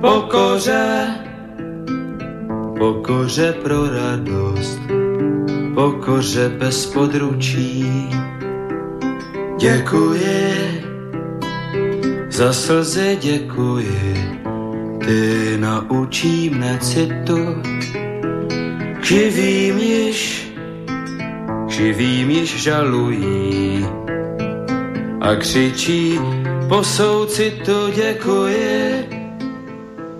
Pokoře, pokoře pro radost, pokoře bez područí. Děkuji, za slzy děkuji, ty naučí mne citu, živým již, živým již žalují. A křičí po soucitu děkuji,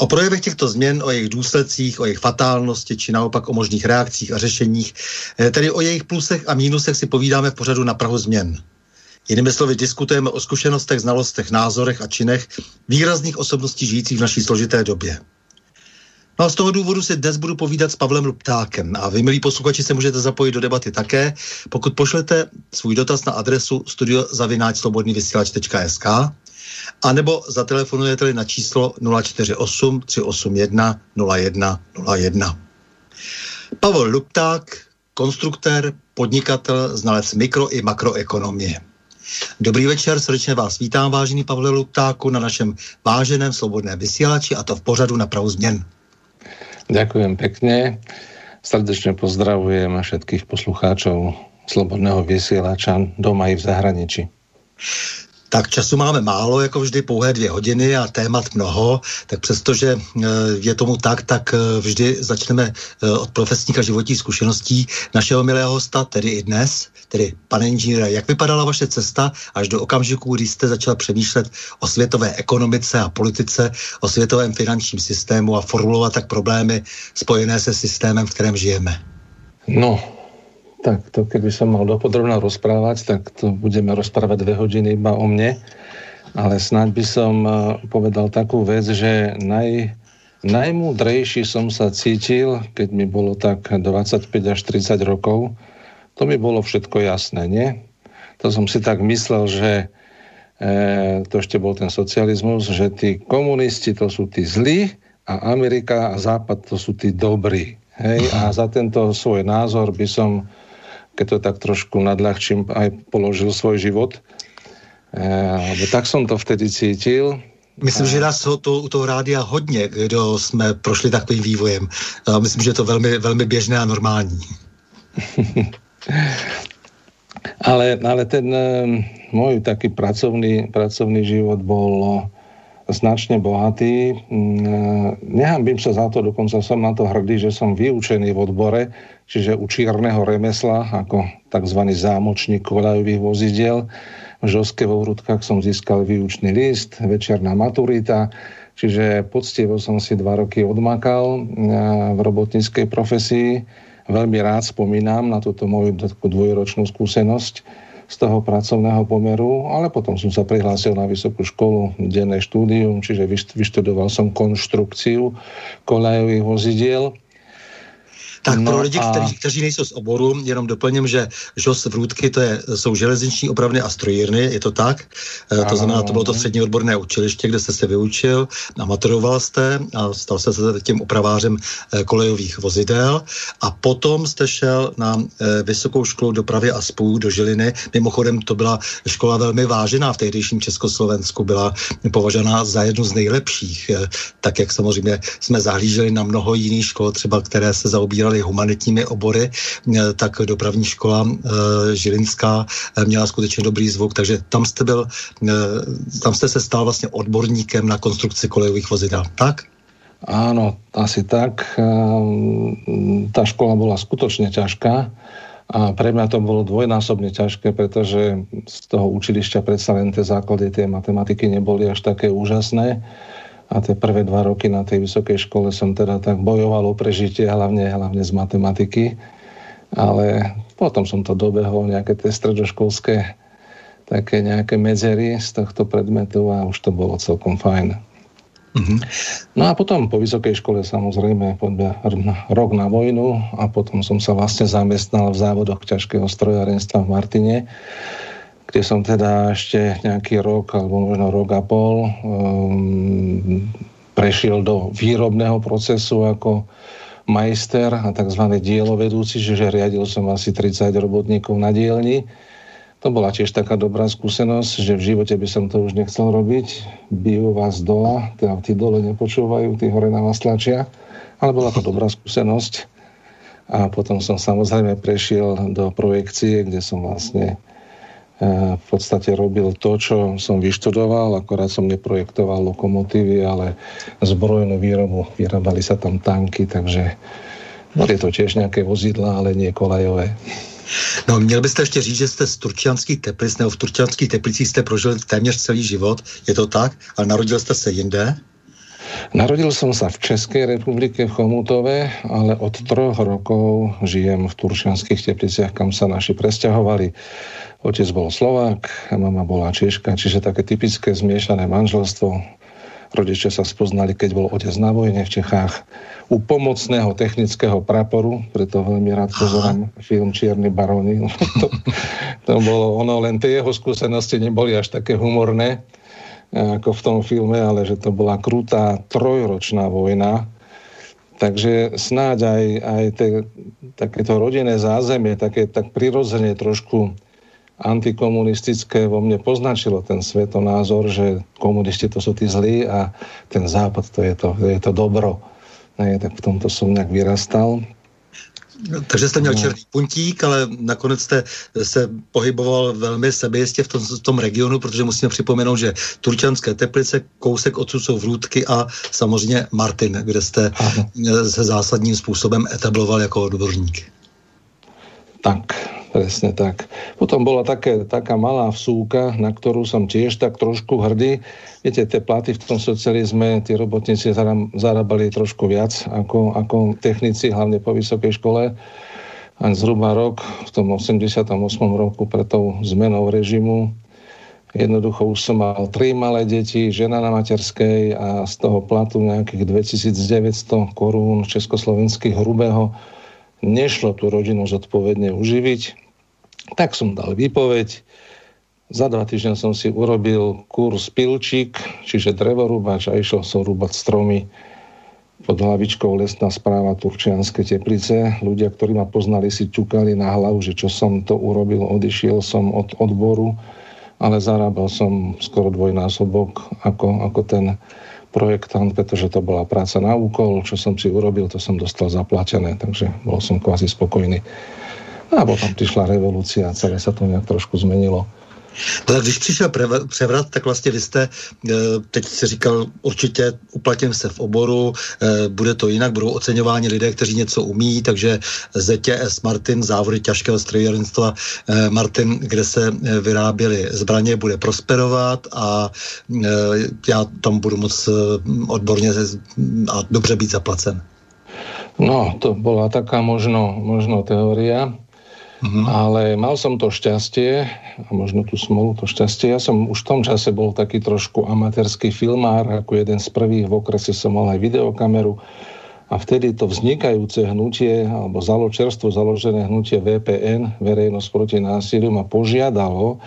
O projevech těchto změn, o jejich důsledcích, o jejich fatálnosti, či naopak o možných reakcích a řešeních, eh, tedy o jejich plusech a mínusech si povídáme v pořadu na Prahu změn. Jinými slovy, diskutujeme o zkušenostech, znalostech, názorech a činech výrazných osobností žijících v naší složité době. No a z toho důvodu si dnes budu povídat s Pavlem Luptákem. A vy, milí posluchači, se můžete zapojit do debaty také, pokud pošlete svůj dotaz na adresu studiozavináčslobodnývysílač.sk a nebo zatelefonujete na číslo 048 381 0101. Pavel Lupták, konstruktér, podnikatel, znalec mikro i makroekonomie. Dobrý večer, srdečně vás vítám, vážený Pavle Luptáku, na našem váženém slobodném vysílači a to v pořadu na pravu změn. Ďakujem pekne. Srdečne pozdravujem všetkých poslucháčov Slobodného vysielača doma i v zahraničí. Tak času máme málo, jako vždy pouhé dvě hodiny a témat mnoho, tak přestože eh, je tomu tak, tak eh, vždy začneme eh, od profesních a životních zkušeností našeho milého hosta, tedy i dnes, tedy pane inženýre, jak vypadala vaše cesta až do okamžiku, kdy jste začal přemýšlet o světové ekonomice a politice, o světovém finančním systému a formulovat tak problémy spojené se systémem, v kterém žijeme? No, tak to keby som mal dopodrobne rozprávať, tak to budeme rozprávať dve hodiny iba o mne. Ale snáď by som eh, povedal takú vec, že naj, najmúdrejší som sa cítil, keď mi bolo tak 25 až 30 rokov. To mi bolo všetko jasné, nie? To som si tak myslel, že e, to ešte bol ten socializmus, že tí komunisti to sú tí zlí a Amerika a Západ to sú tí dobrí. Hej? A za tento svoj názor by som keď to tak trošku nadľahčím, aj položil svoj život. E, tak som to vtedy cítil. Myslím, že nás to, to, u toho rádia hodně, kdo jsme prošli takovým vývojem. A myslím, že je to velmi, velmi běžné a normální. ale, ale ten e, môj taký pracovný, pracovný život bol značne bohatý. Mm, nehambím sa za to, dokonca som na to hrdý, že som vyučený v odbore, čiže u čierneho remesla, ako tzv. zámočník koľajových vozidiel. V Žoske vo Vrútkach som získal výučný list, večerná maturita, čiže poctivo som si dva roky odmakal v robotníckej profesii. Veľmi rád spomínam na túto moju dvojročnú skúsenosť z toho pracovného pomeru, ale potom som sa prihlásil na vysokú školu, denné štúdium, čiže vyštudoval som konštrukciu kolejových vozidiel. Tak no pro lidi, a... kteří, kteří nejsou z oboru, jenom doplním, že ŽOS Vrůdky to je, jsou železniční opravny a strojírny, je to tak? Ano, to znamená, to bylo to střední odborné učiliště, kde jste se vyučil, amatoroval jste a stal jste se tím opravářem kolejových vozidel a potom jste šel na Vysokou školu dopravy a spojů do Žiliny. Mimochodem to byla škola velmi vážená v tehdejším Československu, byla považována za jednu z nejlepších, tak jak samozřejmě jsme zahlíželi na mnoho jiných škol, třeba které se zaobíraly humanitními obory, tak dopravní škola Žilinská měla skutečně dobrý zvuk, takže tam jste byl, tam jste se stal vlastně odborníkem na konstrukci kolejových vozidel, tak? Áno, asi tak. Tá škola bola skutočne ťažká a pre mňa to bolo dvojnásobne ťažké, pretože z toho učilišťa predsa len tie základy tie matematiky neboli až také úžasné. A tie prvé dva roky na tej vysokej škole som teda tak bojoval o prežitie, hlavne, hlavne z matematiky. Ale potom som to dobehol, nejaké tie stredoškolské také nejaké medzery z tohto predmetu a už to bolo celkom fajn. Mm-hmm. No a potom po vysokej škole samozrejme poďme rok na vojnu a potom som sa vlastne zamestnal v závodoch ťažkého strojárenstva v Martine, kde som teda ešte nejaký rok alebo možno rok a pol um, prešiel do výrobného procesu ako majster a tzv. dielovedúci, čiže riadil som asi 30 robotníkov na dielni to bola tiež taká dobrá skúsenosť, že v živote by som to už nechcel robiť. Bijú vás dole, teda tí dole nepočúvajú, tí hore na vás tlačia. Ale bola to dobrá skúsenosť. A potom som samozrejme prešiel do projekcie, kde som vlastne v podstate robil to, čo som vyštudoval, akorát som neprojektoval lokomotívy, ale zbrojnú výrobu. Vyrábali sa tam tanky, takže boli to tiež nejaké vozidla, ale nie kolajové. No, měl byste ještě říct, že jste z Turčianských teplic, nebo v Turčianských teplicích jste prožil téměř celý život, je to tak? Ale narodil jste se jinde? Narodil som sa v Českej republike v Chomutove, ale od troch rokov žijem v Turčianských tepliciach, kam sa naši presťahovali. Otec bol Slovák, mama bola Češka, čiže také typické zmiešané manželstvo. Rodičia sa spoznali, keď bol otec na vojne v Čechách u pomocného technického praporu, preto veľmi rád pozorám film Čierny baróny. to, to bolo ono, len tie jeho skúsenosti neboli až také humorné, ako v tom filme, ale že to bola krutá trojročná vojna, Takže snáď aj, aj te, takéto rodinné zázemie, také tak prirodzene trošku antikomunistické vo mne poznačilo ten svetonázor, že komunisti to sú tí zlí a ten západ to je to, je to dobro. Ne, tak v tomto som nejak vyrastal. Takže jste měl no. černý puntík, ale nakonec jste se pohyboval velmi sebejistě v tom, v tom regionu, protože musíme připomenout, že Turčanské teplice, kousek odsud jsou Vrůdky a samozřejmě Martin, kde jste se zásadním způsobem etabloval jako odborník. Tak, presne tak. Potom bola také, taká malá vsúka, na ktorú som tiež tak trošku hrdý. Viete, tie platy v tom socializme, tí robotníci zarábali trošku viac ako, ako technici, hlavne po vysokej škole. A zhruba rok, v tom 88. roku, pred tou zmenou režimu, Jednoducho už som mal tri malé deti, žena na materskej a z toho platu nejakých 2900 korún československých hrubého nešlo tú rodinu zodpovedne uživiť. Tak som dal výpoveď. Za dva týždňa som si urobil kurz pilčík, čiže drevorúbač a išiel som rúbať stromy pod hlavičkou lesná správa Turčianske teplice. Ľudia, ktorí ma poznali, si ťukali na hlavu, že čo som to urobil, odišiel som od odboru, ale zarábal som skoro dvojnásobok ako, ako ten projektant, pretože to bola práca na úkol, čo som si urobil, to som dostal zaplatené, takže bol som kvázi spokojný. A potom prišla revolúcia a celé sa to nejak trošku zmenilo. Ale když přišel převrat, tak vlastně vy jste, eh, teď si říkal, určitě uplatím se v oboru, eh, bude to jinak, budou oceňováni lidé, kteří něco umí, takže ZTS Martin, závody těžkého strojírenstva eh, Martin, kde se vyráběly zbraně, bude prosperovat a já tam budu moc odborně a dobře být zaplacen. No, to bola taká možno, možno teória. Mm-hmm. Ale mal som to šťastie, a možno tú smolu, to šťastie. Ja som už v tom čase bol taký trošku amatérský filmár, ako jeden z prvých v okrese som mal aj videokameru. A vtedy to vznikajúce hnutie, alebo zalo, založené hnutie VPN, Verejnosť proti násiliu, ma požiadalo,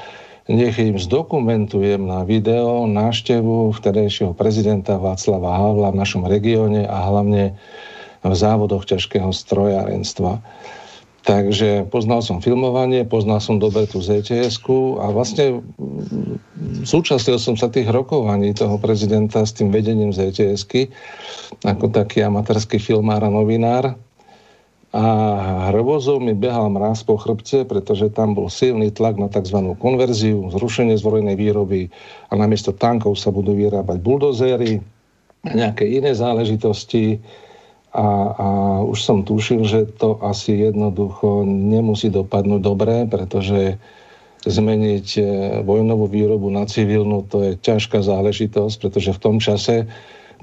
nech im zdokumentujem na video návštevu vtedajšieho prezidenta Václava Havla v našom regióne a hlavne v závodoch ťažkého strojárenstva. Takže poznal som filmovanie, poznal som dobre tú zts a vlastne súčasnil som sa tých rokovaní toho prezidenta s tým vedením zts ako taký amatérsky filmár a novinár. A hrvozou mi behal mráz po chrbce, pretože tam bol silný tlak na tzv. konverziu, zrušenie zvorenej výroby a namiesto tankov sa budú vyrábať buldozéry nejaké iné záležitosti. A, a už som tušil, že to asi jednoducho nemusí dopadnúť dobre, pretože zmeniť e, vojnovú výrobu na civilnú, to je ťažká záležitosť, pretože v tom čase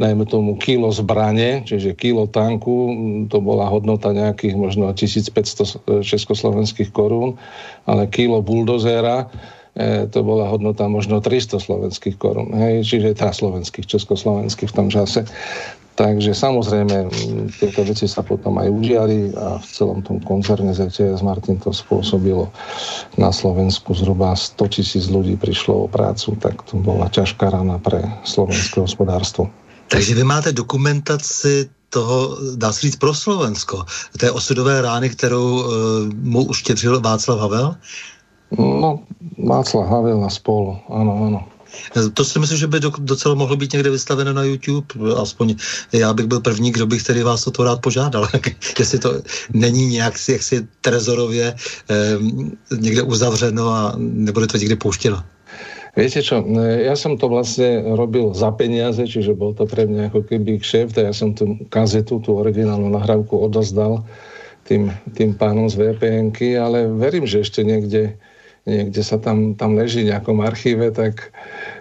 najmä tomu kilo zbrane, čiže kilo tanku, to bola hodnota nejakých možno 1500 československých korún, ale kilo buldozéra, e, to bola hodnota možno 300 slovenských korún, hej, čiže tá slovenských, československých v tom čase. Takže samozrejme, tieto veci sa potom aj udiali a v celom tom koncerne ZTS Martin to spôsobilo. Na Slovensku zhruba 100 tisíc ľudí prišlo o prácu, tak to bola ťažká rana pre slovenské hospodárstvo. Takže vy máte dokumentaci toho, dá se říct, pro Slovensko, té osudové rány, kterou uh, mu uštěřil Václav Havel? No, Václav Havel a spolu, ano, ano. To si myslím, že by docela mohlo být někde vystaveno na YouTube. Aspoň já bych byl první, kdo bych tedy vás o to rád požádal. Jestli to není nějak si, jaksi trezorově eh, někde uzavřeno a nebude to někde pouštěno. Viete čo, ja som to vlastne robil za peniaze, čiže bol to pre mňa ako keby kšeft a ja som tú kazetu, tú originálnu nahrávku odozdal tým, tým pánom z vpn ale verím, že ešte niekde, niekde sa tam, tam leží v nejakom archíve, tak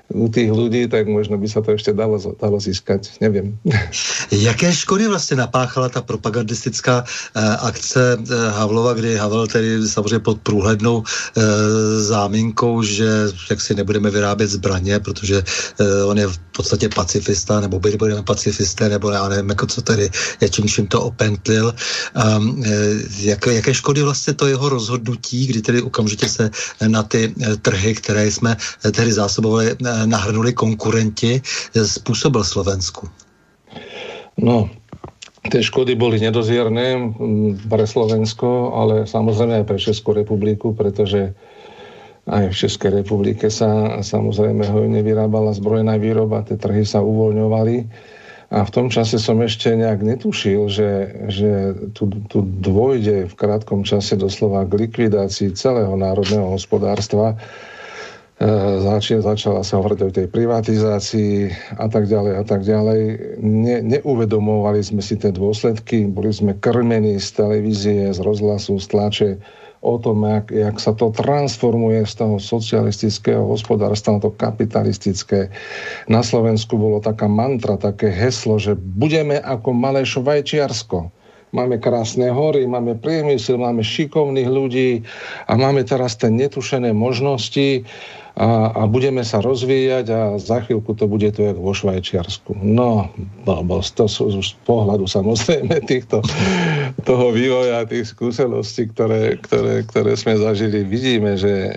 u tých ľudí, tak možno by sa to ešte dalo, dalo získať, neviem. Jaké škody vlastně napáchala ta propagandistická eh, akce eh, Havlova, kdy Havel tedy samozřejmě pod průhlednou eh, záminkou, že jak si nebudeme vyrábět zbraně, protože eh, on je v podstatě pacifista, nebo by budeme pacifisté, nebo já nevím, jako co tedy, je čím vším to opentlil. Um, jak, jaké škody vlastně to jeho rozhodnutí, kdy tedy okamžitě se na ty trhy, které jsme tedy zásobovali nahrnuli konkurenti, způsobil Slovensku? No, tie škody boli nedozierne pre Slovensko, ale samozrejme aj pre Českú republiku, pretože aj v Českej republike sa samozrejme hojne vyrábala zbrojná výroba, tie trhy sa uvoľňovali. A v tom čase som ešte nejak netušil, že, že tu, tu dôjde v krátkom čase doslova k likvidácii celého národného hospodárstva E, začal, začala sa hovoriť o tej privatizácii a tak ďalej a tak ďalej. Ne, neuvedomovali sme si tie dôsledky, boli sme krmení z televízie, z rozhlasu, z tlače o tom, jak, jak sa to transformuje z toho socialistického hospodárstva na to kapitalistické. Na Slovensku bolo taká mantra, také heslo, že budeme ako malé Švajčiarsko máme krásne hory, máme priemysel, máme šikovných ľudí a máme teraz tie netušené možnosti a, a budeme sa rozvíjať a za chvíľku to bude to jak vo Švajčiarsku. No, blbosť, to sú z pohľadu samozrejme týchto, toho vývoja, tých skúseností, ktoré, ktoré, ktoré sme zažili. Vidíme, že, e,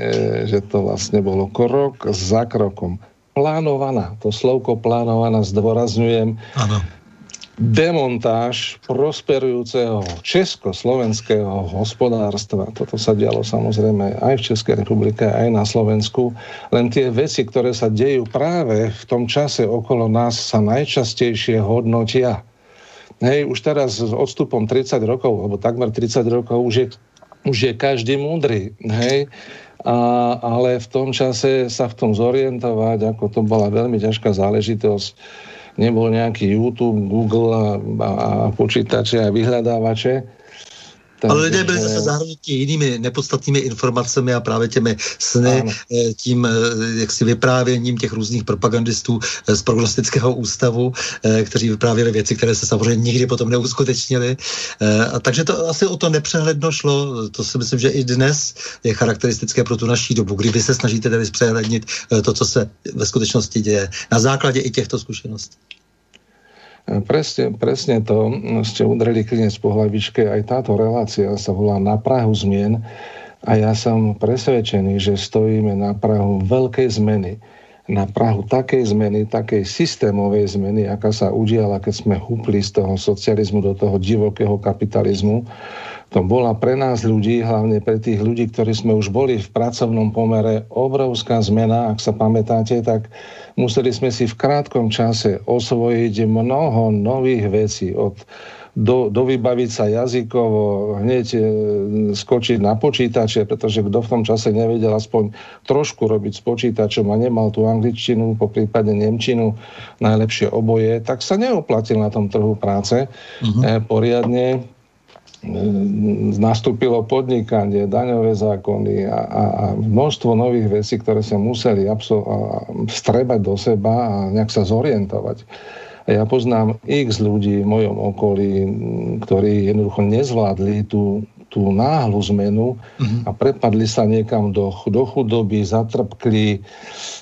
že to vlastne bolo krok za krokom. Plánovaná, to slovko plánovaná zdôrazňujem. Áno demontáž prosperujúceho československého hospodárstva. Toto sa dialo samozrejme aj v Českej republike, aj na Slovensku. Len tie veci, ktoré sa dejú práve v tom čase okolo nás, sa najčastejšie hodnotia. Hej, už teraz s odstupom 30 rokov, alebo takmer 30 rokov, už je, už je každý múdry. Hej, a, ale v tom čase sa v tom zorientovať, ako to bola veľmi ťažká záležitosť, nebol nejaký YouTube, Google a, a počítače a vyhľadávače, ale lidé byli zase zahrnuti jinými nepodstatnými informacemi a právě těmi sny, ano. Eh, tím eh, jaksi vyprávěním těch různých propagandistů eh, z prognostického ústavu, kteří vyprávěli věci, které se samozřejmě nikdy potom neuskutečnili. A takže to asi o to nepřehledno šlo. To si myslím, že i dnes je charakteristické pro tu naší dobu, kdy vy se snažíte tedy zpřehlednit to, co se ve skutečnosti děje na základě i těchto zkušeností. Presne, presne to ste udreli klinec po hlavičke. Aj táto relácia sa volá Na Prahu zmien a ja som presvedčený, že stojíme na Prahu veľkej zmeny. Na Prahu takej zmeny, takej systémovej zmeny, aká sa udiala, keď sme húpli z toho socializmu do toho divokého kapitalizmu to bola pre nás ľudí, hlavne pre tých ľudí, ktorí sme už boli v pracovnom pomere, obrovská zmena. Ak sa pamätáte, tak museli sme si v krátkom čase osvojiť mnoho nových vecí od do, dovybaviť sa jazykovo, hneď e, skočiť na počítače, pretože kto v tom čase nevedel aspoň trošku robiť s počítačom a nemal tú angličtinu, po prípade nemčinu, najlepšie oboje, tak sa neoplatil na tom trhu práce uh-huh. e, poriadne nastúpilo podnikanie, daňové zákony a, a, a množstvo nových vecí, ktoré sa museli vstrebať do seba a nejak sa zorientovať. A ja poznám x ľudí v mojom okolí, ktorí jednoducho nezvládli tú, tú náhlu zmenu uh-huh. a prepadli sa niekam do, do chudoby, zatrpkli,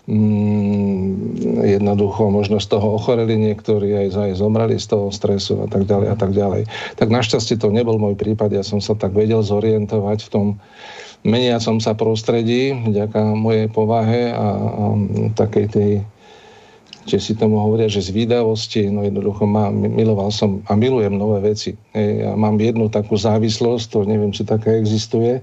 mm, jednoducho možno z toho ochoreli niektorí, aj, aj zomreli z toho stresu a tak ďalej a tak ďalej. Tak našťastie to nebol môj prípad, ja som sa tak vedel zorientovať v tom meniacom sa prostredí, vďaka mojej povahe a, a takej tej že si tomu hovoria, že z výdavosti, no jednoducho mám, miloval som a milujem nové veci. Ja mám jednu takú závislosť, to neviem, či taká existuje,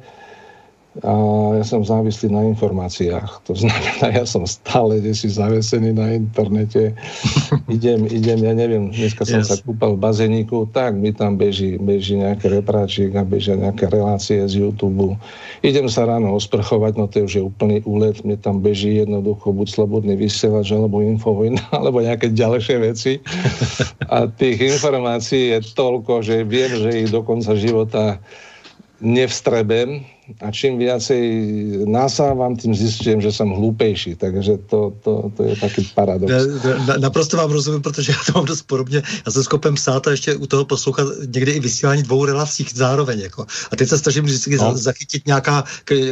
a ja som závislý na informáciách. To znamená, ja som stále si zavesený na internete. idem, idem, ja neviem, dneska som yes. sa kúpal v bazéniku, tak mi tam beží, beží nejaké repráčik a bežia nejaké relácie z YouTube. Idem sa ráno osprchovať, no to je už je úplný úlet, mne tam beží jednoducho buď slobodný vysielač, alebo infovojna, alebo nejaké ďalšie veci. A tých informácií je toľko, že viem, že ich do konca života nevstrebem, a čím viacej nasávam, tým zistujem, že som hlúpejší. Takže to, to, to je taký paradox. Na, naprosto vám rozumím, protože já to mám dost podobně. Já jsem schopen psát a ještě u toho poslouchat někdy i vysílání dvou relací zároveň. Jako. A teď se snažím vždycky no. zachytit nějaká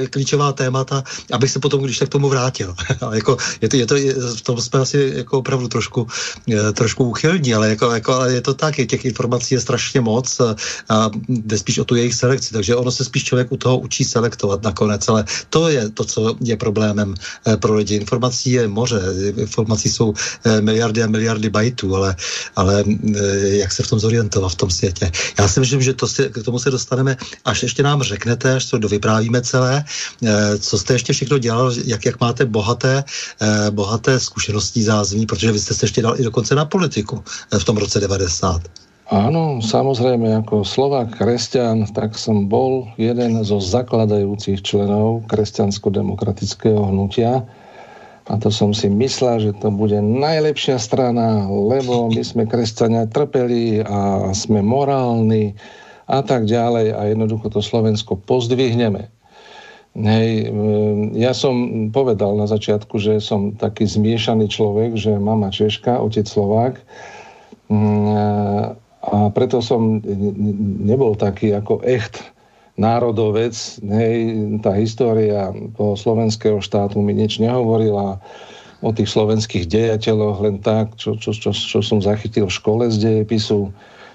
klíčová témata, abych se potom, když tak tomu vrátil. jako, je to, je to, je, v tom jsme asi jako opravdu trošku, je, trošku uchylní, ale, jako, jako, ale je to tak, je, těch informací je strašně moc a, a jde spíš o tu jejich selekci. Takže ono se spíš člověk u toho učí selektovat nakonec, ale to je to, co je problémem eh, pro lidi. Informací je moře, informací jsou eh, miliardy a miliardy bajtů, ale, ale eh, jak se v tom zorientovat v tom světě. Já si myslím, že to k tomu se dostaneme, až ještě nám řeknete, až to dovyprávíme celé, co jste ještě všechno dělal, jak, jak máte bohaté, bohaté zkušenostní zázemí, protože vy jste se ještě dal i dokonce na politiku v tom roce 90. Áno, samozrejme, ako Slovák kresťan, tak som bol jeden zo zakladajúcich členov kresťansko-demokratického hnutia. A to som si myslel, že to bude najlepšia strana, lebo my sme kresťania trpeli a sme morálni a tak ďalej a jednoducho to Slovensko pozdvihneme. Hej, ja som povedal na začiatku, že som taký zmiešaný človek, že mama Češka, otec Slovák. A preto som nebol taký ako echt národovec. Hej, tá história toho slovenského štátu mi nič nehovorila o tých slovenských dejateľoch len tak, čo, čo, čo, čo som zachytil v škole z dejepisu.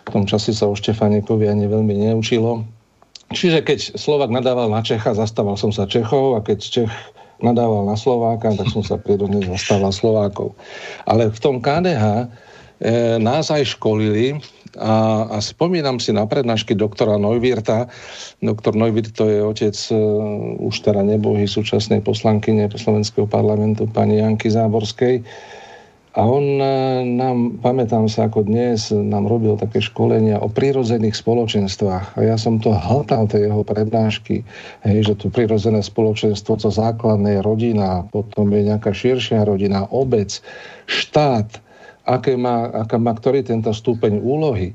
V tom čase sa o Štefanekovi ani veľmi neučilo. Čiže keď Slovak nadával na Čecha, zastával som sa Čechov a keď Čech nadával na Slováka, tak som sa prirodne zastával Slovákov. Ale v tom KDH e, nás aj školili, a, a spomínam si na prednášky doktora Neuwirta. Doktor Neuwirt to je otec uh, už teda nebohy súčasnej poslankyne Slovenského parlamentu pani Janky Záborskej. A on uh, nám, pamätám sa ako dnes, nám robil také školenia o prírodzených spoločenstvách. A ja som to hltal, tie jeho prednášky, hej, že to prírodzené spoločenstvo, to základné je rodina, potom je nejaká širšia rodina, obec, štát, aké má, aká má ktorý tento stupeň úlohy.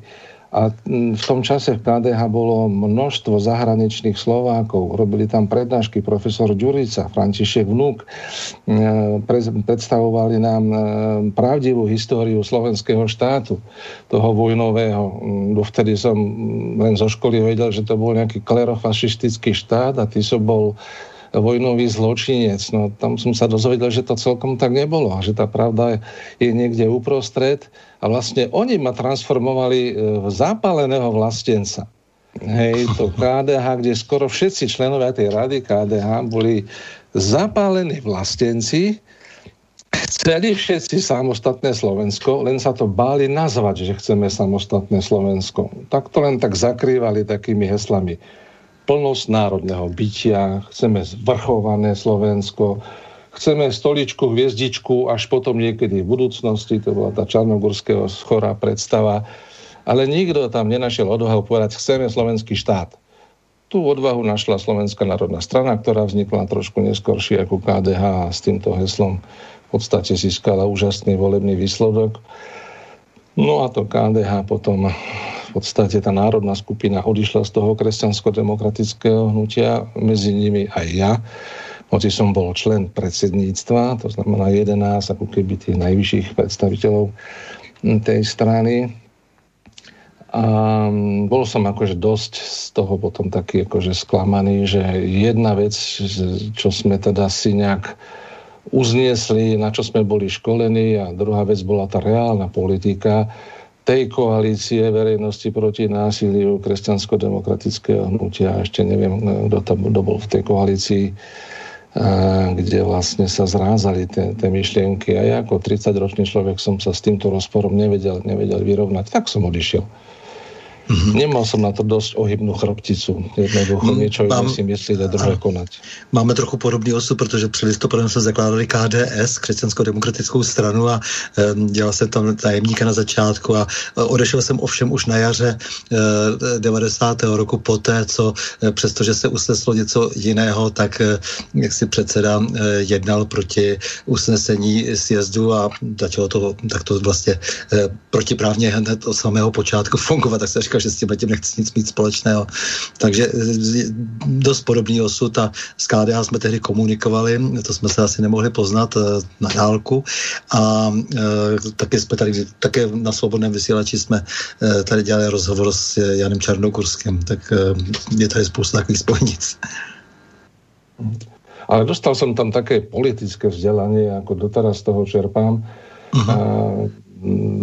A v tom čase v KDH bolo množstvo zahraničných Slovákov. Robili tam prednášky profesor Ďurica, František Vnúk. E, predstavovali nám e, pravdivú históriu slovenského štátu, toho vojnového. Dovtedy som len zo školy vedel, že to bol nejaký klerofašistický štát a ty som bol vojnový zločinec. No tam som sa dozvedel, že to celkom tak nebolo a že tá pravda je niekde uprostred a vlastne oni ma transformovali e, v zápaleného vlastenca. Hej, to KDH, kde skoro všetci členovia tej rady KDH boli zapálení vlastenci, chceli všetci samostatné Slovensko, len sa to báli nazvať, že chceme samostatné Slovensko. Tak to len tak zakrývali takými heslami plnosť národného bytia, chceme zvrchované Slovensko, chceme stoličku, hviezdičku, až potom niekedy v budúcnosti, to bola tá čarnogurského schorá predstava, ale nikto tam nenašiel odvahu povedať, chceme slovenský štát. Tu odvahu našla Slovenská národná strana, ktorá vznikla trošku neskôršie ako KDH a s týmto heslom v podstate získala úžasný volebný výsledok. No a to KDH potom podstate tá národná skupina odišla z toho kresťansko-demokratického hnutia, medzi nimi aj ja, hoci som bol člen predsedníctva, to znamená 11 ako keby tých najvyšších predstaviteľov tej strany. A bol som akože dosť z toho potom taký akože sklamaný, že jedna vec, čo sme teda si nejak uzniesli, na čo sme boli školení a druhá vec bola tá reálna politika, tej koalície verejnosti proti násiliu kresťansko-demokratického hnutia. Ešte neviem, kto, tam, kto bol v tej koalícii, kde vlastne sa zrázali tie, tie myšlienky. A ja ako 30-ročný človek som sa s týmto rozporom nevedel, nevedel vyrovnať. Tak som odišiel. Mm-hmm. Nemal som na to dosť ohybnú chrbticu. Jednoducho mm, niečo mám, si myslieť a druhé konať. Máme trochu podobný osud, protože před listopadem jsme zakládali KDS, křesťanskou demokratickou stranu a um, dělal jsem tam tajemníka na začátku a uh, odešel jsem ovšem už na jaře uh, 90. roku poté, co uh, přestože se usneslo něco jiného, tak uh, jak si předseda uh, jednal proti usnesení sjezdu a začalo to takto vlastně uh, protiprávně hned od samého počátku fungovat, tak se říká, že s tím letím nechci nic mít společného. Takže e, dost podobný osud a s KDH jsme tehdy komunikovali, to jsme se asi nemohli poznat e, na dálku a e, také jsme tady, také na svobodném vysílači jsme tady dělali rozhovor s Janem Čarnogurským, tak je tady spousta takových spojnic. Ale dostal som tam také politické vzdelanie, ako doteraz z toho čerpám. Uh-huh. A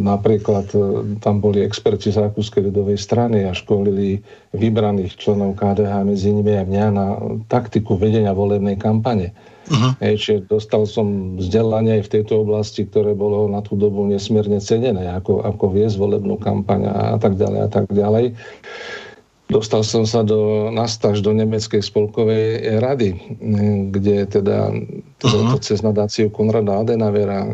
Napríklad e, tam boli experti z Rakúskej ľudovej strany a školili vybraných členov KDH, medzi nimi aj mňa na taktiku vedenia volebnej kampane. Uh-huh. Hej, čiže dostal som vzdelanie aj v tejto oblasti, ktoré bolo na tú dobu nesmierne cenené, ako, ako viesť volebnú kampaň a tak ďalej a tak ďalej. Dostal som sa do, na stáž do Nemeckej spolkovej rady, kde teda uh-huh. cez nadáciu Konrada Adenauera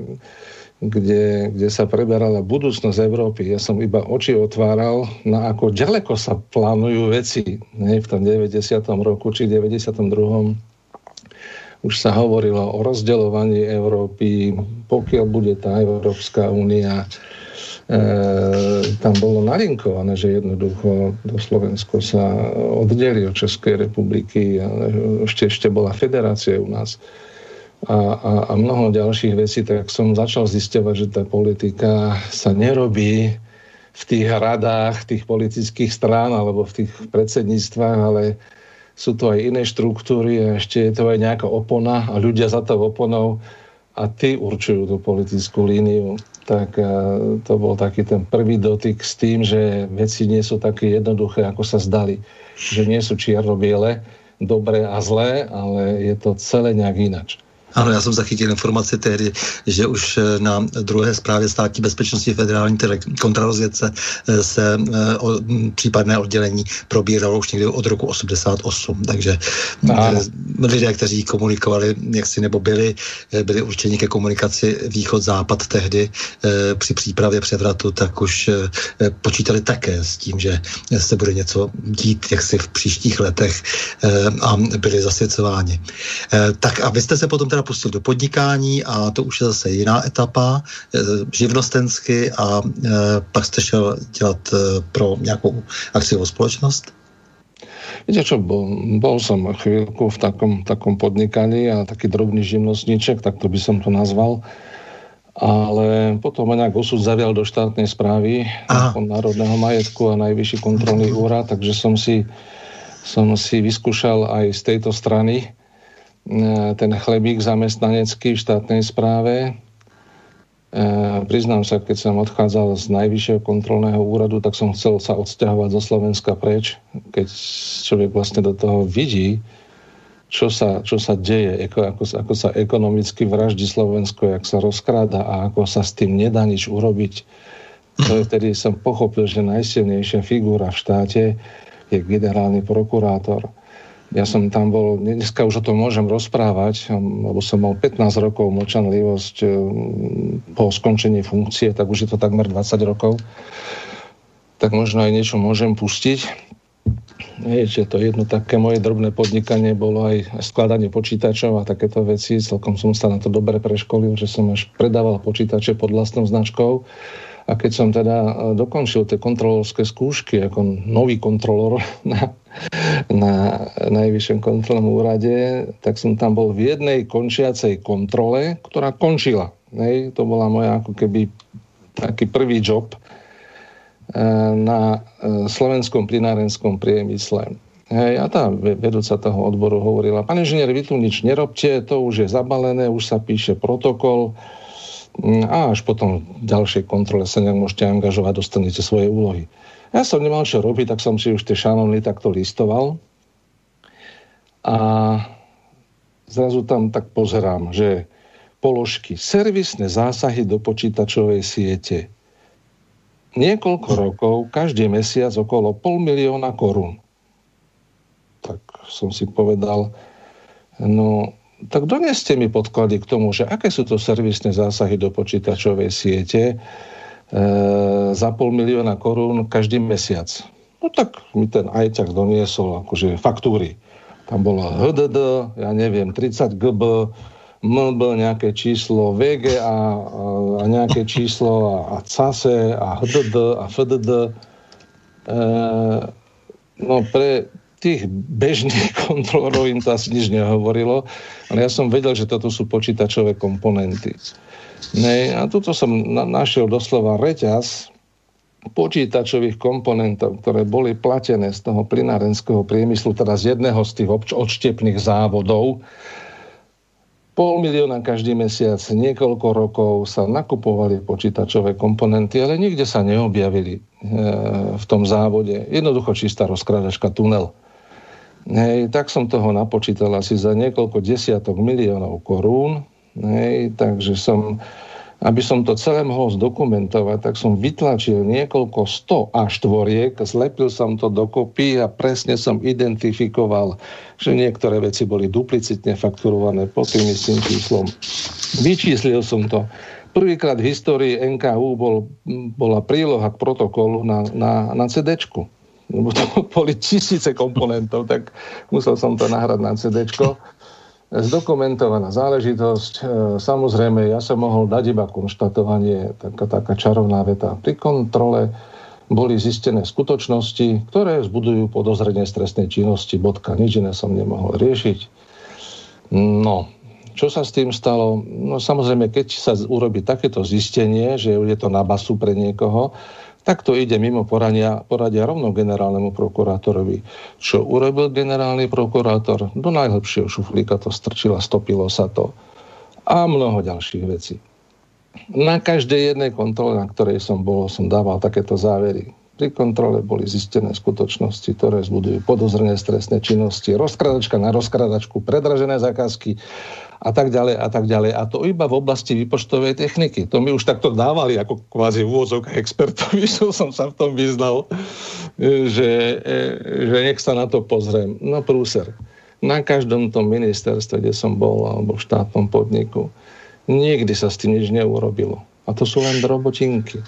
kde, kde sa preberala budúcnosť Európy. Ja som iba oči otváral na ako ďaleko sa plánujú veci. Ne, v tom 90. roku či 92. už sa hovorilo o rozdeľovaní Európy, pokiaľ bude tá Európska únia e, tam bolo nalinkované, že jednoducho do Slovensko sa oddeli od Českej republiky ešte, ešte bola federácia u nás a, a, a mnoho ďalších vecí, tak som začal zisťovať, že tá politika sa nerobí v tých radách tých politických strán alebo v tých predsedníctvách, ale sú to aj iné štruktúry a ešte je to aj nejaká opona a ľudia za to oponou a tí určujú tú politickú líniu. Tak to bol taký ten prvý dotyk s tým, že veci nie sú také jednoduché, ako sa zdali. Že nie sú čierno-biele, dobré a zlé, ale je to celé nejak inač. Ano, já jsem zachytil informaci tehdy, že už eh, na druhé zprávě státní bezpečnosti federální kontrarozvědce eh, se eh, o, případné oddělení probíralo už někdy od roku 88. Takže Ano. lidé, kteří komunikovali, jak si nebo byli, byli určeni ke komunikaci východ-západ tehdy při přípravě převratu, tak už počítali také s tím, že se bude něco dít jaksi v příštích letech a byli zasvěcováni. Tak a vy jste se potom teda pustil do podnikání a to už je zase jiná etapa, eh, živnostensky a eh, pak jste šel dělat eh, pro nějakou akciovou společnost? Viete čo, bol, bol som chvíľku v takom, takom podnikaní a taký drobný živnostníček, tak to by som to nazval. Ale potom ma nejak osud zavial do štátnej správy národného majetku a najvyšší kontrolný úrad, takže som si, som si vyskúšal aj z tejto strany ten chlebík zamestnanecký v štátnej správe. E, priznám sa, keď som odchádzal z najvyššieho kontrolného úradu, tak som chcel sa odsťahovať zo Slovenska preč, keď človek vlastne do toho vidí, čo sa, čo sa deje, ako, ako, ako sa ekonomicky vraždí Slovensko, jak sa rozkráda a ako sa s tým nedá nič urobiť. To je vtedy som pochopil, že najsilnejšia figúra v štáte je generálny prokurátor. Ja som tam bol, dneska už o tom môžem rozprávať, lebo som mal 15 rokov močanlivosť e, po skončení funkcie, tak už je to takmer 20 rokov. Tak možno aj niečo môžem pustiť. Viete, to jedno také moje drobné podnikanie bolo aj, aj skladanie počítačov a takéto veci. Celkom som sa na to dobre preškolil, že som až predával počítače pod vlastnou značkou a keď som teda e, dokončil tie kontrolorské skúšky ako nový kontrolor na, na najvyššom kontrolnom úrade, tak som tam bol v jednej končiacej kontrole, ktorá končila. Hej, to bola moja ako keby taký prvý job e, na e, slovenskom plinárenskom priemysle. Hej, a tá vedúca toho odboru hovorila, pán inžinier, vy tu nič nerobte, to už je zabalené, už sa píše protokol, Mm, a až potom v ďalšej kontrole sa nejak môžete angažovať, dostanete svoje úlohy. Ja som nemal čo robiť, tak som si už tie šanony takto listoval a zrazu tam tak pozerám, že položky servisné zásahy do počítačovej siete. Niekoľko rokov, každý mesiac okolo pol milióna korún. Tak som si povedal, no tak doneste mi podklady k tomu, že aké sú to servisné zásahy do počítačovej siete za pol milióna korún každý mesiac. No tak mi ten ajťak doniesol akože faktúry. Tam bolo HDD, ja neviem, 30 GB, MB, nejaké číslo VG a, a nejaké číslo a, a CASE a HDD a FDD. E, no pre tých bežných kontrolorov im to asi nič nehovorilo, ale ja som vedel, že toto sú počítačové komponenty. Ne, a tuto som na, našiel doslova reťaz počítačových komponentov, ktoré boli platené z toho plinárenského priemyslu, teda z jedného z tých odštepných závodov. Pol milióna každý mesiac, niekoľko rokov sa nakupovali počítačové komponenty, ale nikde sa neobjavili e, v tom závode. Jednoducho čistá rozkradačka tunel. Hej, tak som toho napočítal asi za niekoľko desiatok miliónov korún. Hej, takže som, aby som to celé mohol zdokumentovať, tak som vytlačil niekoľko sto a štvoriek, zlepil som to dokopy a presne som identifikoval, že niektoré veci boli duplicitne fakturované pod tým istým číslom. Vyčíslil som to. Prvýkrát v histórii NKU bol, bola príloha k protokolu na, na, na CD-čku lebo to boli tisíce komponentov, tak musel som to nahrať na CD. Zdokumentovaná záležitosť. E, samozrejme, ja som mohol dať iba konštatovanie, taká, taká čarovná veta. Pri kontrole boli zistené skutočnosti, ktoré zbudujú podozrenie stresnej činnosti. Bodka. Nič iné som nemohol riešiť. No, čo sa s tým stalo? No samozrejme, keď sa urobí takéto zistenie, že je to na basu pre niekoho, tak to ide mimo poradia, poradia rovno generálnemu prokurátorovi. Čo urobil generálny prokurátor? Do najlepšieho šuflíka to strčil a stopilo sa to. A mnoho ďalších vecí. Na každej jednej kontrole, na ktorej som bol, som dával takéto závery. Pri kontrole boli zistené skutočnosti, ktoré zbudujú podozrenie stresné činnosti, rozkradačka na rozkradačku, predražené zákazky, a tak ďalej a tak ďalej. A to iba v oblasti výpočtovej techniky. To mi už takto dávali ako kvázi úvozok expertovi, že som sa v tom vyznal, že, že nech sa na to pozriem. No prúser. Na každom tom ministerstve, kde som bol, alebo v štátnom podniku, nikdy sa s tým nič neurobilo. A to sú len drobotinky.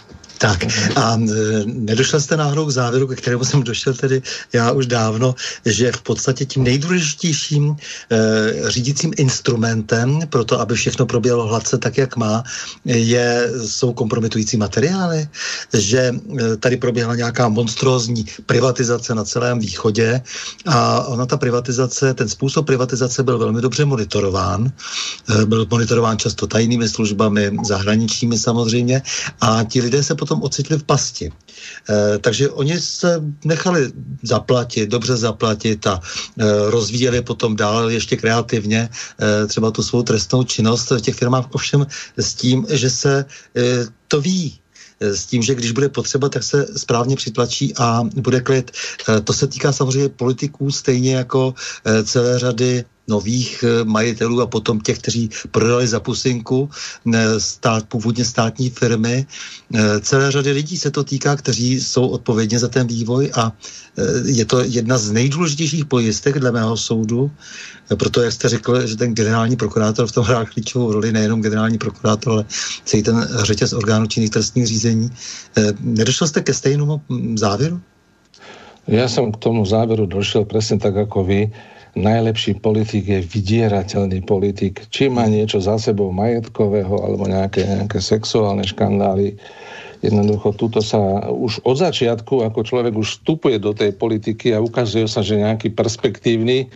Tak a e, nedošel jste náhodou k závěru, ke kterému jsem došel tedy já už dávno, že v podstatě tím nejdůležitějším e, řídícím instrumentem pro to, aby všechno proběhlo hladce tak, jak má, je, jsou kompromitující materiály, že e, tady proběhla nějaká monstrózní privatizace na celém východě a ona ta privatizace, ten způsob privatizace byl velmi dobře monitorován. E, byl monitorován často tajnými službami, zahraničními samozřejmě a ti lidé se potom potom ocitli v pasti. E, takže oni se nechali zaplatit, dobře zaplatit a e, rozvíjeli potom dál ještě kreativně e, třeba tu svou trestnou činnost v těch firmách, ovšem s tím, že se e, to ví, s tím, že když bude potřeba, tak se správně přitlačí a bude klid. To se týká samozřejmě politiků, stejně jako celé řady nových eh, majitelů a potom těch, kteří prodali za pusinku eh, stát, původně státní firmy. Eh, celé řady lidí se to týká, kteří jsou odpovědně za ten vývoj a je to jedna z nejdůležitějších pojistek dle mého soudu. Proto, jak jste řekl, že ten generální prokurátor v tom hrál klíčovou roli, nejenom generální prokurátor, ale celý ten řetěz orgánů činných trestních řízení. Nedošel jste ke stejnému závěru? Ja som k tomu záveru došiel presne tak ako vy najlepší politik je vydierateľný politik. Či má niečo za sebou majetkového alebo nejaké, nejaké sexuálne škandály, jednoducho tuto sa už od začiatku, ako človek už vstupuje do tej politiky a ukazuje sa, že nejaký perspektívny,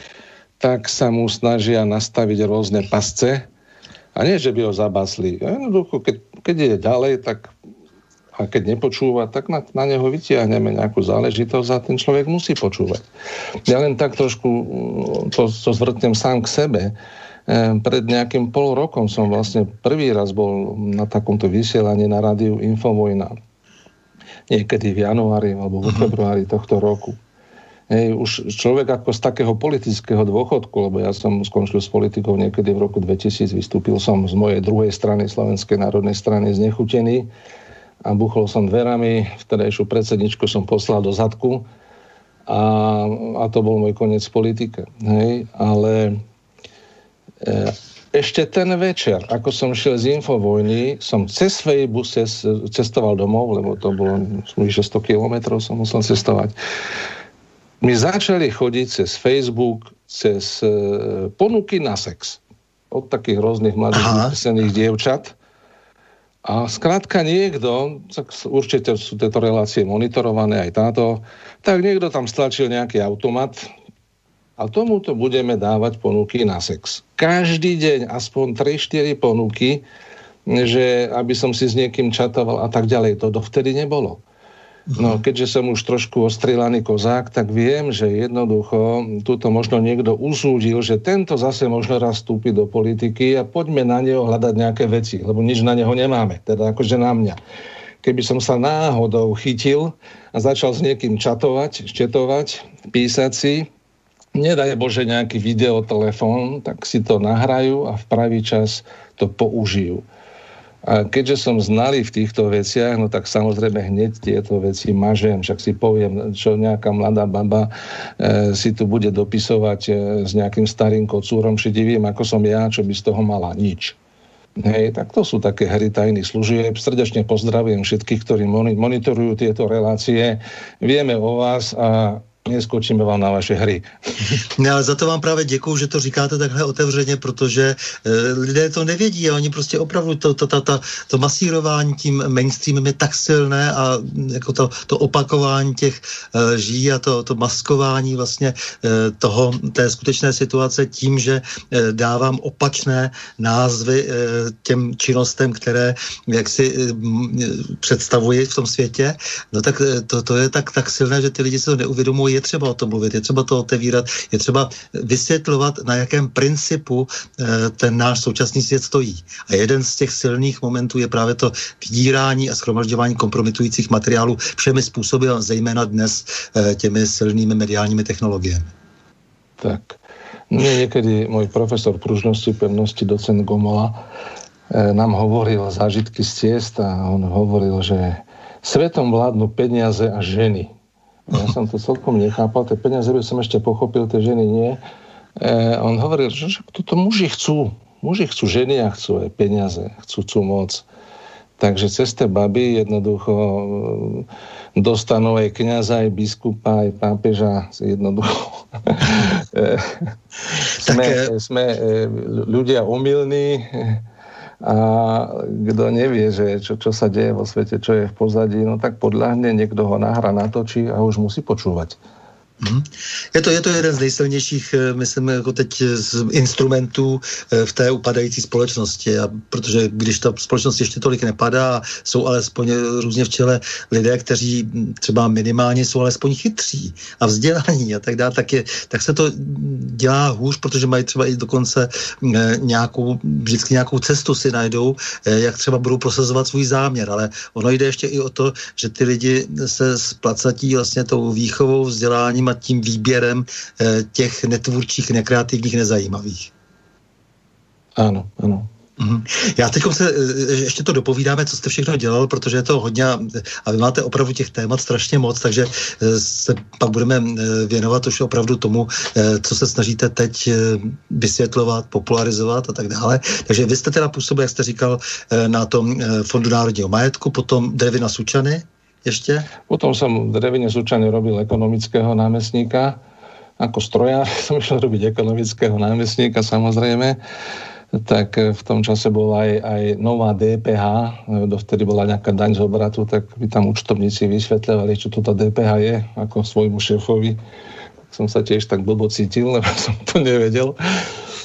tak sa mu snažia nastaviť rôzne pasce. A nie, že by ho zabasli. Jednoducho, keď, keď je ďalej, tak a keď nepočúva, tak na, na neho vytiahneme nejakú záležitosť a ten človek musí počúvať. Ja len tak trošku mm, to, to zvrtnem sám k sebe. E, pred nejakým pol rokom som vlastne prvý raz bol na takomto vysielaní na rádiu Infovojna. Niekedy v januári alebo v mhm. februári tohto roku. Hej, už človek ako z takého politického dôchodku, lebo ja som skončil s politikou niekedy v roku 2000, vystúpil som z mojej druhej strany, Slovenskej národnej strany, znechutený a buchol som dverami, vtedajšiu predsedničku som poslal do zadku a, a to bol môj koniec politike. Hej? Ale e, ešte ten večer, ako som šiel z Infovojny, som cez cez, cestoval domov, lebo to bolo vyše 100 kilometrov, som musel cestovať. Mi začali chodiť cez Facebook, cez e, ponuky na sex od takých rôznych mladých dievčat a skrátka niekto, tak určite sú tieto relácie monitorované aj táto, tak niekto tam stlačil nejaký automat a tomuto budeme dávať ponuky na sex. Každý deň aspoň 3-4 ponuky, že aby som si s niekým čatoval a tak ďalej. To dovtedy nebolo. No, keďže som už trošku ostrelaný kozák, tak viem, že jednoducho túto možno niekto usúdil, že tento zase možno raz vstúpi do politiky a poďme na neho hľadať nejaké veci, lebo nič na neho nemáme, teda akože na mňa. Keby som sa náhodou chytil a začal s niekým čatovať, štetovať, písať si, nedaj Bože nejaký videotelefón, tak si to nahrajú a v pravý čas to použijú. A keďže som znali v týchto veciach, no tak samozrejme hneď tieto veci mažem. Však si poviem, čo nejaká mladá baba e, si tu bude dopisovať e, s nejakým starým kocúrom šedivým, ako som ja, čo by z toho mala nič. Hej, tak to sú také hry tajných služieb. Srdečne pozdravujem všetkých, ktorí monitorujú tieto relácie. Vieme o vás a neskočíme vám na vaše hry. Ale za to vám právě děkuju, že to říkáte takhle otevřeně, protože e, lidé to nevědí a oni prostě opravdu to, to, to, to, to masírování tím mainstreamem je tak silné a jako to, to opakování těch e, ží a to, to maskování vlastně e, toho, té skutečné situace tím, že e, dávám opačné názvy e, těm činnostem, které jak si e, představuji v tom světě, no tak to, to je tak, tak silné, že ty lidi se to neuvědomují je třeba o tom mluvit, je třeba to otevírat, je třeba vysvětlovat, na jakém principu eh, ten náš současný svět stojí. A jeden z těch silných momentů je právě to vydírání a schromažďování kompromitujících materiálů všemi způsoby, a zejména dnes eh, těmi silnými mediálními technologiemi. Tak. Mne niekedy môj profesor pružnosti, pevnosti, docent Gomola, eh, nám hovoril zážitky z ciest a on hovoril, že svetom vládnu peniaze a ženy. Ja som to celkom nechápal, tie peniaze by som ešte pochopil, tie ženy nie. E, on hovoril, že toto muži chcú. Muži chcú ženy a chcú aj peniaze, chcú, chcú moc. Takže cez tie baby jednoducho e, dostanú aj kniaza, aj biskupa, aj pápeža. Jednoducho. E, sme, sme e, ľudia omylní, a kto nevie, že čo, čo sa deje vo svete, čo je v pozadí, no tak podľahne, niekto ho nahra, natočí a už musí počúvať. Mhm. Je to, je to jeden z nejsilnějších, eh, myslím, jako teď z instrumentů eh, v té upadající společnosti. A protože když ta společnost ještě tolik nepadá, jsou alespoň různě v čele lidé, kteří třeba minimálně jsou alespoň chytří a vzdělaní a tak dále, tak, je, tak se to dělá hůř, protože mají třeba i dokonce eh, nějakou, vždycky nějakou cestu si najdou, jak třeba budou prosazovat svůj záměr. Ale ono jde ještě i o to, že ty lidi se splacatí vlastně tou výchovou, vzděláním a tím výběrem eh, těch netvůrčích, nekreativních, nezajímavých. Ano, ano. Mhm. Já teď se eh, ještě to dopovídáme, co jste všechno dělal, protože je to hodně a vy máte opravdu těch témat strašně moc, takže eh, se pak budeme věnovat už opravdu tomu, co se snažíte teď vysvětlovat, popularizovat a tak dále. Takže vy jste teda působil, jak jste říkal, na tom Fondu národního majetku, potom Devina Sučany, ešte? Potom som v Drevine Sučane robil ekonomického námestníka. Ako strojár som išiel robiť ekonomického námestníka samozrejme. Tak v tom čase bola aj, aj nová DPH, dovtedy bola nejaká daň z obratu, tak by tam účtovníci vysvetľovali, čo toto DPH je, ako svojmu šéfovi. Som sa tiež tak blbo cítil, lebo som to nevedel.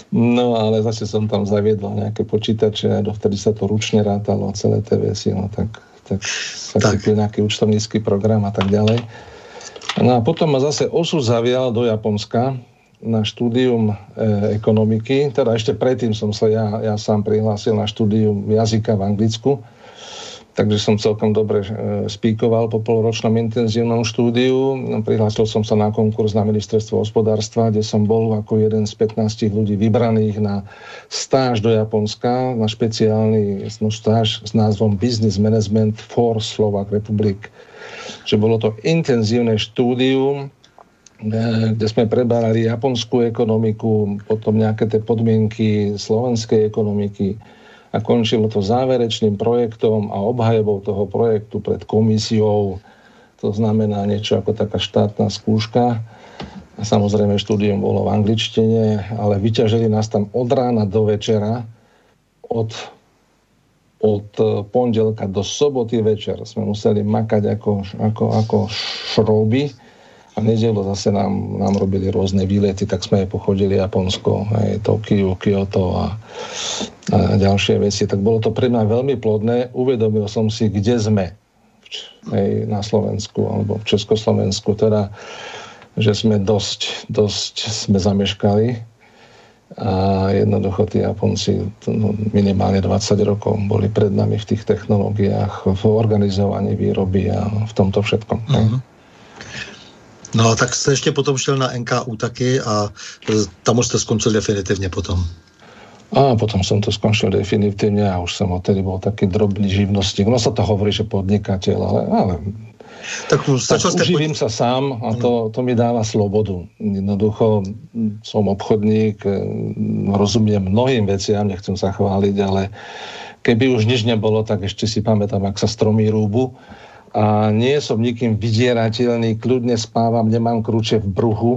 No ale zase som tam zaviedol nejaké počítače a dovtedy sa to ručne rátalo, celé tie veci, no tak tak sa tak. nejaký účtovnícky program a tak ďalej. No a potom ma zase osud zavial do Japonska na štúdium e, ekonomiky, teda ešte predtým som sa ja, ja sám prihlásil na štúdium jazyka v Anglicku, takže som celkom dobre e, spíkoval po polročnom intenzívnom štúdiu. Prihlásil som sa na konkurs na ministerstvo hospodárstva, kde som bol ako jeden z 15 ľudí vybraných na stáž do Japonska, na špeciálny no, stáž s názvom Business Management for Slovak Republic. Že bolo to intenzívne štúdium, e, kde sme prebárali japonskú ekonomiku, potom nejaké tie podmienky slovenskej ekonomiky, a končilo to záverečným projektom a obhajobou toho projektu pred komisiou. To znamená niečo ako taká štátna skúška. Samozrejme štúdium bolo v angličtine, ale vyťažili nás tam od rána do večera, od, od pondelka do soboty večer. Sme museli makať ako, ako, ako šrouby a nedelu zase nám, nám robili rôzne výlety, tak sme aj pochodili Japonsko, aj Tokio, Kyoto a, a ďalšie veci. Tak bolo to pre mňa veľmi plodné. Uvedomil som si, kde sme aj na Slovensku alebo v Československu. Teda, že sme dosť, dosť sme zameškali a jednoducho tí Japonci no, minimálne 20 rokov boli pred nami v tých technológiách, v organizovaní výroby a v tomto všetkom. Uh-huh. No tak jste ještě potom šel na NKU taky a e, tam už jste skončil definitivně potom. A potom som to skončil definitívne a už som odtedy bol taký drobný živnostník. No sa to hovorí, že podnikateľ, ale, ale tak, tak uživím pod... sa sám a to, to mi dáva slobodu. Jednoducho som obchodník, e, rozumiem mnohým veciam, nechcem sa chváliť, ale keby už nič nebolo, tak ešte si pamätám, ak sa stromy rúbu a nie som nikým vydierateľný, kľudne spávam, nemám kruče v bruhu.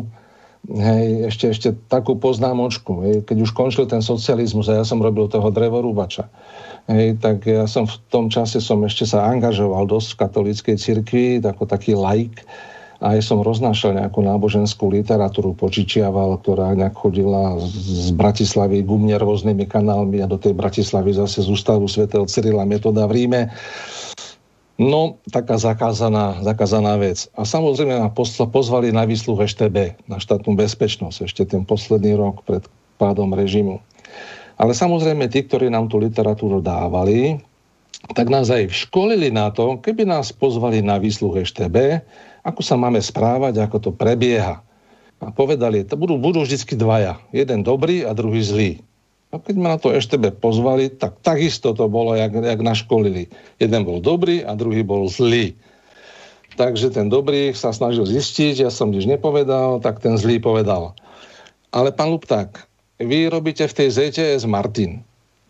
Hej, ešte, ešte takú poznámočku. Hej, keď už končil ten socializmus a ja som robil toho drevorúbača, hej, tak ja som v tom čase som ešte sa angažoval dosť v katolíckej cirkvi, ako taký laik a aj som roznášal nejakú náboženskú literatúru, počičiaval, ktorá nejak chodila z Bratislavy k mne rôznymi kanálmi a do tej Bratislavy zase z ústavu svätého Cyrila Metoda v Ríme. No, taká zakázaná, zakázaná vec. A samozrejme ma pozvali na výsluh EŠTB, na štátnu bezpečnosť, ešte ten posledný rok pred pádom režimu. Ale samozrejme tí, ktorí nám tú literatúru dávali, tak nás aj školili na to, keby nás pozvali na výsluh EŠTB, ako sa máme správať, ako to prebieha. A povedali, to budú, budú vždy dvaja. Jeden dobrý a druhý zlý. A keď ma na to EŠTB pozvali, tak takisto to bolo, jak, jak naškolili. Jeden bol dobrý a druhý bol zlý. Takže ten dobrý sa snažil zistiť, ja som nič nepovedal, tak ten zlý povedal. Ale pán Lupták, vy robíte v tej ZTS Martin.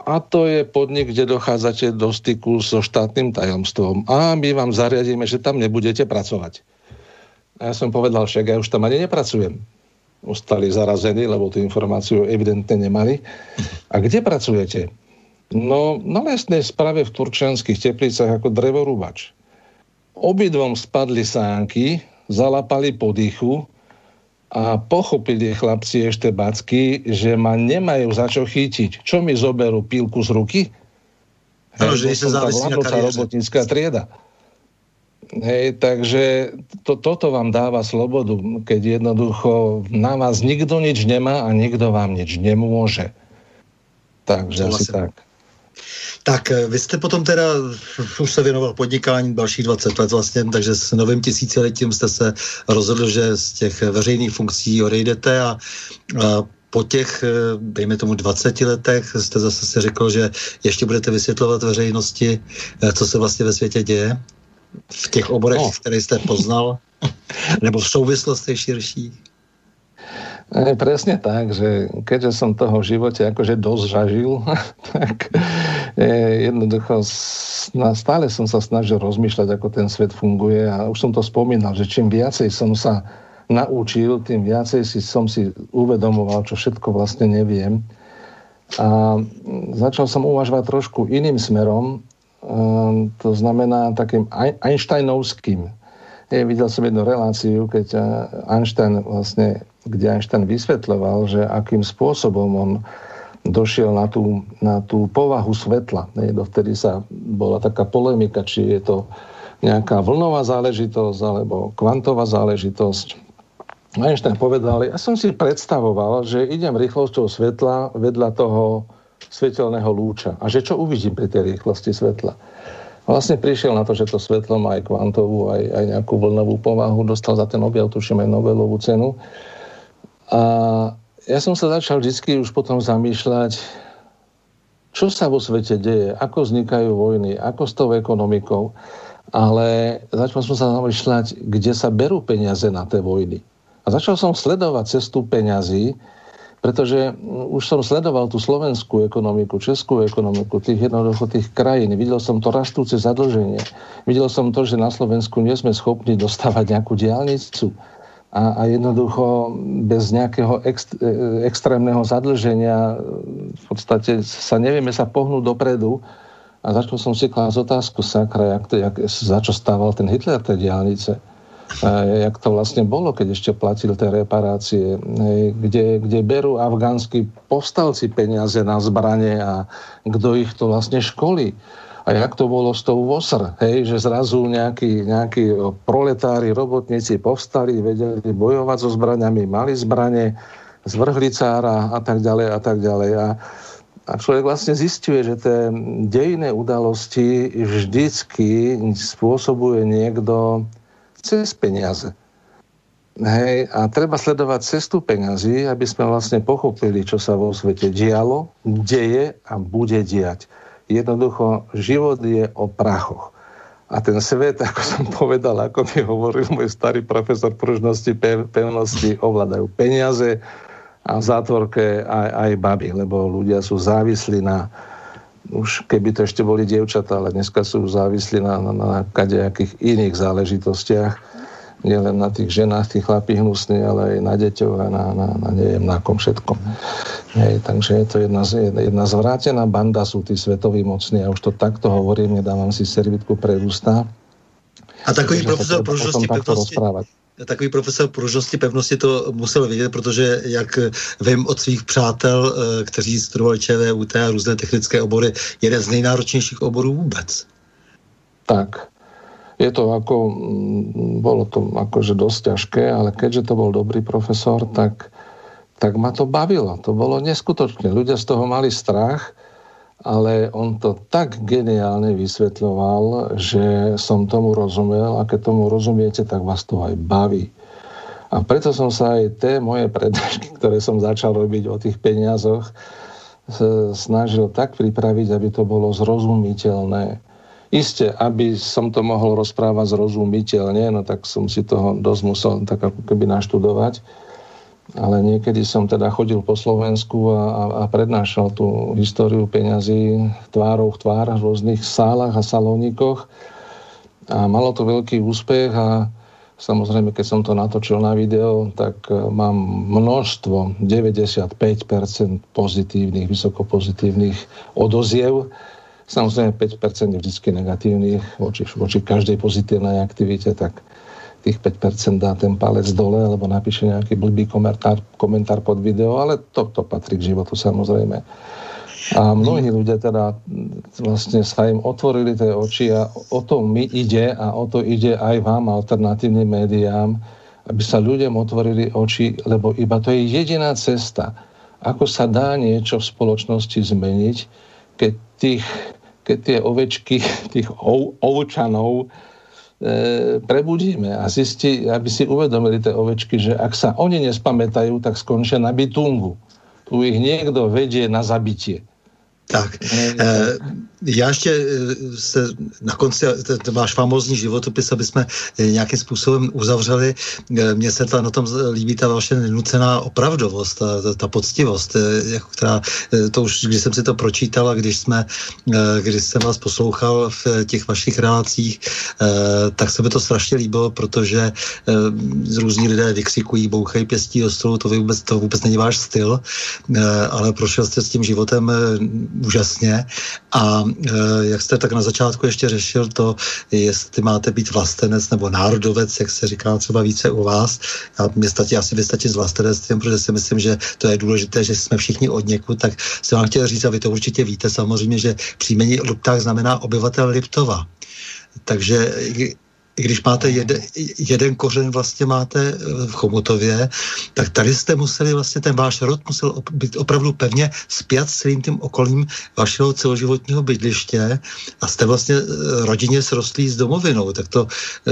A to je podnik, kde dochádzate do styku so štátnym tajomstvom. A my vám zariadíme, že tam nebudete pracovať. A ja som povedal, však ja už tam ani nepracujem ostali zarazení, lebo tú informáciu evidentne nemali. A kde pracujete? No, na lesnej sprave v Turčianských teplicách ako drevorúbač. Obidvom spadli sánky, zalapali po dýchu a pochopili chlapci ešte backy, že ma nemajú za čo chytiť. Čo mi zoberú pílku z ruky? Ano, že sa závislí na robotnícká trieda. Hej, takže to, toto vám dáva slobodu, keď jednoducho na vás nikto nič nemá a nikto vám nič nemôže. Takže asi tak. Tak eh, vy jste potom teda už se věnoval podnikání dalších 20 let vlastně, takže s novým tisíciletím jste se rozhodl, že z těch veřejných funkcí odejdete a, a po těch, eh, dejme tomu 20 letech, jste zase si řekl, že ještě budete vysvětlovat veřejnosti, eh, co se vlastně ve světě děje v těch oborech, no. které jste poznal, nebo v souvislostech širších. E, presne tak, že keďže som toho v živote akože dosť žažil, tak e, jednoducho stále som sa snažil rozmýšľať, ako ten svet funguje a už som to spomínal, že čím viacej som sa naučil, tým viacej si, som si uvedomoval, čo všetko vlastne neviem. A začal som uvažovať trošku iným smerom, to znamená takým Einsteinovským. Ja videl som jednu reláciu, keď e, Einstein vlastne kde Einstein vysvetľoval, že akým spôsobom on došiel na tú, na tú povahu svetla. Dovtedy sa bola taká polemika, či je to nejaká vlnová záležitosť alebo kvantová záležitosť. Einstein povedal, ja som si predstavoval, že idem rýchlosťou svetla vedľa toho svetelného lúča. A že čo uvidím pri tej rýchlosti svetla? Vlastne prišiel na to, že to svetlo má aj kvantovú, aj, aj nejakú vlnovú povahu. Dostal za ten objav, tuším, aj Nobelovú cenu. A ja som sa začal vždy už potom zamýšľať, čo sa vo svete deje, ako vznikajú vojny, ako s tou ekonomikou. Ale začal som sa zamýšľať, kde sa berú peniaze na tie vojny. A začal som sledovať cestu peňazí, pretože už som sledoval tú slovenskú ekonomiku, českú ekonomiku, tých jednoducho tých krajín. Videl som to rastúce zadlženie. Videl som to, že na Slovensku nie sme schopní dostávať nejakú diálnicu a, a jednoducho bez nejakého ext, e, extrémneho zadlženia v podstate sa nevieme sa pohnúť dopredu a začal som si klásť otázku sakra, jak to, jak, za čo stával ten Hitler tej diálnice. Jak to vlastne bolo, keď ešte platil tie reparácie, kde, kde berú afgánsky povstalci peniaze na zbranie a kto ich to vlastne školí. A jak to bolo s tou VOSR, hej, že zrazu nejakí, nejakí proletári, robotníci povstali, vedeli bojovať so zbraniami, mali zbranie, zvrhli cára a tak ďalej a tak ďalej. A, a človek vlastne zistuje, že tie dejné udalosti vždycky spôsobuje niekto cez peniaze. Hej, a treba sledovať cestu peňazí, aby sme vlastne pochopili, čo sa vo svete dialo, deje a bude diať. Jednoducho, život je o prachoch. A ten svet, ako som povedal, ako mi hovoril môj starý profesor pružnosti, pevnosti, ovládajú peniaze a v zátvorke aj, aj baby, lebo ľudia sú závislí na, už keby to ešte boli dievčatá, ale dneska sú závislí na, na, na kadejakých iných záležitostiach nielen na tých ženách, tých chlapí hnusní, ale aj na deťoch a na, na, na neviem, na kom všetkom. Hej, takže je to jedna, jedna zvrátená banda, sú tí svetoví mocní a už to takto hovorím, nedávam si servitku pre ústa. A takový profesor pružnosti pevnosti, takový profesor pružnosti pevnosti to musel vědět, protože jak vím od svých přátel, eh, kteří studovali ČVUT a různé technické obory, jeden z nejnáročnějších oborů vůbec. Tak, je to ako, mm, bolo to akože dosť ťažké, ale keďže to bol dobrý profesor, tak, tak ma to bavilo. To bolo neskutočné. Ľudia z toho mali strach, ale on to tak geniálne vysvetľoval, že som tomu rozumel a keď tomu rozumiete, tak vás to aj baví. A preto som sa aj tie moje prednášky, ktoré som začal robiť o tých peniazoch, snažil tak pripraviť, aby to bolo zrozumiteľné Isté, aby som to mohol rozprávať zrozumiteľne, no tak som si toho dosť musel tak ako keby naštudovať. Ale niekedy som teda chodil po Slovensku a, a, prednášal tú históriu peňazí tvárov v tvár v rôznych sálach a salónikoch. A malo to veľký úspech a samozrejme, keď som to natočil na video, tak e, mám množstvo, 95% pozitívnych, vysokopozitívnych odoziev Samozrejme 5% je vždy negatívnych voči, voči každej pozitívnej aktivite, tak tých 5% dá ten palec dole, alebo napíše nejaký blbý komentár, komentár pod video, ale to, to patrí k životu samozrejme. A mnohí ľudia teda vlastne sa im otvorili tie oči a o to mi ide a o to ide aj vám, alternatívnym médiám, aby sa ľuďom otvorili oči, lebo iba to je jediná cesta, ako sa dá niečo v spoločnosti zmeniť, keď, tých, keď tie ovečky, tých ov, ovčanov prebudíme a zistí, aby si uvedomili tie ovečky, že ak sa oni nespamätajú, tak skončia na bytungu. Tu ich niekto vedie na zabitie. Tak, eh, já ještě eh, se na konci, váš famózní životopis, aby jsme eh, nějakým způsobem uzavřeli, mně se ta, na tom líbí ta vaše nenucená opravdovost, ta, ta, poctivost, jako která, to už, když jsem si to pročítal a když jsme, když jsem vás poslouchal v těch vašich relacích, tak se mi to strašně líbilo, protože různí lidé vykřikují, bouchají pěstí do stolu, to vůbec, to vůbec není váš styl, ale prošel jste s tím životem úžasně. A e, jak jste tak na začátku ještě řešil to, jestli máte být vlastenec nebo národovec, jak se říká třeba více u vás. A mě stačí asi vystačit s vlastenectvím, protože si myslím, že to je důležité, že jsme všichni od někud, tak jsem vám chtěl říct, a vy to určitě víte samozřejmě, že příjmení Lupták znamená obyvatel Liptova. Takže i když máte jeden, jeden kořen vlastně máte v Chomutově, tak tady jste museli vlastně, ten váš rod musel být opravdu pevně spjat s celým tím okolím vašeho celoživotního bydliště a jste vlastně eh, rodině srostlí s domovinou, tak to e,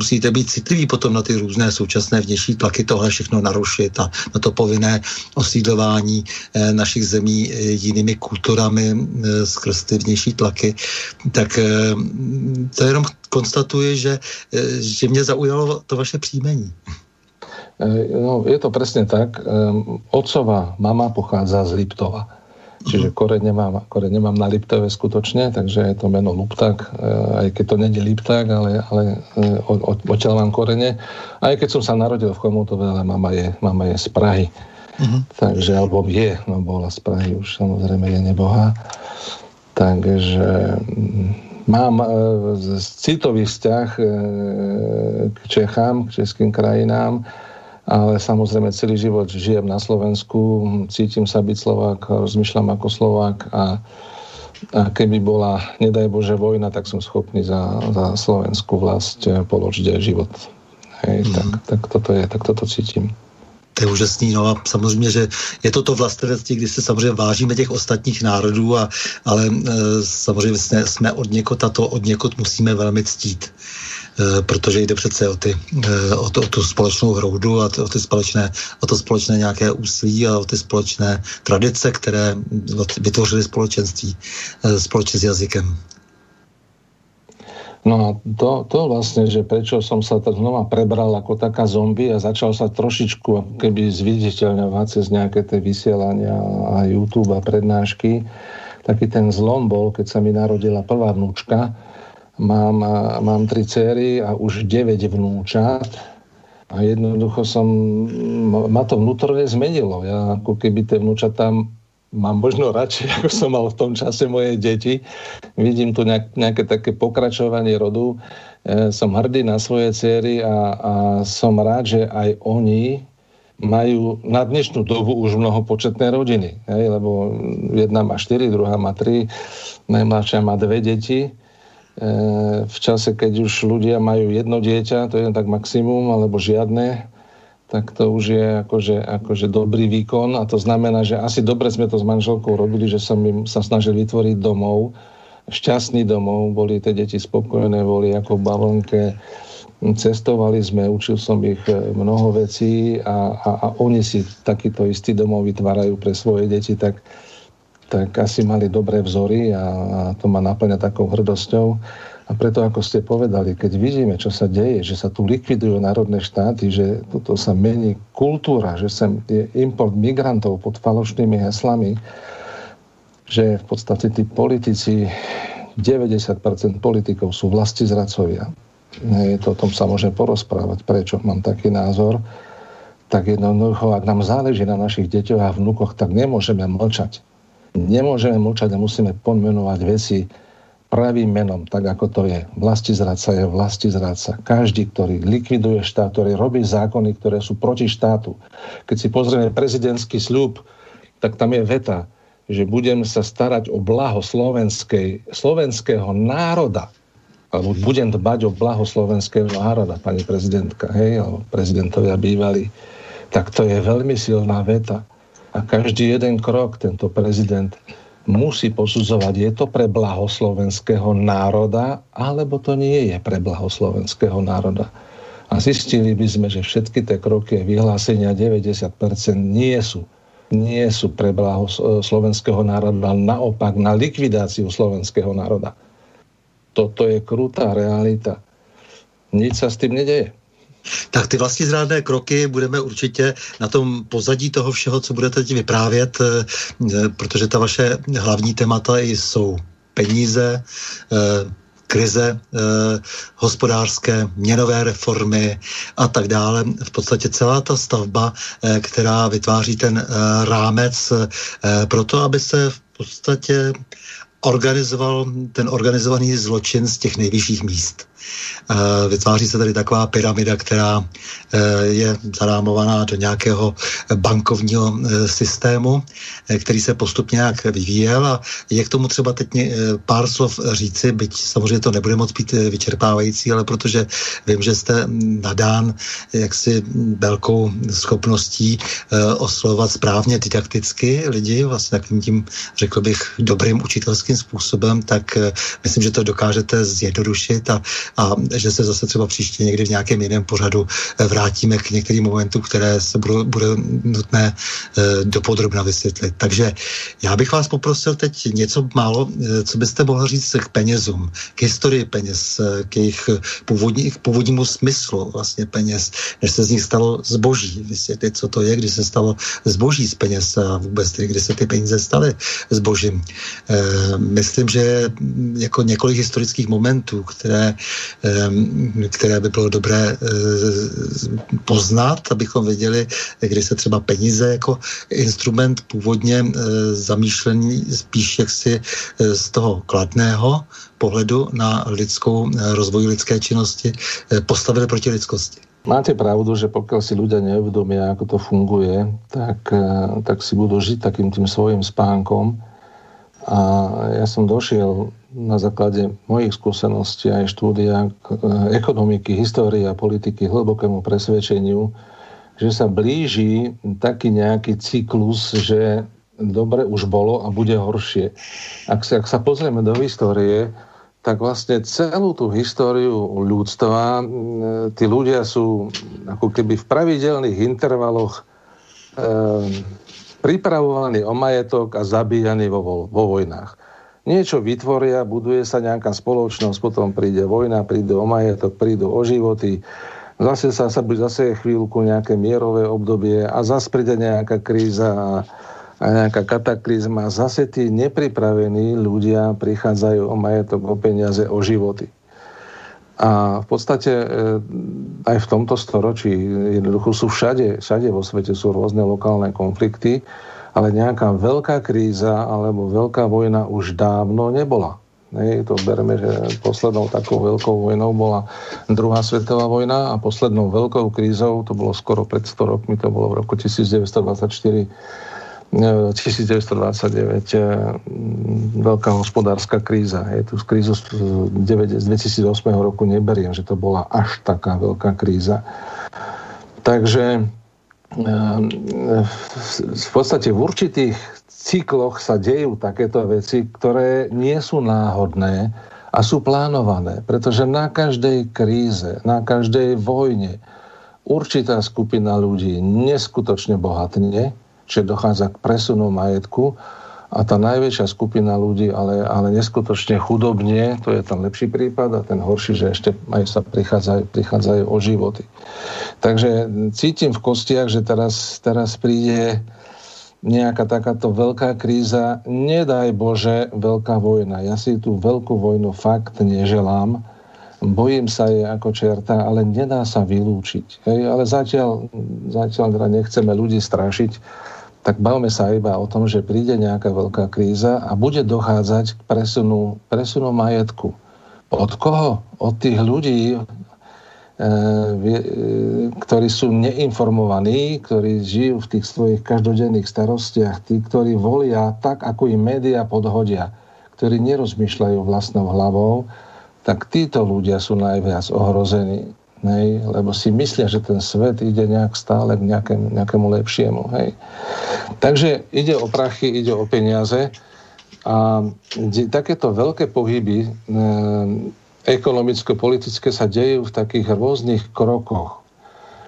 musíte být citliví potom na ty různé současné vnější tlaky, tohle všechno narušit a na to povinné osídlování e, našich zemí e, jinými kulturami e, skrz ty vnější tlaky. Tak e, to jenom konstatuji, že, e, že mě zaujalo to vaše příjmení. E, no, je to presne tak. Otcová mama pochádza z Liptova. Čiže mhm. koreň nemám, koreň nemám na Liptove skutočne, takže je to meno Lupták, e, aj keď to není Lipták, ale, ale odtiaľ mám korene. Aj keď som sa narodil v Chomutove, ale mama je, mama je z Prahy. Uh-huh. Takže, alebo je, no bola z Prahy, už samozrejme je nebohá. Takže Mám e, citový vzťah e, k Čechám, k českým krajinám, ale samozrejme celý život žijem na Slovensku, cítim sa byť Slovák, rozmýšľam ako Slovák a, a keby bola, nedaj Bože, vojna, tak som schopný za, za slovenskú vlast e, položiť aj život. Hej, mm. tak, tak, toto je, tak toto cítim to je úžasný. No a samozřejmě, že je to to vlastenectví, kdy se samozřejmě vážíme těch ostatních národů, a, ale e, samozřejmě jsme, jsme od někot a to od někot musíme velmi ctít. E, protože jde přece o, ty, e, o, to, o tu společnou hroudu a o, ty společné, o to společné nějaké úsilí a o ty společné tradice, které vytvořily společenství e, společně s jazykem. No a to, to vlastne, že prečo som sa tak znova prebral ako taká zombie a začal sa trošičku keby zviditeľňovať cez nejaké tie vysielania a YouTube a prednášky, taký ten zlom bol, keď sa mi narodila prvá vnúčka. Mám, mám tri céry a už 9 vnúčat a jednoducho som, ma to vnútorne zmenilo. Ja ako keby tie vnúčatá mám možno radšej, ako som mal v tom čase moje deti. Vidím tu nejak, nejaké také pokračovanie rodu. E, som hrdý na svoje céry a, a som rád, že aj oni majú na dnešnú dobu už mnohopočetné rodiny. Hej, lebo jedna má štyri, druhá má tri, najmladšia má dve deti. E, v čase, keď už ľudia majú jedno dieťa, to je tak maximum, alebo žiadne, tak to už je akože, akože dobrý výkon a to znamená, že asi dobre sme to s manželkou robili, že som im sa snažil vytvoriť domov, šťastný domov, boli tie deti spokojné, boli ako v bavlnke, cestovali sme, učil som ich e, mnoho vecí a, a, a oni si takýto istý domov vytvárajú pre svoje deti, tak, tak asi mali dobré vzory a, a to ma naplňa takou hrdosťou. A preto, ako ste povedali, keď vidíme, čo sa deje, že sa tu likvidujú národné štáty, že toto sa mení kultúra, že sa je import migrantov pod falošnými heslami, že v podstate tí politici, 90% politikov sú vlasti zradcovia. Je to, o tom sa môže porozprávať, prečo mám taký názor. Tak jednoducho, ak nám záleží na našich deťoch a vnúkoch, tak nemôžeme mlčať. Nemôžeme mlčať a musíme pomenovať veci, pravým menom, tak ako to je. Vlasti zradca je vlasti zradca. Každý, ktorý likviduje štát, ktorý robí zákony, ktoré sú proti štátu. Keď si pozrieme prezidentský sľub, tak tam je veta, že budem sa starať o blaho slovenskej, slovenského národa, alebo budem dbať o blaho slovenského národa, pani prezidentka, hej, alebo prezidentovia bývali, tak to je veľmi silná veta. A každý jeden krok tento prezident musí posudzovať, je to pre blaho slovenského národa, alebo to nie je pre blaho slovenského národa. A zistili by sme, že všetky tie kroky vyhlásenia 90% nie sú nie sú pre blaho slovenského národa, naopak na likvidáciu slovenského národa. Toto je krutá realita. Nic sa s tým nedeje. Tak ty vlastní zrádné kroky budeme určitě na tom pozadí toho všeho, co budete teď vyprávět, eh, eh, protože ta vaše hlavní témata jsou peníze, eh, krize eh, hospodářské, měnové reformy a tak dále. V podstatě celá ta stavba, eh, která vytváří ten eh, rámec eh, pro to, aby se v podstatě organizoval ten organizovaný zločin z těch nejvyšších míst. Eh, vytváří se tady taková pyramida, která eh, je zarámovaná do nějakého bankovního eh, systému, který se postupně nějak vyvíjel a je k tomu třeba teď pár slov říci, byť samozřejmě to nebude moc být vyčerpávající, ale protože vím, že jste nadán jaksi velkou schopností oslovovat správně didakticky lidi, vlastně takovým tím, řekl bych, dobrým učitelským způsobem, tak myslím, že to dokážete zjednodušit a, a že se zase třeba příště někdy v nějakém jiném pořadu eh, vrátíme k některým momentům, které se budou, bude nutné eh, dopodrobna vysvětlit. Takže já bych vás poprosil teď něco málo, eh, co byste mohli říct k penězům, k historii peněz, k jejich původní, k původnímu smyslu vlastně peněz, než se z nich stalo zboží. Vysvětlit, co to je, kdy se stalo zboží z peněz a vůbec tedy, kdy se ty peníze staly zbožím. Myslím, že jako několik historických momentů, které které by bylo dobré eh, poznat, abychom věděli, kdy se třeba peníze jako instrument původně eh, zamýšlený spíš jaksi eh, z toho kladného pohledu na lidskou, rozvoj lidské činnosti postavili proti lidskosti. Máte pravdu, že pokiaľ si ľudia neuvedomia, ako to funguje, tak, tak si budú žiť takým tým svojim spánkom. A ja som došiel na základe mojich skúseností aj štúdia ekonomiky, histórie a politiky hlbokému presvedčeniu, že sa blíži taký nejaký cyklus, že dobre už bolo a bude horšie. Ak sa, ak sa pozrieme do histórie, tak vlastne celú tú históriu ľudstva, tí ľudia sú ako keby v pravidelných intervaloch e, pripravovaní o majetok a zabíjaní vo, vo vojnách niečo vytvoria, buduje sa nejaká spoločnosť, potom príde vojna, príde o majetok, prídu o životy, zase sa, sa zase chvíľku nejaké mierové obdobie a zase príde nejaká kríza a, a nejaká kataklizma. Zase tí nepripravení ľudia prichádzajú o majetok, o peniaze, o životy. A v podstate e, aj v tomto storočí jednoducho sú všade, všade vo svete sú rôzne lokálne konflikty ale nejaká veľká kríza alebo veľká vojna už dávno nebola. Hej, to bereme, že poslednou takou veľkou vojnou bola druhá svetová vojna a poslednou veľkou krízou, to bolo skoro pred 100 rokmi, to bolo v roku 1924 1929 e, veľká hospodárska kríza. Hej, tú krízu z 2008 roku neberiem, že to bola až taká veľká kríza. Takže Ehm, v podstate v určitých cykloch sa dejú takéto veci, ktoré nie sú náhodné a sú plánované, pretože na každej kríze, na každej vojne určitá skupina ľudí neskutočne bohatne, čiže dochádza k presunu majetku a tá najväčšia skupina ľudí, ale, ale neskutočne chudobne, to je ten lepší prípad a ten horší, že ešte aj sa prichádzajú, prichádzajú o životy. Takže cítim v kostiach, že teraz, teraz príde nejaká takáto veľká kríza, nedaj Bože, veľká vojna. Ja si tú veľkú vojnu fakt neželám, bojím sa jej ako čerta, ale nedá sa vylúčiť. Hej, ale zatiaľ, zatiaľ teda nechceme ľudí strašiť, tak bavme sa iba o tom, že príde nejaká veľká kríza a bude dochádzať k presunu, presunu majetku. Od koho? Od tých ľudí, E, e, ktorí sú neinformovaní, ktorí žijú v tých svojich každodenných starostiach, tí, ktorí volia tak, ako im médiá podhodia, ktorí nerozmýšľajú vlastnou hlavou, tak títo ľudia sú najviac ohrození. Hej, lebo si myslia, že ten svet ide nejak stále k nejakému, nejakému lepšiemu. Hej. Takže ide o prachy, ide o peniaze a takéto veľké pohyby e, ekonomicko-politické sa dejú v takých rôznych krokoch.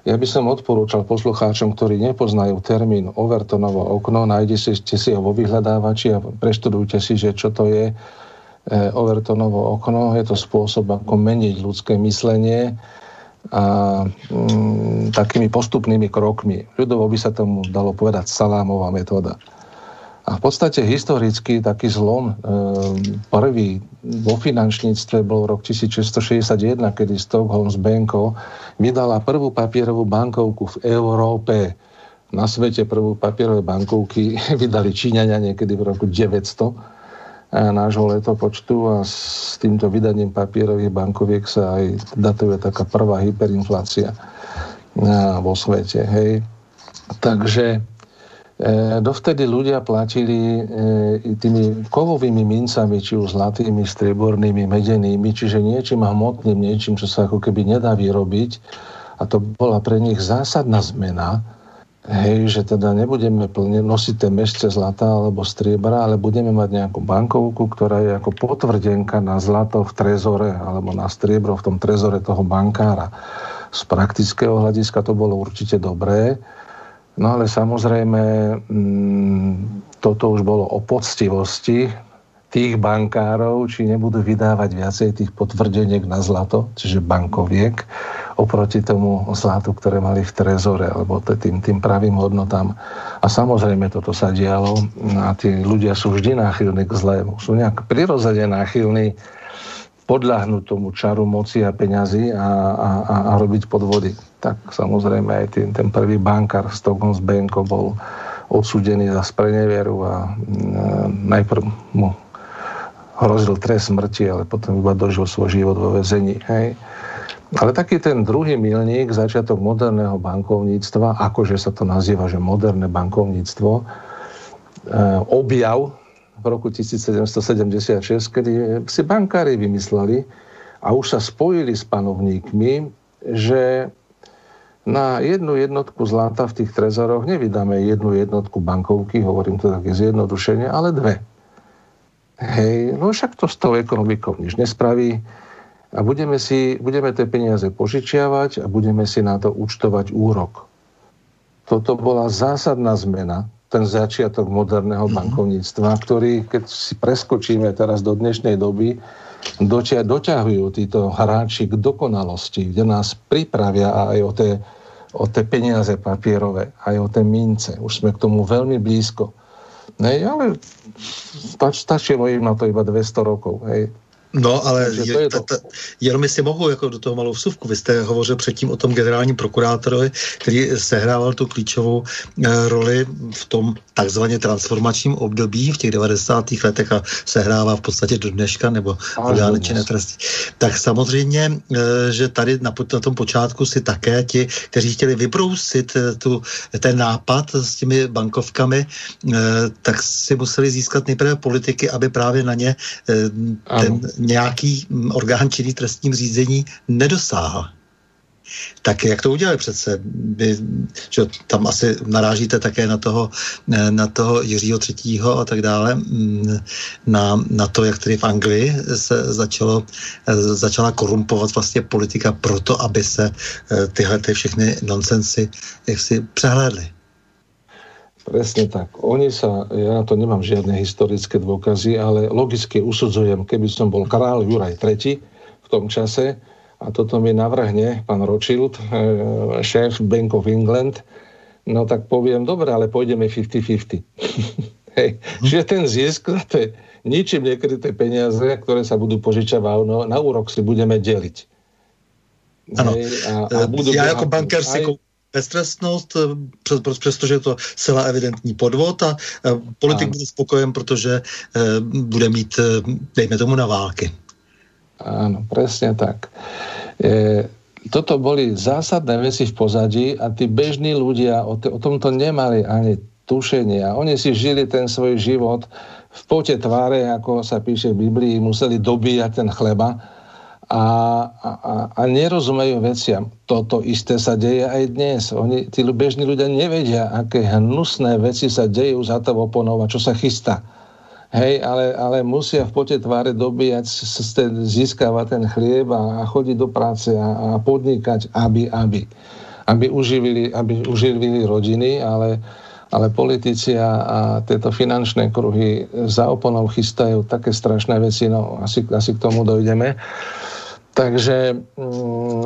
Ja by som odporúčal poslucháčom, ktorí nepoznajú termín Overtonovo okno, nájdete si ho vo vyhľadávači a preštudujte si, že čo to je e, Overtonovo okno. Je to spôsob, ako meniť ľudské myslenie a mm, takými postupnými krokmi. Ľudovo by sa tomu dalo povedať salámová metóda. A v podstate historicky taký zlom e, prvý vo finančníctve bol rok 1661, kedy Stockholms Banko vydala prvú papierovú bankovku v Európe. Na svete prvú papierové bankovky vydali Číňania niekedy v roku 900 nášho letopočtu a s týmto vydaním papierových bankoviek sa aj datuje taká prvá hyperinflácia vo svete. Hej. Takže E, dovtedy ľudia platili e, tými kovovými mincami, či už zlatými, striebornými, medenými, čiže niečím hmotným, niečím, čo sa ako keby nedá vyrobiť. A to bola pre nich zásadná zmena, hej, že teda nebudeme plne nosiť tie mešce zlata alebo striebra, ale budeme mať nejakú bankovku, ktorá je ako potvrdenka na zlato v trezore alebo na striebro v tom trezore toho bankára. Z praktického hľadiska to bolo určite dobré, No ale samozrejme, mm, toto už bolo o poctivosti tých bankárov, či nebudú vydávať viacej tých potvrdeniek na zlato, čiže bankoviek, oproti tomu zlatu, ktoré mali v trezore, alebo tým, tým pravým hodnotám. A samozrejme toto sa dialo a tí ľudia sú vždy náchylní k zlému. Sú nejak prirodzene náchylní podľahnúť tomu čaru moci a peňazí a, a, a, a robiť podvody. Tak samozrejme aj ten, ten prvý bankár Stockholms Banko bol odsúdený za spreneveru a mm, najprv mu hrozil trest smrti, ale potom iba dožil svoj život vo vezení. Hej. Ale taký ten druhý milník, začiatok moderného bankovníctva, akože sa to nazýva, že moderné bankovníctvo, e, objav v roku 1776, kedy si bankári vymysleli a už sa spojili s panovníkmi, že na jednu jednotku zlata v tých trezoroch nevydáme jednu jednotku bankovky, hovorím to také zjednodušenie, ale dve. Hej, no však to s tou ekonomikou nič nespraví a budeme, si, budeme tie peniaze požičiavať a budeme si na to účtovať úrok. Toto bola zásadná zmena, ten začiatok moderného mhm. bankovníctva, ktorý, keď si preskočíme teraz do dnešnej doby, doťa, doťahujú títo hráči k dokonalosti, kde nás pripravia aj o tie, o tie peniaze papierové, aj o tie mince. Už sme k tomu veľmi blízko. Nej, ale stač, stačilo im na to iba 200 rokov. Hej. No, ale je, je to. Ta, ta, jenom jestli mohu jako do toho malou vsuvku. Vy jste hovořil předtím o tom generálním prokurátorovi, který sehrával tu klíčovou e, roli v tom takzvaně transformačním období v těch 90. letech a sehrává v podstatě do dneška nebo orgány či netrestí. Tak samozřejmě, e, že tady na, na tom počátku si také ti, kteří chtěli vybrousit e, tu, ten nápad s těmi bankovkami, e, tak si museli získat nejprve politiky, aby právě na ně e, ten nějaký mm, orgán činný trestním řízení nedosáhl. Tak jak to udělali přece? Vy, že tam asi narážíte také na toho, eh, na toho Jiřího třetího a tak dále, mm, na, na to, jak tedy v Anglii se začalo, eh, začala korumpovat vlastně politika proto, aby se eh, tyhle ty všechny nonsensy jaksi přehlédly. Presne tak. Oni sa, ja to nemám žiadne historické dôkazy, ale logicky usudzujem, keby som bol král Juraj III v tom čase a toto mi navrhne pán Rothschild, eh, šéf Bank of England, no tak poviem, dobre, ale pôjdeme 50-50. Hej. Čiže ten zisk, to je ničím nekryté peniaze, ktoré sa budú požičavať, no, na úrok si budeme deliť. Ano. A, a budú ja ako bankár si aj beztrestnost, přestože je to celá evidentní podvod a politik bude spokojen, protože bude mít, dejme tomu, na války. Áno, presne tak. E, toto boli zásadné veci v pozadí a tí bežní ľudia o, t- o tomto nemali ani tušenie. A oni si žili ten svoj život v pote tváre, ako sa píše v Biblii, museli dobíjať ten chleba a, a, a nerozumejú veciam. Toto isté sa deje aj dnes. Oni, tí bežní ľudia nevedia, aké hnusné veci sa dejú za to oponou a čo sa chystá. Hej, ale, ale musia v pote tváre dobíjať, získavať ten chlieb a, a chodiť do práce a, a podnikať, aby, aby. Aby uživili, aby uživili rodiny, ale, ale politici a, a tieto finančné kruhy za oponou chystajú také strašné veci, no asi, asi k tomu dojdeme. Takže mm,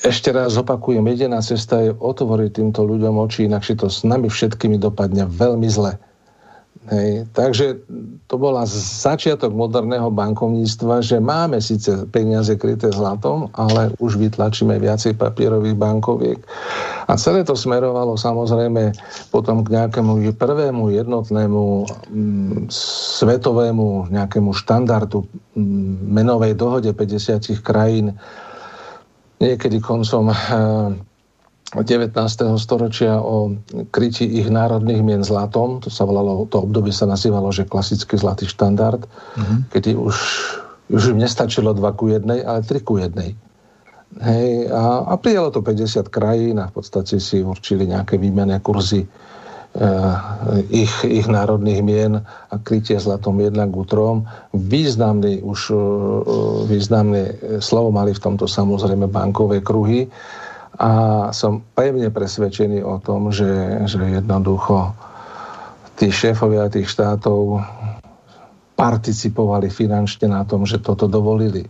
ešte raz opakujem, jediná cesta je otvoriť týmto ľuďom oči, inakšie to s nami všetkými dopadne veľmi zle. Hej. Takže to bola začiatok moderného bankovníctva, že máme síce peniaze kryté zlatom, ale už vytlačíme viacej papierových bankoviek. A celé to smerovalo samozrejme potom k nejakému prvému jednotnému m, mm, svetovému nejakému štandardu m, mm, menovej dohode 50 krajín niekedy koncom e, 19. storočia o kryti ich národných mien zlatom. To sa volalo, to obdobie sa nazývalo, že klasický zlatý štandard, mm-hmm. kedy už, už im nestačilo 2 ku 1, ale 3 ku 1. Hej, a, a prijalo to 50 krajín a v podstate si určili nejaké výmené kurzy e, ich, ich národných mien a krytie zlatom jednak ku trom. Významný už e, významné slovo mali v tomto samozrejme bankové kruhy a som pevne presvedčený o tom, že, že jednoducho tí šéfovia tých štátov participovali finančne na tom, že toto dovolili.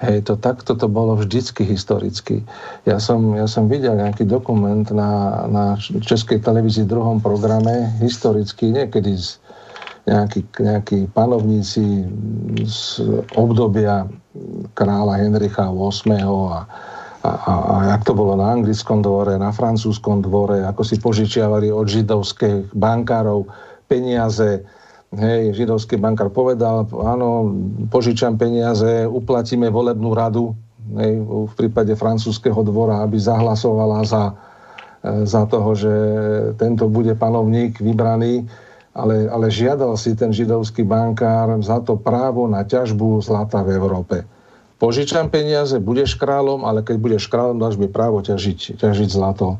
Hej, to takto to bolo vždycky historicky. Ja som, ja som videl nejaký dokument na, na Českej televízii druhom programe, historicky, niekedy z nejakí, nejakí panovníci z obdobia kráľa Henricha VIII a, a, a, jak to bolo na anglickom dvore, na francúzskom dvore, ako si požičiavali od židovských bankárov peniaze. Hej, židovský bankár povedal, áno, požičam peniaze, uplatíme volebnú radu, hej, v prípade francúzského dvora, aby zahlasovala za, e, za toho, že tento bude panovník vybraný, ale, ale žiadal si ten židovský bankár za to právo na ťažbu zlata v Európe požičam peniaze, budeš kráľom, ale keď budeš kráľom, dáš mi právo ťažiť, ťažiť zlato,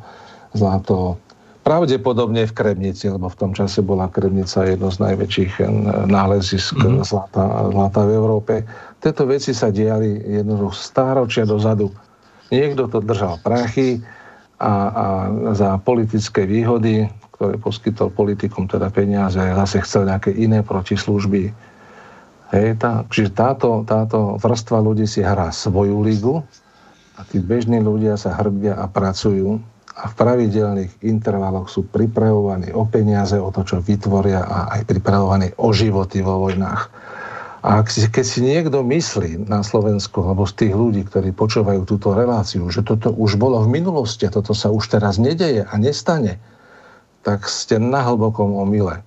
zlato pravdepodobne v Kremnici, lebo v tom čase bola Kremnica jedno z najväčších eh, nálezisk mm-hmm. zlata, zlata v Európe. Tieto veci sa diali jednoducho stáročia dozadu. Niekto to držal prachy a, a za politické výhody, ktoré poskytol politikom teda peniaze, zase chcel nejaké iné protislužby Hej, tá, čiže táto, táto vrstva ľudí si hrá svoju ligu a tí bežní ľudia sa hrbia a pracujú a v pravidelných intervaloch sú pripravovaní o peniaze, o to, čo vytvoria a aj pripravovaní o životy vo vojnách. A ak si, keď si niekto myslí na Slovensku, alebo z tých ľudí, ktorí počúvajú túto reláciu, že toto už bolo v minulosti a toto sa už teraz nedeje a nestane, tak ste na hlbokom omyle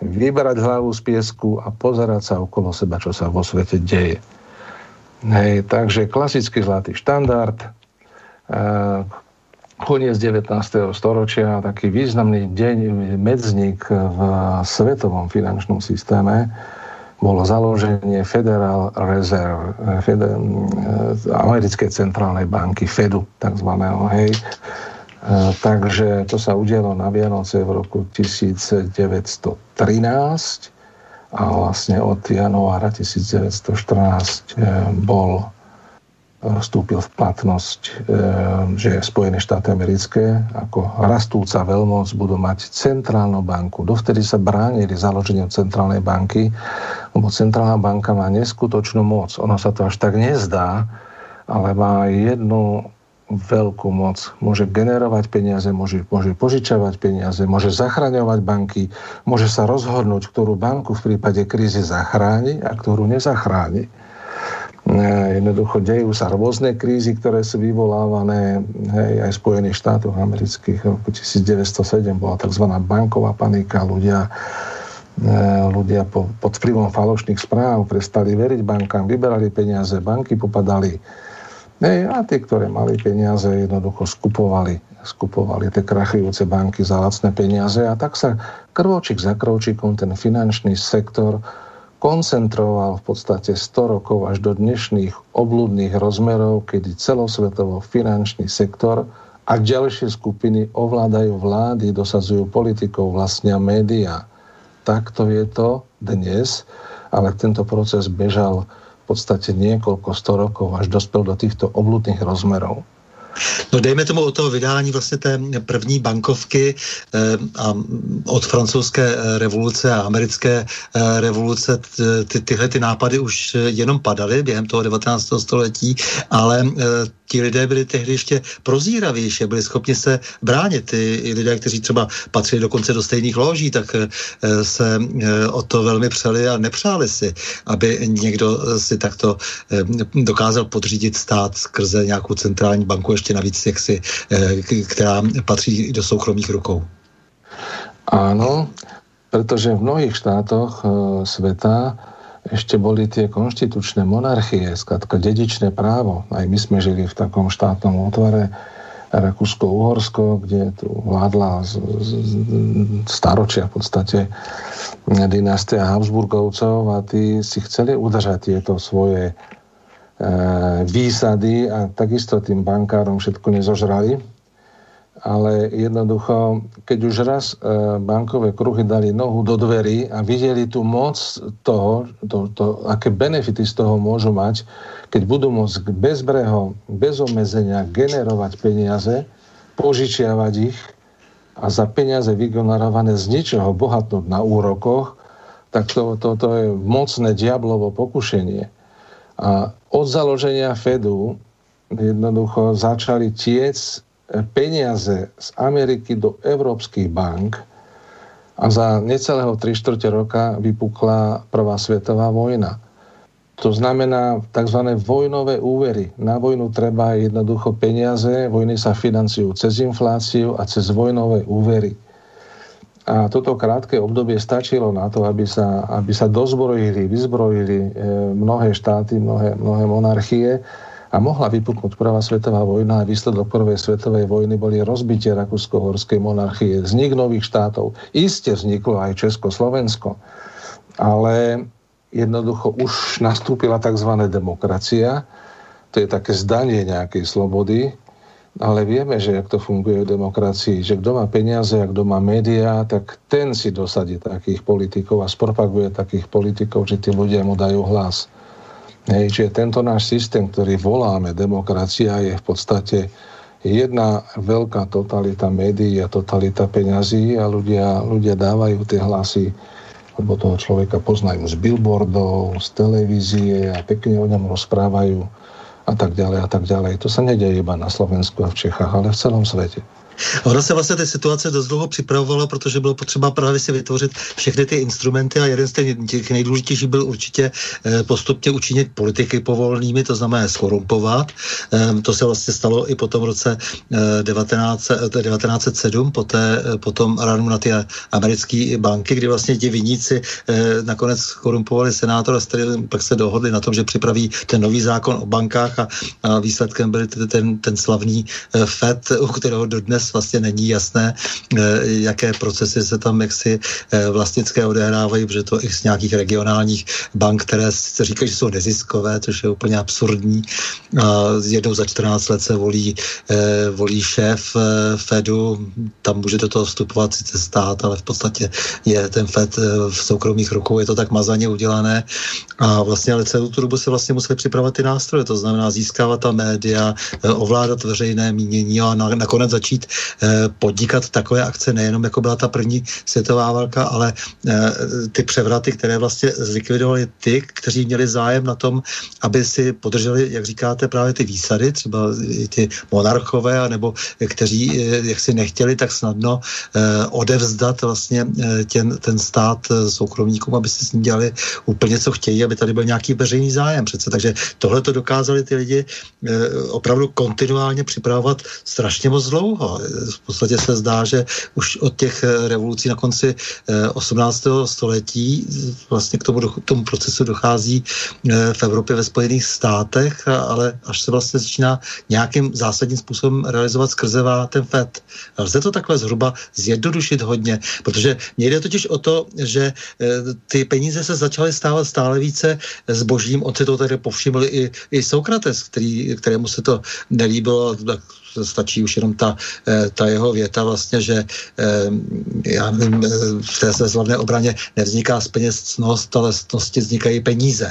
vyberať hlavu z piesku a pozerať sa okolo seba, čo sa vo svete deje. Hej, takže klasický zlatý štandard, e, koniec 19. storočia, taký významný deň, medzník v svetovom finančnom systéme, bolo založenie Federal Reserve, Feder, e, americkej centrálnej banky, Fedu, takzvaného, hej, E, takže to sa udialo na Vianoce v roku 1913 a vlastne od januára 1914 e, bol e, vstúpil v platnosť, že Spojené štáty americké ako rastúca veľmoc budú mať centrálnu banku. Dovtedy sa bránili založeniu centrálnej banky, lebo centrálna banka má neskutočnú moc. Ono sa to až tak nezdá, ale má jednu veľkú moc. Môže generovať peniaze, môže, môže požičavať peniaze, môže zachraňovať banky, môže sa rozhodnúť, ktorú banku v prípade krízy zachráni a ktorú nezachráni. jednoducho dejú sa rôzne krízy, ktoré sú vyvolávané hej, aj Spojených štátoch amerických. V roku 1907 bola tzv. banková panika. Ľudia, e, ľudia po, pod vplyvom falošných správ prestali veriť bankám, vyberali peniaze, banky popadali. Hej, a tí, ktoré mali peniaze, jednoducho skupovali, skupovali tie krachujúce banky za lacné peniaze a tak sa krôčik za krôčikom ten finančný sektor koncentroval v podstate 100 rokov až do dnešných obludných rozmerov, kedy celosvetovo finančný sektor a ďalšie skupiny ovládajú vlády, dosazujú politikov, vlastnia médiá. Takto je to dnes, ale tento proces bežal podstate niekoľko sto rokov, až dospel do týchto obludných rozmerov. No dejme tomu od toho vydání vlastně té první bankovky eh, a od francouzské eh, revoluce a americké eh, revoluce ty, tyhle ty nápady už jenom padaly během toho 19. století, ale ti lidé byli tehdy ještě prozíravější, byli schopni se bránit. Ty lidé, kteří třeba patřili dokonce do stejných loží, tak se o to velmi přeli a nepřáli si, aby někdo si takto dokázal podřídit stát skrze nějakou centrální banku ještě navíc jaksi, eh, která patří do soukromých rukou. Áno, pretože v mnohých štátoch e, sveta ešte boli tie konštitučné monarchie, skratka dedičné právo. Aj my sme žili v takom štátnom útvare Rakúsko-Uhorsko, kde tu vládla z, z, staročia v podstate dynastia Habsburgovcov a tí si chceli udržať tieto svoje Eh, výsady a takisto tým bankárom všetko nezožrali. Ale jednoducho, keď už raz eh, bankové kruhy dali nohu do dverí a videli tú moc toho, to, to, aké benefity z toho môžu mať, keď budú môcť bezbreho, bez obmedzenia generovať peniaze, požičiavať ich a za peniaze vygenerované z ničoho bohatnúť na úrokoch, tak to, to, to je mocné diablovo pokušenie. A od založenia Fedu jednoducho začali tiec peniaze z Ameriky do európskych bank a za necelého 3 čtvrte roka vypukla Prvá svetová vojna. To znamená tzv. vojnové úvery. Na vojnu treba jednoducho peniaze, vojny sa financujú cez infláciu a cez vojnové úvery. A toto krátke obdobie stačilo na to, aby sa, aby sa dozbrojili, vyzbrojili e, mnohé štáty, mnohé, mnohé monarchie a mohla vypuknúť Prvá svetová vojna a výsledok Prvej svetovej vojny boli rozbitie Rakúsko-Horskej monarchie, vznik nových štátov. Isté vzniklo aj Československo, ale jednoducho už nastúpila tzv. demokracia, to je také zdanie nejakej slobody, ale vieme, že jak to funguje v demokracii, že kto má peniaze a kto má médiá, tak ten si dosadí takých politikov a spropaguje takých politikov, že tí ľudia mu dajú hlas. Hej, čiže tento náš systém, ktorý voláme demokracia, je v podstate jedna veľká totalita médií a totalita peňazí a ľudia, ľudia dávajú tie hlasy lebo toho človeka poznajú z billboardov, z televízie a pekne o ňom rozprávajú a tak ďalej a tak ďalej. To sa nedeje iba na Slovensku a v Čechách, ale v celom svete. Ono se vlastně ty situace dost dlouho připravovalo, protože bylo potřeba právě si vytvořit všechny ty instrumenty a jeden z těch nejdůležitějších byl určitě eh, postupně učinit politiky povolnými, to znamená skorumpovat. Ehm, to se vlastně stalo i po tom roce 19, eh, 1907, eh, po, té, po ranu na ty americké banky, kdy vlastně ti viníci nakonec korumpovali senátora, pak se dohodli na tom, že připraví ten nový zákon o bankách a, a výsledkem byl ten, ten slavný FED, u kterého dodnes vlastně není jasné, eh, jaké procesy se tam jaksi eh, vlastnické odehrávají, protože to i z nějakých regionálních bank, které se říkají, že jsou neziskové, což je úplně absurdní. A jednou za 14 let se volí, eh, volí šéf Fedu, tam může do toho vstupovat sice stát, ale v podstatě je ten Fed v soukromých rukou, je to tak mazaně udělané. A vlastně ale celou tu dobu se vlastně museli připravovat ty nástroje, to znamená získávat ta média, ovládat veřejné mínění a nakonec začít podnikat takové akce, nejenom jako byla ta první světová válka, ale ty převraty, které vlastně zlikvidovaly ty, kteří měli zájem na tom, aby si podrželi, jak říkáte, právě ty výsady, třeba ty monarchové, nebo kteří jak si nechtěli tak snadno odevzdat vlastně ten, ten stát soukromníkům, aby si s ním dělali úplně, co chtějí, aby tady byl nějaký veřejný zájem přece. Takže tohle to dokázali ty lidi opravdu kontinuálně připravovat strašně moc dlouho. V podstatě se zdá, že už od těch revolucí na konci 18. století vlastně k tomu, tomu procesu dochází v Evropě ve Spojených státech, ale až se vlastně začíná nějakým zásadním způsobem realizovat skrze ten FED. Lze to takhle zhruba zjednodušit hodně, protože mně jde totiž o to, že ty peníze se začaly stávat stále více zbožím. On si to tady povšiml i, i Sokrates, který, kterému se to nelíbilo, stačí už jenom ta, eh, ta jeho věta vlastně, že eh, já nevím, eh, v té slavné obraně nevzniká z peněz cnost, ale z cnosti vznikají peníze.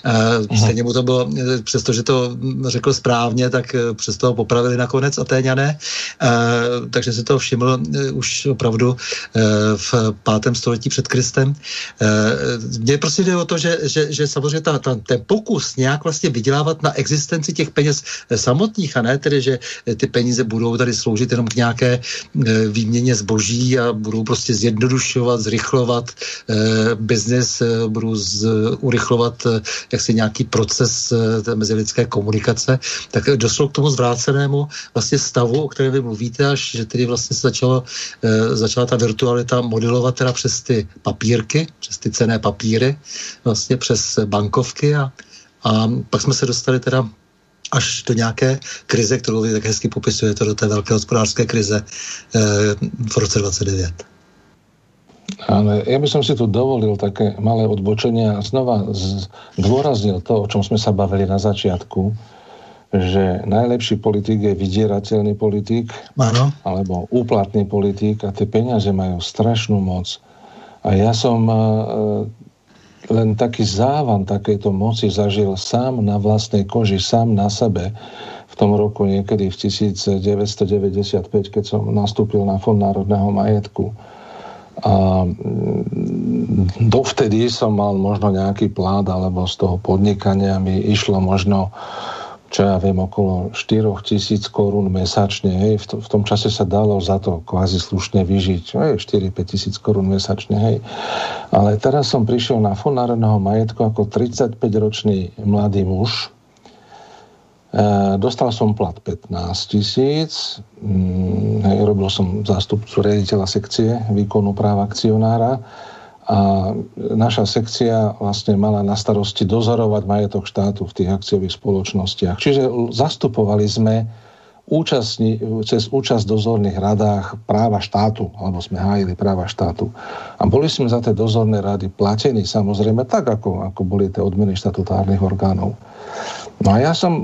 Stejně mu to bylo, přestože to řekl správně, tak přesto ho popravili nakonec Atéňané, takže si to všiml už opravdu v pátém století před Kristem. Mně prostě jde o to, že, že, že samozřejmě ta, ta, ten pokus nějak vlastně vydělávat na existenci těch peněz samotných a ne tedy, že ty peníze budou tady sloužit jenom k nějaké eh, výměně zboží a budou prostě zjednodušovat, zrychlovat eh, biznis, eh, budou z, urychlovat jaksi nějaký proces té mezilidské komunikace, tak došlo k tomu zvrácenému vlastně stavu, o kterém vy mluvíte, až že tedy vlastně se začalo, začala ta virtualita modelovat teda přes ty papírky, přes ty cené papíry, vlastně přes bankovky a, a pak jsme se dostali teda až do nějaké krize, kterou vy tak hezky popisujete, do té velké hospodářské krize eh, v roce 29. Ale ja by som si tu dovolil také malé odbočenie a znova zdôraznil to, o čom sme sa bavili na začiatku, že najlepší politik je vydierateľný politik ano. alebo úplatný politik a tie peniaze majú strašnú moc. A ja som eh, len taký závan takéto moci zažil sám na vlastnej koži, sám na sebe v tom roku niekedy v 1995, keď som nastúpil na Fond národného majetku. A mm, dovtedy som mal možno nejaký plát, alebo z toho podnikania mi išlo možno čo ja viem, okolo 4 tisíc korún mesačne. Hej. V, to, v tom čase sa dalo za to kvázi slušne vyžiť. 4-5 tisíc korún mesačne. Hej. Ale teraz som prišiel na Fond národného majetku ako 35-ročný mladý muž. E, dostal som plat 15 tisíc. Mm, hej, robil som zástupcu riaditeľa sekcie výkonu práva akcionára a naša sekcia vlastne mala na starosti dozorovať majetok štátu v tých akciových spoločnostiach. Čiže zastupovali sme účastni, cez účasť v dozorných radách práva štátu, alebo sme hájili práva štátu. A boli sme za tie dozorné rady platení, samozrejme, tak ako, ako boli tie odmeny štatutárnych orgánov. No a ja som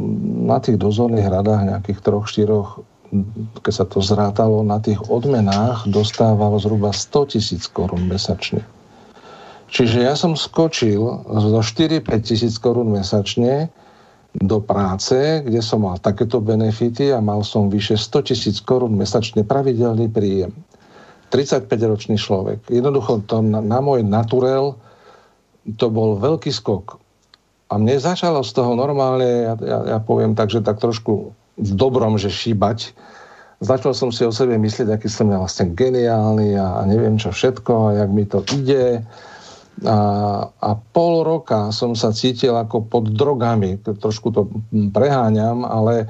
na tých dozorných radách nejakých troch, štyroch keď sa to zrátalo, na tých odmenách dostával zhruba 100 tisíc korún mesačne. Čiže ja som skočil zo 4-5 tisíc korún mesačne do práce, kde som mal takéto benefity a mal som vyše 100 tisíc korún mesačne pravidelný príjem. 35-ročný človek. Jednoducho to na, na môj naturel to bol veľký skok. A mne začalo z toho normálne, ja, ja, ja poviem tak, že tak trošku v dobrom, že šíbať. Začal som si o sebe myslieť, aký som ja vlastne geniálny a, a neviem čo všetko a jak mi to ide a, a pol roka som sa cítil ako pod drogami. Trošku to preháňam, ale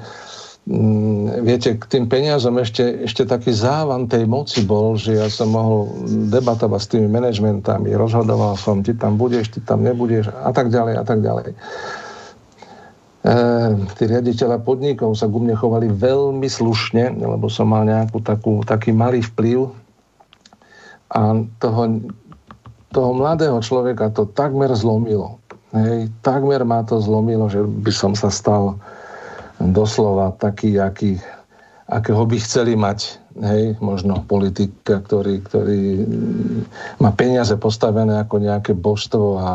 mm, viete, k tým peniazom ešte, ešte taký závan tej moci bol, že ja som mohol debatovať s tými manažmentami, rozhodoval som, ty tam budeš, ty tam nebudeš a tak ďalej a tak ďalej. E, tí riaditeľa podnikov sa ku mne chovali veľmi slušne, lebo som mal nejakú takú, taký malý vplyv a toho toho mladého človeka to takmer zlomilo. Hej, takmer ma to zlomilo, že by som sa stal doslova taký, aký, akého by chceli mať hej, možno politika, ktorý, ktorý má peniaze postavené ako nejaké božstvo a,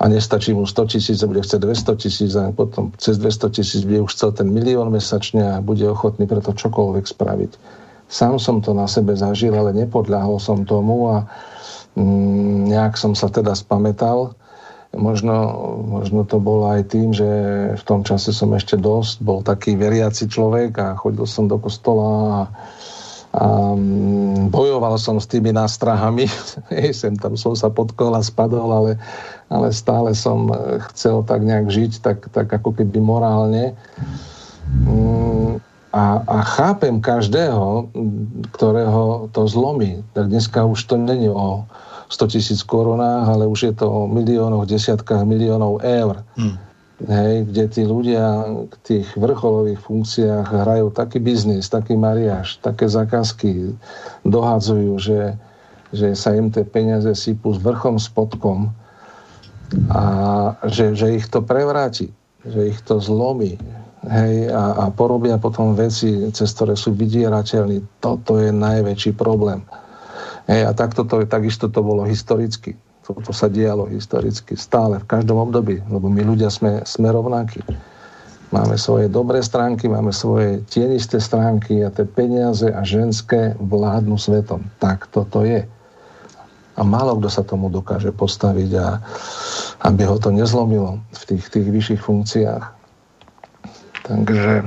a nestačí mu 100 tisíc, bude chceť 200 tisíc a potom cez 200 tisíc by už chcel ten milión mesačne a bude ochotný preto čokoľvek spraviť. Sám som to na sebe zažil, ale nepodľahol som tomu a nejak som sa teda spametal. Možno, možno to bolo aj tým, že v tom čase som ešte dosť bol taký veriaci človek a chodil som do kostola a, a mm, bojoval som s tými nástrahami. Sem tam som sa potkol a spadol, ale, ale stále som chcel tak nejak žiť, tak, tak ako keby morálne. Mm, a, a chápem každého, ktorého to zlomí. Tak dneska už to není o 100 tisíc korunách, ale už je to o miliónoch, desiatkách miliónov eur. Hmm. Hej, kde tí ľudia k tých vrcholových funkciách hrajú taký biznis, taký mariáš, také zákazky, dohadzujú, že, že sa im tie peniaze sypú s vrchom, spodkom a že, že ich to prevráti, že ich to zlomí, hej, a, a porobia potom veci, cez ktoré sú vydierateľní. Toto je najväčší problém. Hej, a takto to, takisto to bolo historicky. Toto sa dialo historicky stále, v každom období, lebo my ľudia sme, sme rovnakí. Máme svoje dobré stránky, máme svoje tienisté stránky a tie peniaze a ženské vládnu svetom. Tak toto je. A málo kto sa tomu dokáže postaviť a aby ho to nezlomilo v tých, tých vyšších funkciách. Takže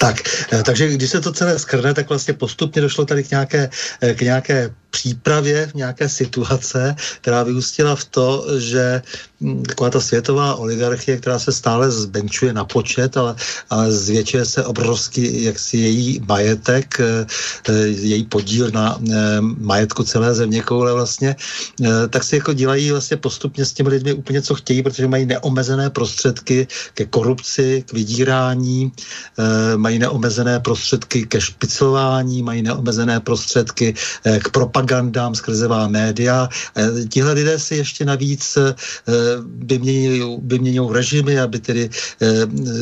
tak, eh, takže když se to celé skrne, tak vlastně postupně došlo tady k nějaké, eh, k nějaké přípravě v nějaké situace, která vyústila v to, že hm, taková ta světová oligarchie, která se stále zbenčuje na počet, ale, ale zvětšuje se obrovský jaksi její majetek, eh, její podíl na majetku celé země koule vlastně, tak si jako dělají vlastně postupně s těmi lidmi úplně co chtějí, protože mají neomezené prostředky ke korupci, k vydírání, mají neomezené prostředky ke špiclování, mají neomezené prostředky k propagandám skrzevá média. Tihle lidé si ještě navíc vyměňují režimy, aby tedy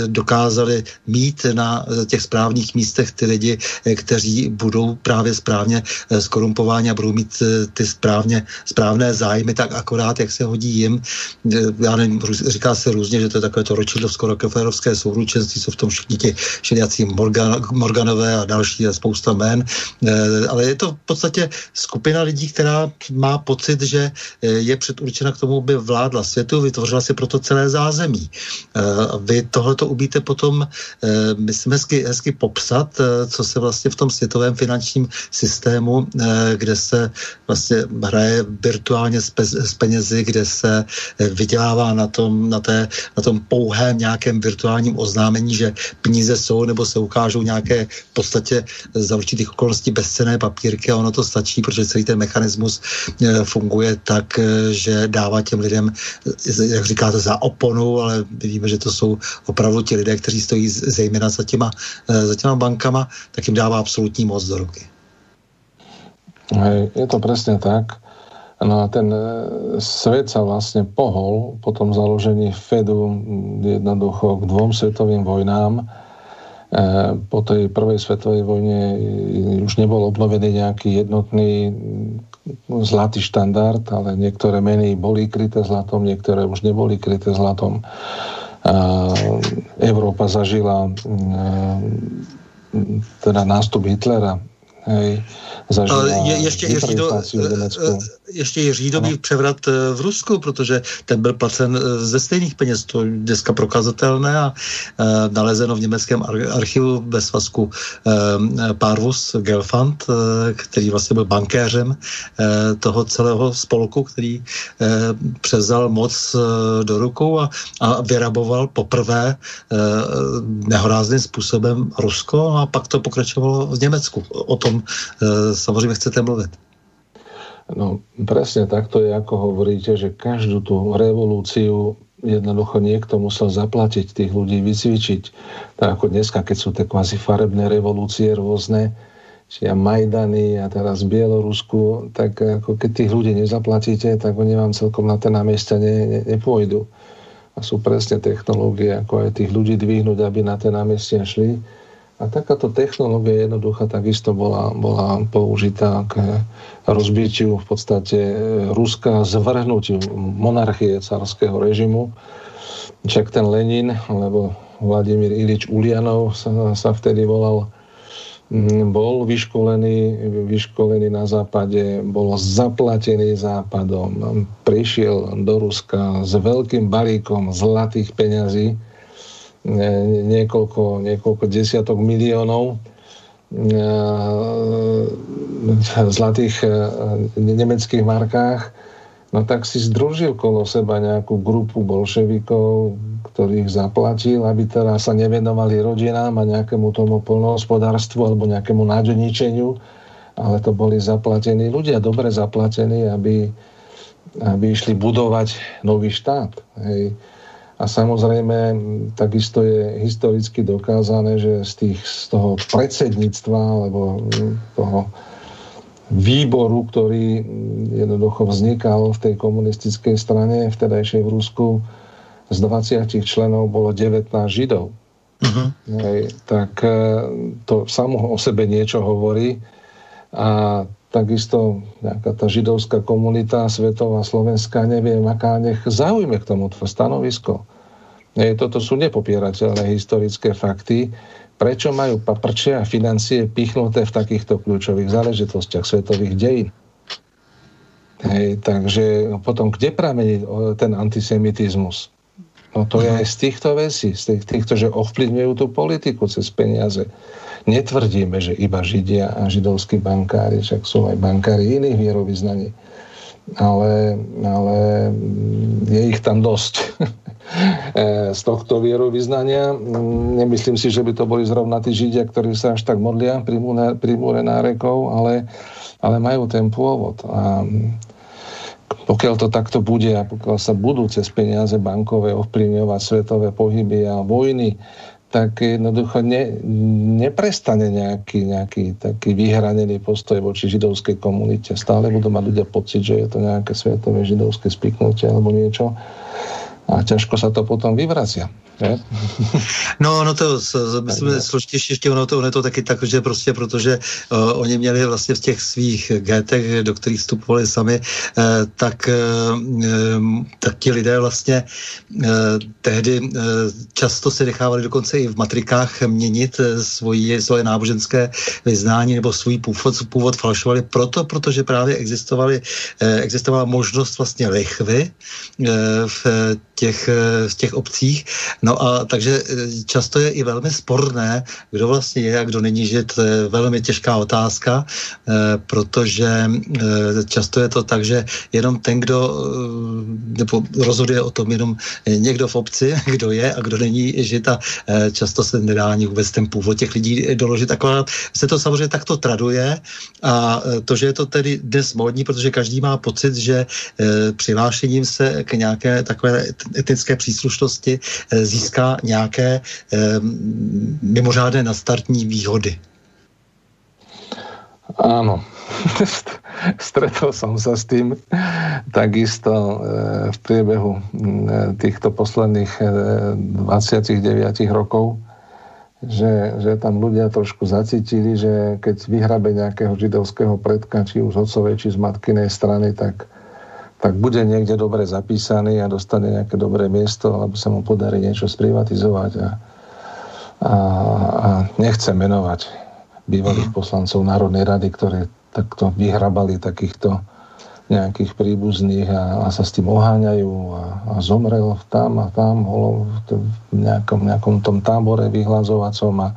dokázali mít na těch správných místech ty lidi, kteří budou právě správně skorumpováni a budou mít ty správně, správné zájmy tak akorát, jak se hodí jim. Já nevím, říká se různě, že to je takové to ročidlovsko-rockefellerovské souručenství, co v tom všichni ti Morgan, Morganové a další a spousta jmén, ale je to v podstatě skupina lidí, která má pocit, že eh, je předurčena k tomu, aby vládla světu, vytvořila si proto celé zázemí. Eh, vy tohleto umíte potom, myslím, hezky, hezky popsat, co se vlastně v tom světovém finančním systému, kde se vlastně hraje virtuálně s penězi, kde se vydělává na tom, na, té, na tom pouhém nějakém virtuálním oznámení, že peníze jsou nebo se ukážou nějaké v podstatě za určitých okolností bezcené papírky a ono to stačí, protože celý ten mechanismus eh, funguje tak, eh, že dává těm lidem, eh, jak říkáte, za oponu, ale víme, že to jsou opravdu ti lidé, kteří stojí zejména za těma, za těma bankama, tak jim dává absolutní moc do ruky. Hej, je to presne tak. No a ten svet sa vlastne pohol po tom založení Fedu jednoducho k dvom svetovým vojnám E, po tej prvej svetovej vojne už nebol obnovený nejaký jednotný zlatý štandard, ale niektoré meny boli kryté zlatom, niektoré už neboli kryté zlatom. Európa zažila teda nástup Hitlera hej, je, ještě Jiří, do, ještě Jiří dobý převrat eh, v Rusku, protože ten byl placen ze stejných peněz, to je dneska prokazatelné a uh, nalezeno v německém archivu ve svazku uh, Parvus Gelfand, uh, který vlastně byl bankéřem uh, toho celého spolku, který uh, převzal moc uh, do rukou a, a vyraboval poprvé uh, nehorázným způsobem Rusko a pak to pokračovalo v Německu. O tom e, samozřejmě chcete mluvit. No presne takto je, ako hovoríte, že každú tú revolúciu jednoducho niekto musel zaplatiť, tých ľudí vycvičiť. Tak ako dneska, keď sú tie kvázi farebné revolúcie rôzne, či a Majdany a teraz Bielorusku, tak ako keď tých ľudí nezaplatíte, tak oni vám celkom na ten námestia ne, ne, nepôjdu. A sú presne technológie, ako aj tých ľudí dvihnúť, aby na tie námestia šli a takáto technológia jednoducha takisto bola, bola použitá k rozbitiu v podstate e, Ruska, zvrhnutiu monarchie carského režimu. Však ten Lenin, alebo Vladimír Ilič Ulianov sa, sa vtedy volal, mm, bol vyškolený, vyškolený na západe, bol zaplatený západom, prišiel do Ruska s veľkým balíkom zlatých peňazí, niekoľko, niekoľko desiatok miliónov zlatých nemeckých markách no tak si združil kolo seba nejakú grupu bolševikov, ktorých zaplatil, aby teraz sa nevenovali rodinám a nejakému tomu polnohospodárstvu alebo nejakému nádeníčeniu, ale to boli zaplatení ľudia, dobre zaplatení, aby, aby išli budovať nový štát. Hej. A samozrejme, takisto je historicky dokázané, že z, tých, z toho predsedníctva alebo toho výboru, ktorý jednoducho vznikal v tej komunistickej strane vtedajšej v Rusku. Z 20 členov bolo 19 Židov. Uh-huh. Hej, tak e, to samo o sebe niečo hovorí. A takisto nejaká tá židovská komunita svetová, slovenská, neviem aká, nech zaujme k tomu stanovisko. Toto sú nepopierateľné historické fakty prečo majú paprče a financie pichnuté v takýchto kľúčových záležitostiach svetových dejín. Hej, takže potom kde pramení ten antisemitizmus? No to je aj z týchto vecí, z týchto, že ovplyvňujú tú politiku cez peniaze. Netvrdíme, že iba Židia a židovskí bankári, však sú aj bankári iných vierovýznaní. Ale, ale je ich tam dosť. E, z tohto vierovýznania. Mm, nemyslím si, že by to boli zrovna tí Židia, ktorí sa až tak modlia pri, múre nárekov, ale, ale majú ten pôvod. A pokiaľ to takto bude a pokiaľ sa budú cez peniaze bankové ovplyvňovať svetové pohyby a vojny, tak jednoducho ne, neprestane nejaký, nejaký taký vyhranený postoj voči židovskej komunite. Stále budú mať ľudia pocit, že je to nejaké svetové židovské spiknutie alebo niečo a ťažko sa to potom vyvracia. Ne? No, no to myslím, složitější ještě ono to, ono to taky tak, že prostě protože uh, oni měli vlastně v těch svých getech, do kterých vstupovali sami, uh, tak, uh, tak ti lidé vlastně uh, tehdy uh, často se nechávali dokonce i v matrikách měnit uh, svoji, svoje náboženské vyznání nebo svůj původ, původ falšovali proto, protože právě existovaly, uh, existovala možnost vlastně lichvy uh, v těch, v těch obcích. No a takže e, často je i velmi sporné, kdo vlastně je a kdo není, že to je velmi těžká otázka, e, protože e, často je to tak, že jenom ten, kdo nebo rozhoduje o tom jenom někdo v obci, kdo je a kdo není, že ta často se nedá ani vůbec ten původ těch lidí doložit. Akorát se to samozřejmě takto traduje a to, že je to tedy dnes módní, protože každý má pocit, že přihlášením se k nějaké takové etnické příslušnosti získá nějaké eh, mimořádné nastartní výhody. Áno, stretol som sa s tým takisto eh, v priebehu týchto posledných 29 eh, rokov, že, že tam ľudia trošku zacítili, že keď vyhrabe nejakého židovského predka, či už otcovej, či z matkinej strany, tak tak bude niekde dobre zapísaný a dostane nejaké dobré miesto, alebo sa mu podarí niečo sprivatizovať. A, a, a nechce menovať bývalých poslancov Národnej rady, ktoré takto vyhrabali takýchto nejakých príbuzných a, a sa s tým oháňajú a, a zomrel tam a tam holo, v nejakom, nejakom tom tábore vyhlazovacom a,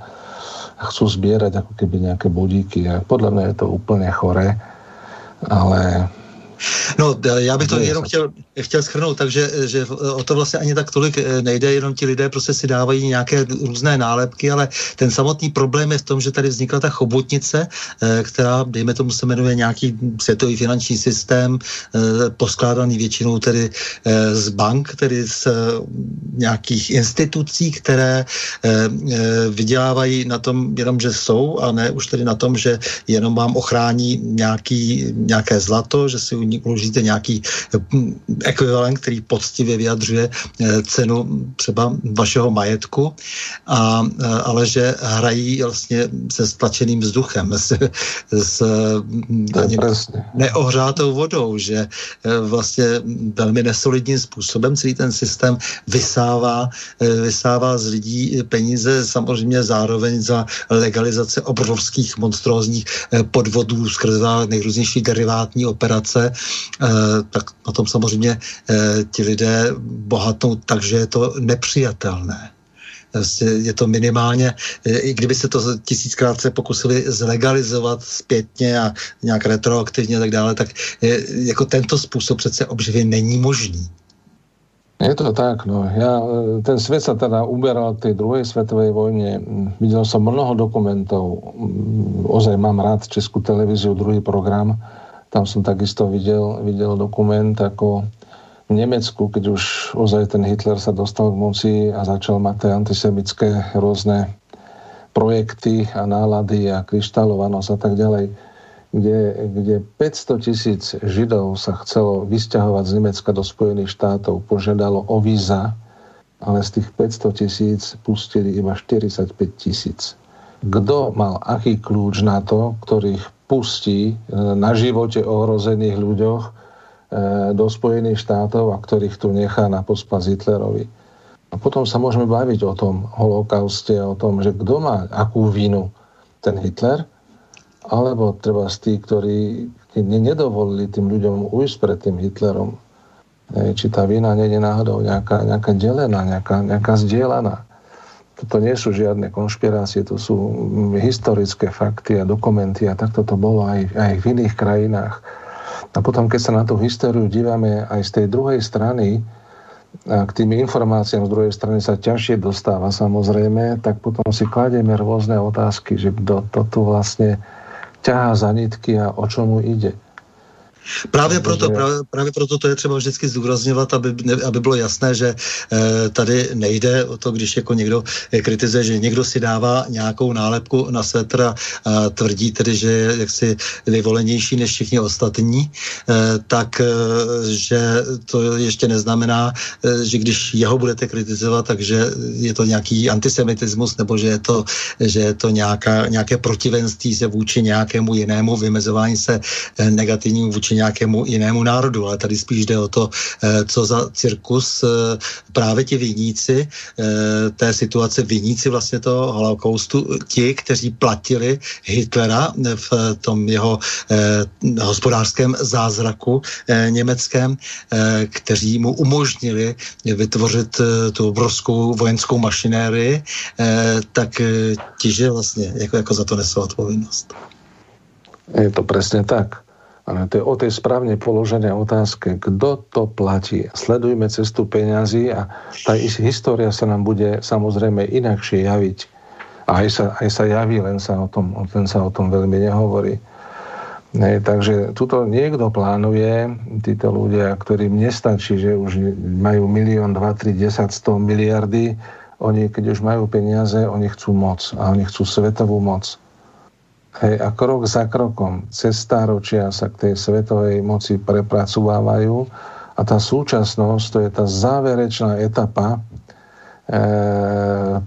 a chcú zbierať ako keby nejaké budíky. A podľa mňa je to úplne chore, ale No, já bych to jenom chtěl, chtěl schrnout, takže že o to vlastně ani tak tolik eh, nejde, jenom ti lidé prostě si dávají nějaké různé nálepky, ale ten samotný problém je v tom, že tady vznikla ta chobotnice, eh, která, dejme tomu, se jmenuje nějaký světový finanční systém, eh, poskládaný většinou tedy z bank, tedy z nějakých institucí, které vydělávají na tom jenom, že jsou a ne už tedy na tom, že jenom vám ochrání nějaký, nějaké zlato, že si uložíte nějaký ekvivalent, který poctivě vyjadřuje cenu třeba vašeho majetku, a, ale že hrají vlastně se stlačeným vzduchem, s, s neohřátou vodou, že vlastně velmi nesolidním způsobem celý ten systém vysává, vysává z lidí peníze samozřejmě zároveň za legalizace obrovských monstrózních podvodů skrze nejrůznější derivátní operace, eh, tak na tom samozřejmě eh, ti lidé bohatnou tak, že je to nepřijatelné. Je to minimálně, eh, i kdyby se to tisíckrát se pokusili zlegalizovat zpětně a nějak retroaktivně a tak dále, tak je, jako tento způsob přece obživy není možný. Je to tak, no. Ja, ten svet sa teda uberal k tej druhej svetovej vojne. Videl som mnoho dokumentov. Ozaj mám rád Českú televíziu, druhý program. Tam som takisto videl, videl dokument, ako v Nemecku, keď už ozaj ten Hitler sa dostal k moci a začal mať tie antisemické rôzne projekty a nálady a kryštálovanosť a tak ďalej kde, kde 500 tisíc Židov sa chcelo vysťahovať z Nemecka do Spojených štátov, požiadalo o víza, ale z tých 500 tisíc pustili iba 45 tisíc. Kto mal aký kľúč na to, ktorých pustí na živote ohrozených ľuďoch do Spojených štátov a ktorých tu nechá na pospas Hitlerovi. A potom sa môžeme baviť o tom holokauste, o tom, že kto má akú vinu. Ten Hitler alebo treba z tí, ktorí nedovolili tým ľuďom ujsť pred tým Hitlerom. Či tá vina nie je náhodou nejaká, nejaká delená, nejaká, nejaká zdieľaná. Toto nie sú žiadne konšpirácie, to sú historické fakty a dokumenty a takto to bolo aj, aj v iných krajinách. A potom, keď sa na tú históriu dívame aj z tej druhej strany, a k tým informáciám z druhej strany sa ťažšie dostáva samozrejme, tak potom si kladieme rôzne otázky, že kto to tu vlastne ťahá za nitky a o čomu ide. Právě proto, právě, právě proto to je třeba vždycky zdůrazňovat, aby, ne, aby bylo jasné, že e, tady nejde o to, když jako někdo kritizuje, že někdo si dává nějakou nálepku na svetr a, a tvrdí tedy, že je jaksi vyvolenější než všichni ostatní, e, tak e, že to ještě neznamená, e, že když jeho budete kritizovat, takže je to nějaký antisemitismus nebo že je to, že je to nějaká, nějaké protivenství se vůči nějakému jinému vymezování se e, negativnímu vůči vůči nějakému jinému národu, ale tady spíš jde o to, eh, co za cirkus eh, právě ti viníci eh, té situace, viníci vlastně toho holokaustu, ti, kteří platili Hitlera v tom jeho hospodářském zázraku německém, kteří mu umožnili vytvořit tu obrovskou vojenskou mašinérii, tak ti, že vlastně jako, jako za to nesou odpovědnost. Je to presne tak. To je o tej správne položenej otázke, kto to platí. Sledujme cestu peňazí a tá história sa nám bude samozrejme inakšie javiť. A aj sa, aj sa javí, len sa o tom, len sa o tom veľmi nehovorí. Ne, takže tuto niekto plánuje, títo ľudia, ktorým nestačí, že už majú milión, dva, tri, desať, sto miliardy, oni, keď už majú peniaze, oni chcú moc a oni chcú svetovú moc. Hej, a krok za krokom, cez stáročia sa k tej svetovej moci prepracovávajú a tá súčasnosť, to je tá záverečná etapa, e,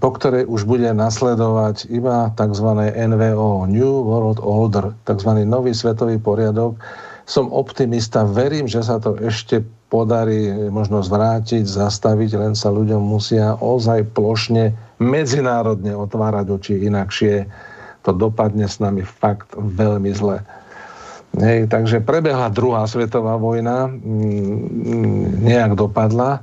po ktorej už bude nasledovať iba tzv. NVO, New World Order, tzv. nový svetový poriadok. Som optimista, verím, že sa to ešte podarí možno zvrátiť, zastaviť, len sa ľuďom musia ozaj plošne medzinárodne otvárať oči inakšie to dopadne s nami fakt veľmi zle. Hej, takže prebehla druhá svetová vojna, mm, nejak dopadla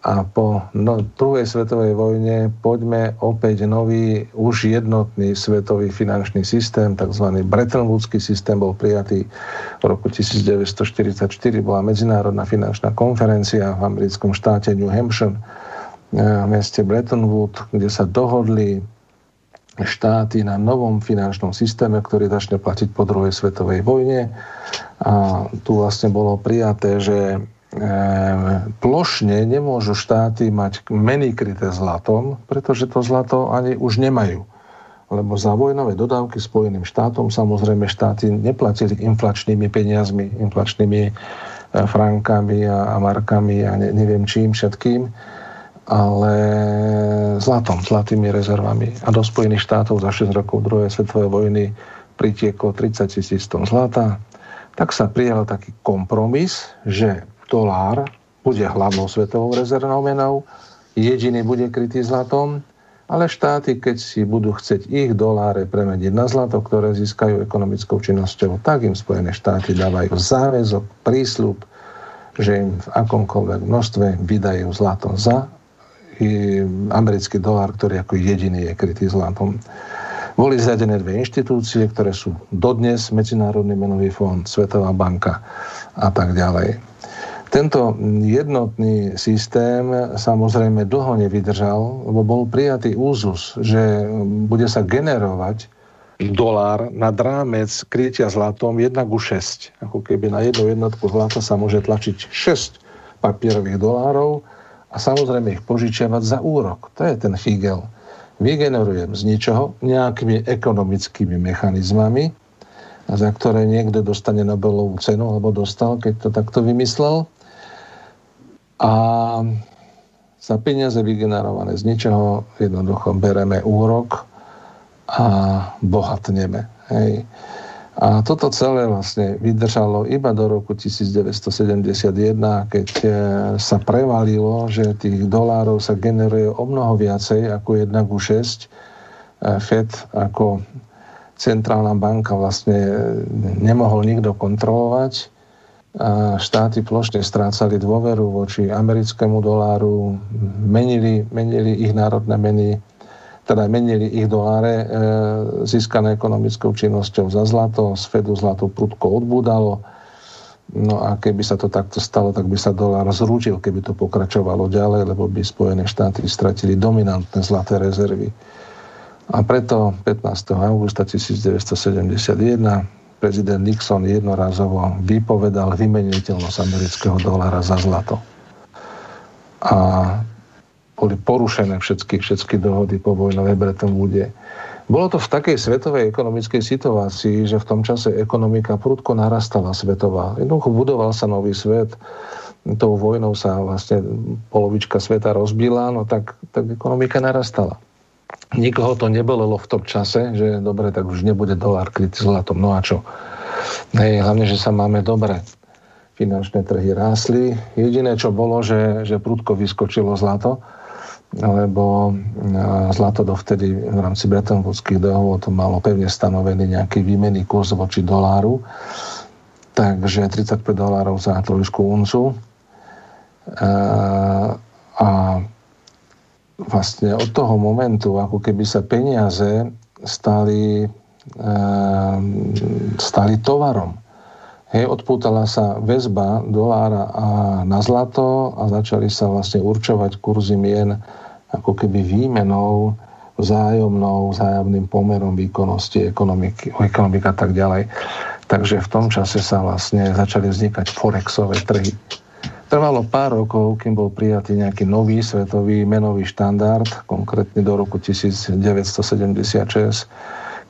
a po no, druhej svetovej vojne poďme opäť nový, už jednotný svetový finančný systém, tzv. Bretton systém bol prijatý v roku 1944, bola medzinárodná finančná konferencia v americkom štáte New Hampshire v meste Bretton Woods, kde sa dohodli štáty na novom finančnom systéme, ktorý začne platiť po druhej svetovej vojne. A tu vlastne bolo prijaté, že e, plošne nemôžu štáty mať meny kryté zlatom, pretože to zlato ani už nemajú. Lebo za vojnové dodávky Spojeným štátom samozrejme štáty neplatili inflačnými peniazmi, inflačnými frankami a, markami a ne, neviem čím všetkým, ale zlatom, zlatými rezervami. A do Spojených štátov za 6 rokov druhej svetovej vojny pritieklo 30 tisíc tón zlata, tak sa prijal taký kompromis, že dolár bude hlavnou svetovou rezervnou menou, jediný bude krytý zlatom, ale štáty, keď si budú chcieť ich doláre premeniť na zlato, ktoré získajú ekonomickou činnosťou, tak im Spojené štáty dávajú záväzok, prísľub, že im v akomkoľvek množstve vydajú zlato za americký dolár, ktorý ako jediný je krytý zlatom. Boli zriadené dve inštitúcie, ktoré sú dodnes Medzinárodný menový fond, Svetová banka a tak ďalej. Tento jednotný systém samozrejme dlho nevydržal, lebo bol prijatý úzus, že bude sa generovať dolár nad rámec krytia zlatom 1 ku 6. Ako keby na jednu jednotku zlata sa môže tlačiť 6 papierových dolárov a samozrejme ich požičiavať za úrok. To je ten figel. Vygenerujem z ničoho nejakými ekonomickými mechanizmami, za ktoré niekto dostane Nobelovú cenu, alebo dostal, keď to takto vymyslel a za peniaze vygenerované z ničoho jednoducho bereme úrok a bohatneme. Hej. A toto celé vlastne vydržalo iba do roku 1971, keď e, sa prevalilo, že tých dolárov sa generuje o mnoho viacej ako 1 ku 6. E, FED ako centrálna banka vlastne nemohol nikto kontrolovať a štáty plošne strácali dôveru voči americkému doláru, menili, menili ich národné meny, teda menili ich doláre e, získané ekonomickou činnosťou za zlato, z Fedu zlato prudko odbúdalo. No a keby sa to takto stalo, tak by sa dolár zrútil, keby to pokračovalo ďalej, lebo by Spojené štáty stratili dominantné zlaté rezervy. A preto 15. augusta 1971 prezident Nixon jednorazovo vypovedal vymeniteľnosť amerického dolára za zlato. A boli porušené všetky, všetky dohody po vojnové Bretton Woode. Bolo to v takej svetovej ekonomickej situácii, že v tom čase ekonomika prudko narastala svetová. Jednoducho budoval sa nový svet, tou vojnou sa vlastne polovička sveta rozbila, no tak, tak ekonomika narastala. Nikoho to nebolelo v tom čase, že dobre, tak už nebude dolár krytý zlatom. No a čo? Hej, hlavne, že sa máme dobre. Finančné trhy rásli. Jediné, čo bolo, že, že prudko vyskočilo zlato, lebo zlato dovtedy v rámci Bretton dohôd to malo pevne stanovený nejaký výmenný kurz voči doláru. Takže 35 dolárov za trojskú uncu. A vlastne od toho momentu, ako keby sa peniaze stali, ehm, stali tovarom. Hej, odpútala sa väzba dolára a na zlato a začali sa vlastne určovať kurzy mien ako keby výmenou, vzájomnou, vzájomným pomerom výkonnosti ekonomiky, ekonomika a tak ďalej. Takže v tom čase sa vlastne začali vznikať forexové trhy. Trvalo pár rokov, kým bol prijatý nejaký nový svetový menový štandard, konkrétne do roku 1976,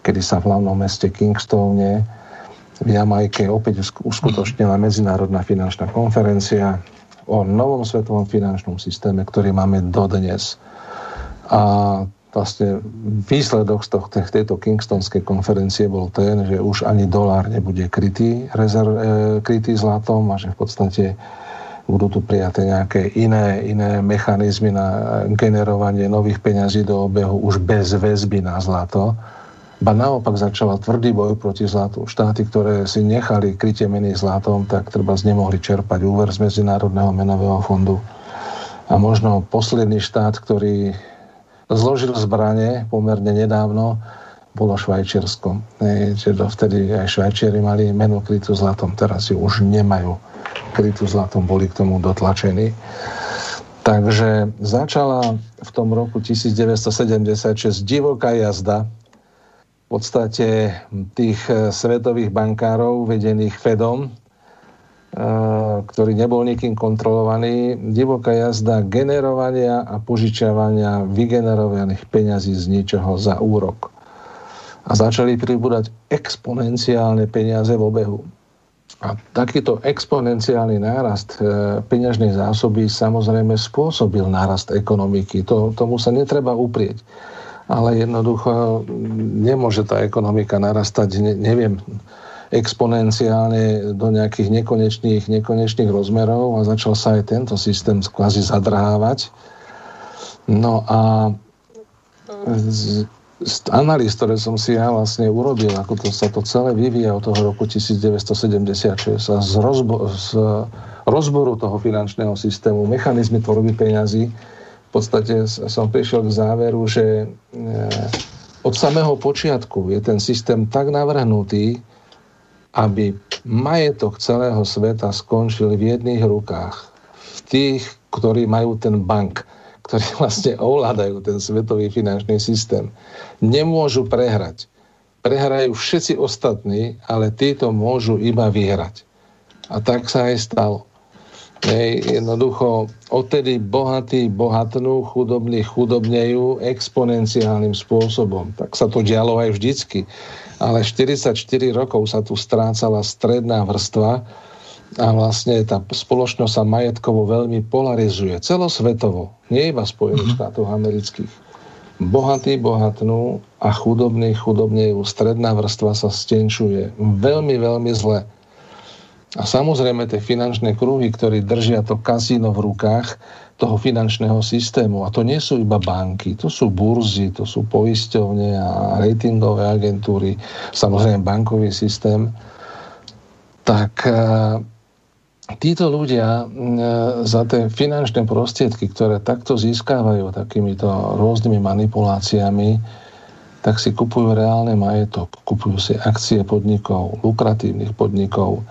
kedy sa v hlavnom meste Kingstone v Jamajke opäť uskutočnila medzinárodná finančná konferencia o novom svetovom finančnom systéme, ktorý máme dodnes. A vlastne výsledok z tohto, tejto Kingstonskej konferencie bol ten, že už ani dolár nebude krytý, rezerv, e, krytý zlatom a že v podstate budú tu prijaté nejaké iné, iné mechanizmy na generovanie nových peňazí do obehu už bez väzby na zlato. Ba naopak začala tvrdý boj proti zlatu. Štáty, ktoré si nechali krytie meny zlatom, tak treba nemohli čerpať úver z Medzinárodného menového fondu. A možno posledný štát, ktorý zložil zbranie pomerne nedávno, bolo Švajčiarsko. Vtedy aj Švajčiari mali menu krytú zlatom, teraz ju už nemajú krytú zlatom, boli k tomu dotlačení. Takže začala v tom roku 1976 divoká jazda podstate tých eh, svetových bankárov vedených Fedom, eh, ktorý nebol nikým kontrolovaný, divoká jazda generovania a požičiavania vygenerovaných peňazí z ničoho za úrok. A začali pribúdať exponenciálne peniaze v obehu. A takýto exponenciálny nárast e, peňažnej zásoby samozrejme spôsobil nárast ekonomiky. To, tomu sa netreba uprieť. Ale jednoducho nemôže tá ekonomika narastať, ne, neviem, exponenciálne do nejakých nekonečných, nekonečných rozmerov a začal sa aj tento systém kvázi zadrhávať. No a z, z analýz, ktoré som si ja vlastne urobil, ako to sa to celé vyvíja od toho roku 1976 a z, rozbo- z rozboru toho finančného systému, mechanizmy tvorby peňazí, podstate som prišiel k záveru, že e, od samého počiatku je ten systém tak navrhnutý, aby majetok celého sveta skončil v jedných rukách. V tých, ktorí majú ten bank, ktorí vlastne ovládajú ten svetový finančný systém. Nemôžu prehrať. Prehrajú všetci ostatní, ale títo môžu iba vyhrať. A tak sa aj stalo. Hej, jednoducho, odtedy bohatí bohatnú, chudobní chudobnejú exponenciálnym spôsobom. Tak sa to dialo aj vždycky ale 44 rokov sa tu strácala stredná vrstva a vlastne tá spoločnosť sa majetkovo veľmi polarizuje. Celosvetovo, nie iba Spojených mm-hmm. štátov amerických. Bohatí bohatnú a chudobní chudobnejú. Stredná vrstva sa stenčuje. Veľmi, veľmi zle. A samozrejme tie finančné kruhy, ktorí držia to kasíno v rukách, toho finančného systému. A to nie sú iba banky, to sú burzy, to sú poisťovne a ratingové agentúry, samozrejme bankový systém. Tak e, títo ľudia e, za tie finančné prostriedky, ktoré takto získávajú takýmito rôznymi manipuláciami, tak si kupujú reálne majetok, kupujú si akcie podnikov, lukratívnych podnikov,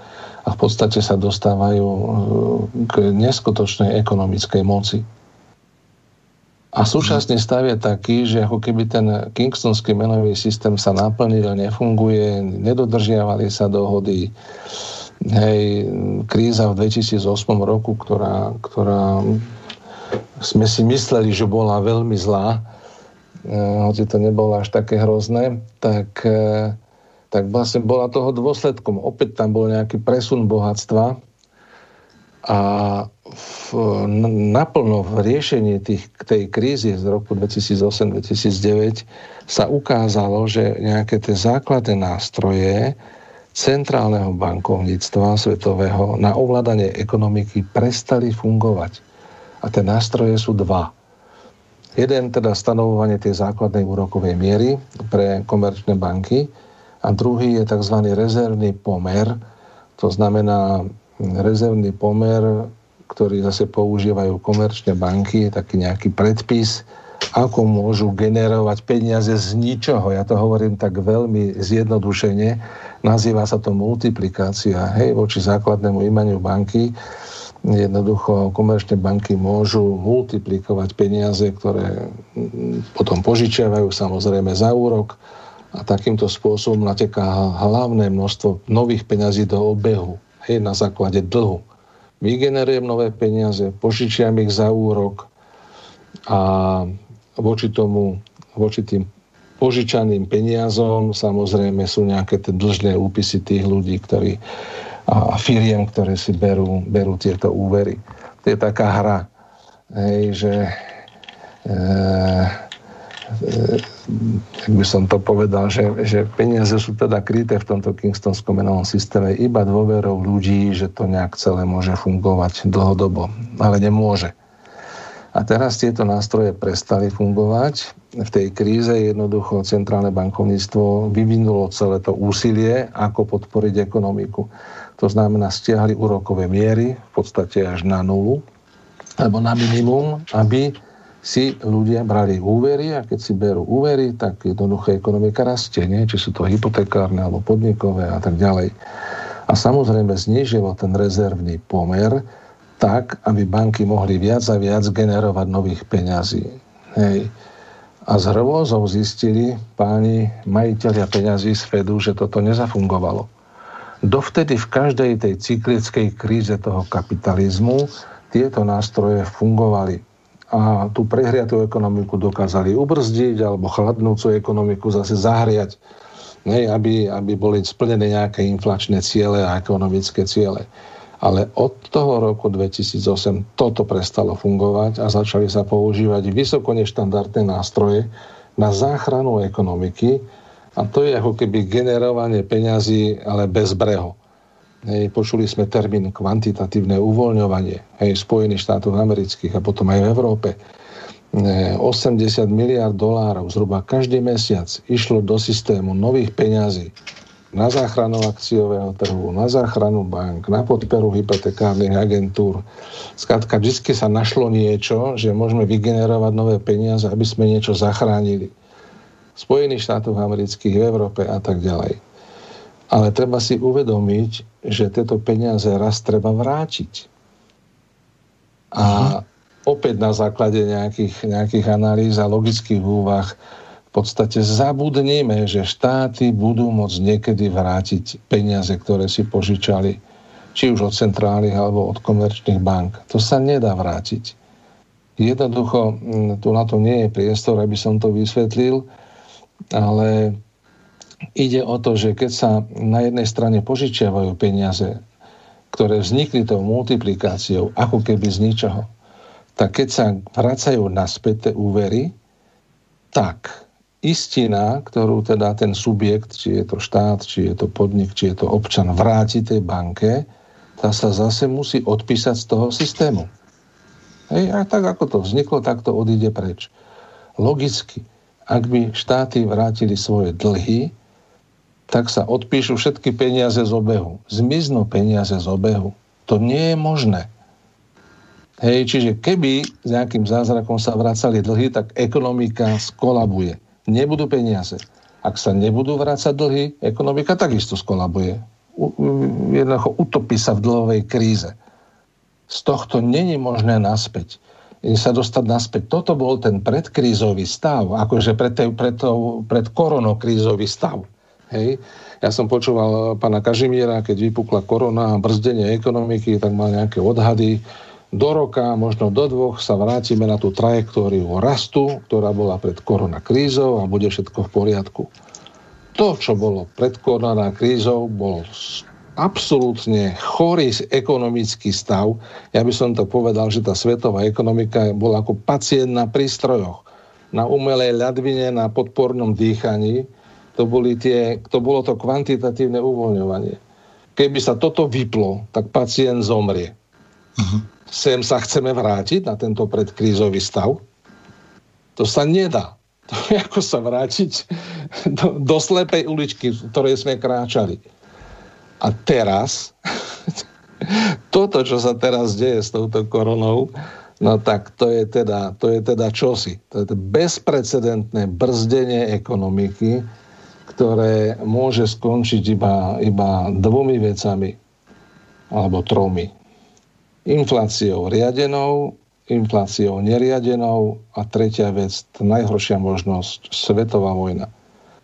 a v podstate sa dostávajú e, k neskutočnej ekonomickej moci. A súčasný stav je taký, že ako keby ten kingstonský menový systém sa naplnil, nefunguje, nedodržiavali sa dohody. Hej, kríza v 2008 roku, ktorá, ktorá sme si mysleli, že bola veľmi zlá, e, hoci to nebolo až také hrozné, tak e, tak vlastne bola toho dôsledkom. Opäť tam bol nejaký presun bohatstva a v, naplno v riešení tých, tej krízy z roku 2008-2009 sa ukázalo, že nejaké tie základné nástroje centrálneho bankovníctva svetového na ovládanie ekonomiky prestali fungovať. A tie nástroje sú dva. Jeden teda stanovovanie tej základnej úrokovej miery pre komerčné banky, a druhý je tzv. rezervný pomer, to znamená rezervný pomer, ktorý zase používajú komerčné banky, taký nejaký predpis, ako môžu generovať peniaze z ničoho. Ja to hovorím tak veľmi zjednodušene. Nazýva sa to multiplikácia. Hej, voči základnému imaniu banky jednoducho komerčné banky môžu multiplikovať peniaze, ktoré potom požičiavajú samozrejme za úrok a takýmto spôsobom nateká hlavné množstvo nových peňazí do obehu, hej, na základe dlhu. Vygenerujem nové peniaze, požičiam ich za úrok a voči tomu, voči tým požičaným peniazom samozrejme sú nejaké tie dlžné úpisy tých ľudí, ktorí a firiem, ktoré si berú, berú tieto úvery. To je taká hra, hej, že e, tak by som to povedal, že, že peniaze sú teda kryté v tomto Kingstonskom menovom systéme iba dôverou ľudí, že to nejak celé môže fungovať dlhodobo. Ale nemôže. A teraz tieto nástroje prestali fungovať. V tej kríze jednoducho centrálne bankovníctvo vyvinulo celé to úsilie, ako podporiť ekonomiku. To znamená, stiahli úrokové miery v podstate až na nulu, alebo na minimum, aby si ľudia brali úvery a keď si berú úvery, tak jednoducho ekonomika rastie, nie? či sú to hypotekárne alebo podnikové a tak ďalej. A samozrejme znižilo ten rezervný pomer tak, aby banky mohli viac a viac generovať nových peňazí. Hej. A z hrôzou zistili páni majiteľia peňazí z Fedu, že toto nezafungovalo. Dovtedy v každej tej cyklickej kríze toho kapitalizmu tieto nástroje fungovali a tú prehriatú ekonomiku dokázali ubrzdiť alebo chladnúcu ekonomiku zase zahriať. hej, aby, aby boli splnené nejaké inflačné ciele a ekonomické ciele. Ale od toho roku 2008 toto prestalo fungovať a začali sa používať vysoko neštandardné nástroje na záchranu ekonomiky a to je ako keby generovanie peňazí, ale bez breho. Hej, počuli sme termín kvantitatívne uvoľňovanie hej, Spojených štátov amerických a potom aj v Európe. 80 miliard dolárov zhruba každý mesiac išlo do systému nových peňazí na záchranu akciového trhu, na záchranu bank, na podporu hypotekárnych agentúr. Skrátka, vždy sa našlo niečo, že môžeme vygenerovať nové peniaze, aby sme niečo zachránili. Spojených štátoch amerických, v Európe a tak ďalej. Ale treba si uvedomiť, že tieto peniaze raz treba vrátiť. A opäť na základe nejakých, nejakých analýz a logických úvah v podstate zabudneme, že štáty budú môcť niekedy vrátiť peniaze, ktoré si požičali, či už od centrály alebo od komerčných bank. To sa nedá vrátiť. Jednoducho, mm, tu na to nie je priestor, aby som to vysvetlil, ale ide o to, že keď sa na jednej strane požičiavajú peniaze, ktoré vznikli tou multiplikáciou, ako keby z ničoho, tak keď sa vracajú naspäť úvery, tak istina, ktorú teda ten subjekt, či je to štát, či je to podnik, či je to občan, vráti tej banke, tá sa zase musí odpísať z toho systému. Hej, a tak ako to vzniklo, tak to odíde preč. Logicky, ak by štáty vrátili svoje dlhy, tak sa odpíšu všetky peniaze z obehu. Zmiznú peniaze z obehu. To nie je možné. Hej, čiže keby s nejakým zázrakom sa vracali dlhy, tak ekonomika skolabuje nebudú peniaze. Ak sa nebudú vrácať dlhy, ekonomika takisto skolabuje. Jednoducho utopí sa v dlhovej kríze. Z tohto není možné naspäť sa dostať naspäť. Toto bol ten predkrízový stav, akože pred, pred, pred koronokrízový stav. Hej. Ja som počúval pána Kažimiera, keď vypukla korona a brzdenie ekonomiky, tak mal nejaké odhady, do roka, možno do dvoch sa vrátime na tú trajektóriu rastu, ktorá bola pred koronakrízou a bude všetko v poriadku. To, čo bolo pred koronakrízou, bol absolútne chorý ekonomický stav. Ja by som to povedal, že tá svetová ekonomika bola ako pacient na prístrojoch, na umelej ľadvine, na podpornom dýchaní. To, boli tie, to bolo to kvantitatívne uvoľňovanie. Keby sa toto vyplo, tak pacient zomrie. Uh-huh sem sa chceme vrátiť na tento predkrízový stav? To sa nedá. To je ako sa vrátiť do, do slepej uličky, v ktorej sme kráčali. A teraz, toto, čo sa teraz deje s touto koronou, no tak to je teda, to je teda čosi. To je bezprecedentné brzdenie ekonomiky, ktoré môže skončiť iba, iba dvomi vecami, alebo tromi infláciou riadenou, infláciou neriadenou a tretia vec, najhoršia možnosť, svetová vojna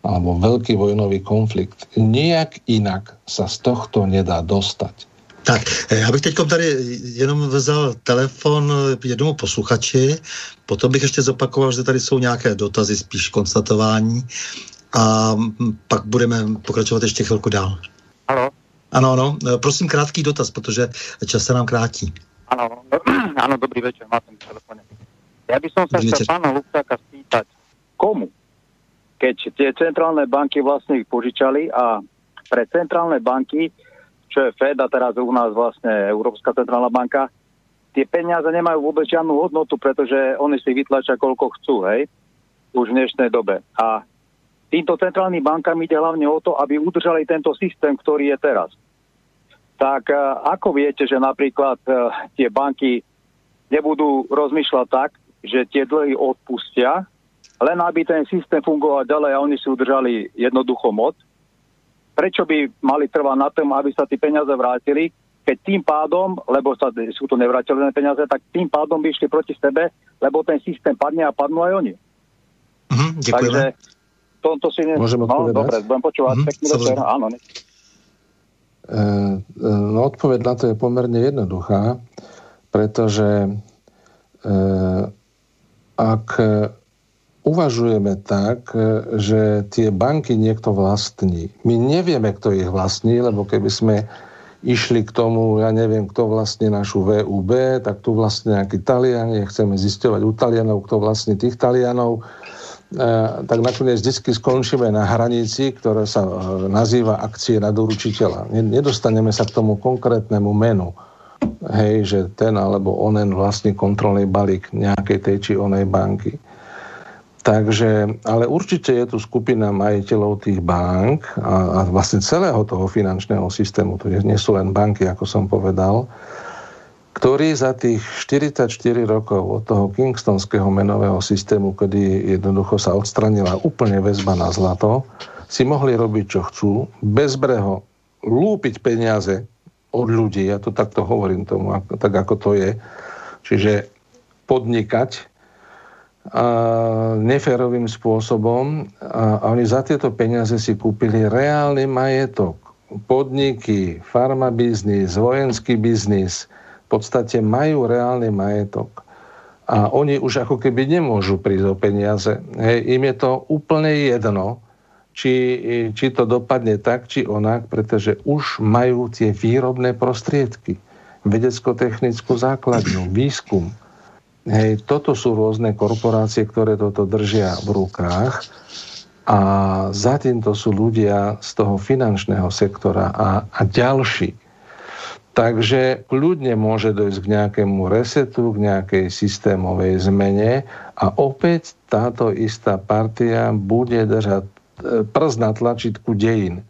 alebo veľký vojnový konflikt. Nijak inak sa z tohto nedá dostať. Tak, eh, já bych teď tady jenom vzal telefon jednomu posluchači, potom bych ještě zopakoval, že tady jsou nějaké dotazy, spíš konstatování a pak budeme pokračovat ještě chvilku dál. Ano, ano, e, prosím krátký dotaz, protože čas se nám krátí. Áno, áno, dobrý večer, má ten telefóne. Ja by som sa chcel pána Luptáka spýtať, komu? Keď tie centrálne banky vlastne ich požičali a pre centrálne banky, čo je Fed a teraz u nás vlastne Európska centrálna banka, tie peniaze nemajú vôbec žiadnu hodnotu, pretože oni si vytlačia koľko chcú, hej, už v dnešnej dobe. A týmto centrálnym bankám ide hlavne o to, aby udržali tento systém, ktorý je teraz tak e, ako viete, že napríklad e, tie banky nebudú rozmýšľať tak, že tie dlhy odpustia, len aby ten systém fungoval ďalej a oni si udržali jednoducho moc. Prečo by mali trvať na tom, aby sa tie peniaze vrátili, keď tým pádom, lebo sa, sú to nevrátené peniaze, tak tým pádom by išli proti sebe, lebo ten systém padne a padnú aj oni. Mm, Takže to si... Ne... Môžem no, dobre, budem počúvať. Mm, Pekný večer. Áno, ne... E, e, no, odpoveď na to je pomerne jednoduchá, pretože e, ak uvažujeme tak, že tie banky niekto vlastní. My nevieme, kto ich vlastní, lebo keby sme išli k tomu, ja neviem, kto vlastne našu VUB, tak tu vlastne nejakí Taliani, chceme zisťovať u Talianov, kto vlastní tých Talianov, tak nakoniec vždy skončíme na hranici, ktorá sa e, nazýva akcie nadoručiteľa. Nedostaneme sa k tomu konkrétnemu menu. Hej, že ten alebo onen vlastní kontrolný balík nejakej tej či onej banky. Takže, ale určite je tu skupina majiteľov tých bank a, a vlastne celého toho finančného systému, to nie sú len banky, ako som povedal, ktorí za tých 44 rokov od toho kingstonského menového systému, kedy jednoducho sa odstranila úplne väzba na zlato, si mohli robiť, čo chcú, bezbreho lúpiť peniaze od ľudí, ja to takto hovorím tomu, tak ako to je, čiže podnikať neférovým spôsobom a, oni za tieto peniaze si kúpili reálny majetok, podniky, farmabiznis, vojenský biznis, podstate majú reálny majetok. A oni už ako keby nemôžu prísť o peniaze. Hej, im je to úplne jedno, či, či to dopadne tak, či onak, pretože už majú tie výrobné prostriedky, vedecko-technickú základňu, výskum, Hej, toto sú rôzne korporácie, ktoré toto držia v rukách a za týmto sú ľudia z toho finančného sektora a, a ďalší. Takže kľudne môže dojsť k nejakému resetu, k nejakej systémovej zmene a opäť táto istá partia bude držať e, prst na tlačítku dejín.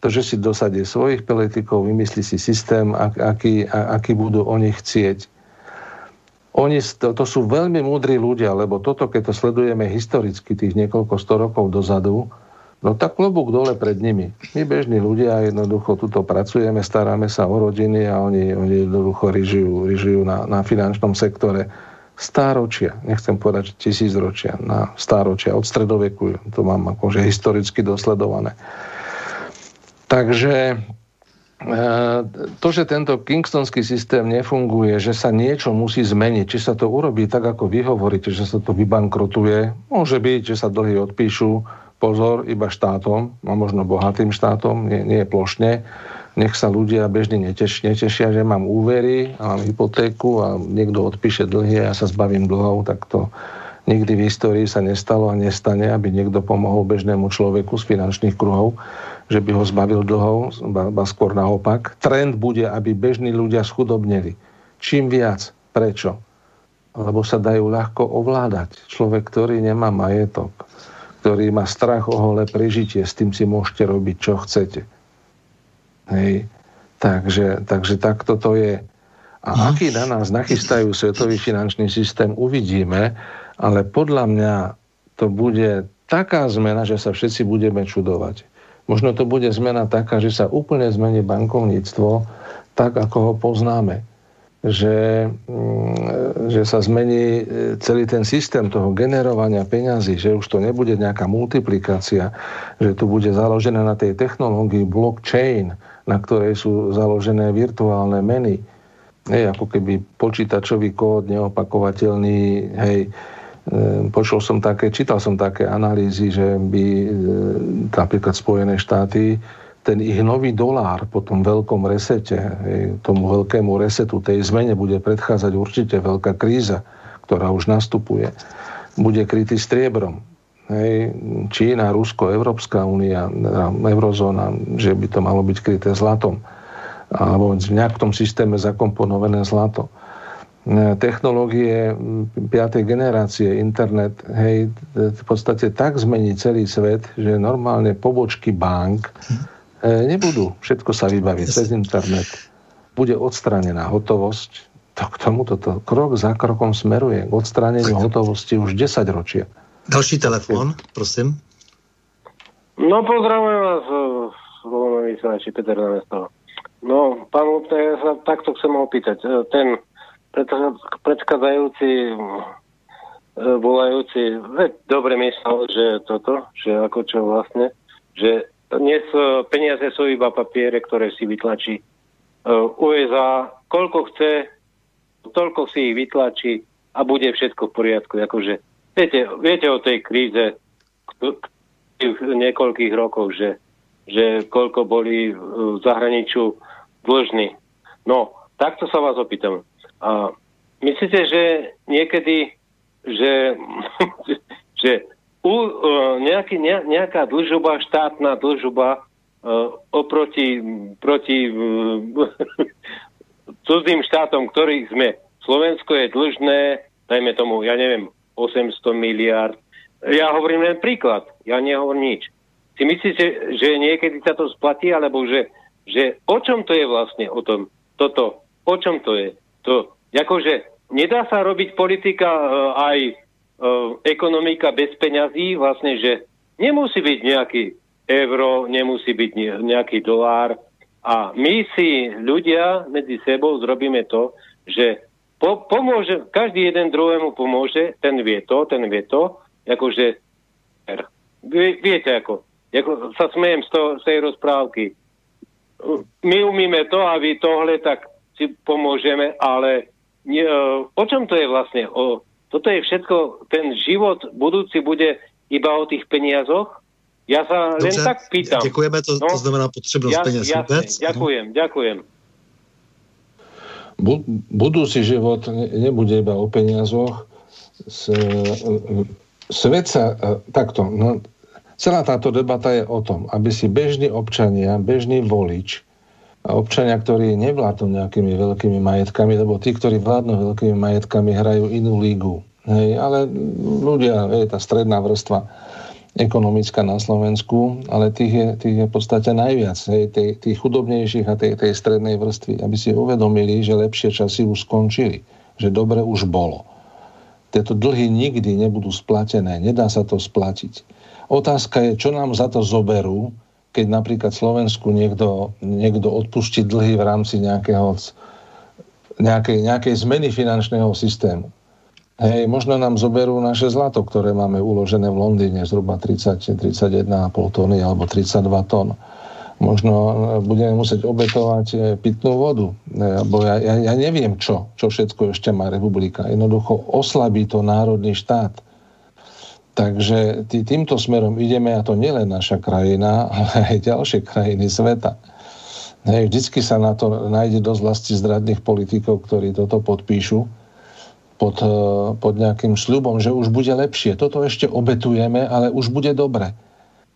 To, že si dosadí svojich politikov, vymyslí si systém, aký, aký budú oni chcieť oni, to, to sú veľmi múdri ľudia, lebo toto, keď to sledujeme historicky tých niekoľko sto rokov dozadu, no tak klobúk dole pred nimi. My bežní ľudia jednoducho tuto pracujeme, staráme sa o rodiny a oni, oni jednoducho ryžujú, ryžujú na, na finančnom sektore stáročia, nechcem povedať, že tisíc ročia, na stáročia, od stredoveku, to mám akože historicky dosledované. Takže Eh, to, že tento kingstonský systém nefunguje, že sa niečo musí zmeniť, či sa to urobí tak, ako vy hovoríte, že sa to vybankrotuje, môže byť, že sa dlhy odpíšu, pozor, iba štátom, a možno bohatým štátom, nie, nie plošne, nech sa ľudia bežne neteš, netešia, že mám úvery a mám hypotéku a niekto odpíše dlhy a ja sa zbavím dlhov, tak to nikdy v histórii sa nestalo a nestane, aby niekto pomohol bežnému človeku z finančných kruhov že by ho zbavil dlhov, ba skôr naopak. Trend bude, aby bežní ľudia schudobneli. Čím viac. Prečo? Lebo sa dajú ľahko ovládať. Človek, ktorý nemá majetok, ktorý má strach o holé prežitie, s tým si môžete robiť, čo chcete. Hej. Takže, takže takto to je. A no. aký na nás nachystajú svetový finančný systém, uvidíme, ale podľa mňa to bude taká zmena, že sa všetci budeme čudovať. Možno to bude zmena taká, že sa úplne zmení bankovníctvo tak, ako ho poznáme. Že, mm, že sa zmení e, celý ten systém toho generovania peňazí, že už to nebude nejaká multiplikácia, že to bude založené na tej technológii blockchain, na ktorej sú založené virtuálne meny. Hej, ako keby počítačový kód neopakovateľný, hej, Ehm, počul som také, čítal som také analýzy, že by ehm, napríklad Spojené štáty ten ich nový dolár po tom veľkom resete, tomu veľkému resetu, tej zmene bude predchádzať určite veľká kríza, ktorá už nastupuje. Bude krytý striebrom. Hej, Čína, Rusko, Európska únia, eurozóna, že by to malo byť kryté zlatom. Alebo v nejakom systéme zakomponované zlato. E, technológie 5. generácie, internet, hej, v podstate tak zmení celý svet, že normálne pobočky bank e, nebudú. Všetko sa vybaví cez internet. Bude odstranená hotovosť. To k tomu toto krok za krokom smeruje k odstraneniu hotovosti už 10 ročia. Další telefon, prosím. No, pozdravujem vás, volám vysielači Peter Namesto. No, pán Lupne, ja sa takto chcem opýtať. E, ten predchádzajúci e, volajúci dobre myslel, že toto, že ako čo vlastne, že dnes e, peniaze sú iba papiere, ktoré si vytlačí e, USA, koľko chce, toľko si ich vytlačí a bude všetko v poriadku. Akože viete, viete o tej kríze v niekoľkých rokov, že, že koľko boli v zahraničiu dlžní. No, takto sa vás opýtam. A myslíte, že niekedy, že, že u, uh, nejaký, ne, nejaká dlžoba, štátna dlžoba uh, oproti proti, uh, cudzým štátom, ktorých sme. Slovensko je dlžné, dajme tomu, ja neviem, 800 miliard. Ja hovorím len príklad, ja nehovorím nič. Si myslíte, že niekedy sa to splatí, alebo že, že o čom to je vlastne o tom, toto, o čom to je? To, akože nedá sa robiť politika uh, aj ekonomika bez peňazí, vlastne, že nemusí byť nejaký euro, nemusí byť nejaký dolár. A my si ľudia medzi sebou zrobíme to, že po, pomôže, každý jeden druhému pomôže, ten vie to, ten vie to, akože vie, viete ako, ako sa smejem z, to, z tej rozprávky. My umíme to a vy tohle, tak si pomôžeme, ale nie, o čom to je vlastne? O, toto je všetko, ten život budúci bude iba o tých peniazoch? Ja sa Dobře, len tak pýtam. Ďakujeme, to, no, to znamená potřebnosť jas, peniaz. Jasne, ďakujem, ďakujem. Budúci život nebude iba o peniazoch. Svet sa takto, no, celá táto debata je o tom, aby si bežní občania, bežný volič a občania, ktorí nevládnu nejakými veľkými majetkami, lebo tí, ktorí vládnu veľkými majetkami, hrajú inú lígu. Hej, ale ľudia, je tá stredná vrstva ekonomická na Slovensku, ale tých je, tých je v podstate najviac, hej, tých, tých chudobnejších a tej, tej strednej vrstvy, aby si uvedomili, že lepšie časy už skončili, že dobre už bolo. Tieto dlhy nikdy nebudú splatené, nedá sa to splatiť. Otázka je, čo nám za to zoberú, keď napríklad Slovensku niekto, niekto odpustí dlhy v rámci nejakého, nejakej, nejakej zmeny finančného systému. Hej, možno nám zoberú naše zlato, ktoré máme uložené v Londýne, zhruba 30, 31,5 tóny alebo 32 tón. Možno e, budeme musieť obetovať e, pitnú vodu. Lebo ja, ja, ja neviem čo, čo všetko ešte má republika. Jednoducho oslabí to národný štát Takže tý, týmto smerom ideme a to nielen naša krajina, ale aj ďalšie krajiny sveta. Hej, vždycky sa na to nájde dosť vlasti zdradných politikov, ktorí toto podpíšu pod, e, pod nejakým sľubom, že už bude lepšie. Toto ešte obetujeme, ale už bude dobre.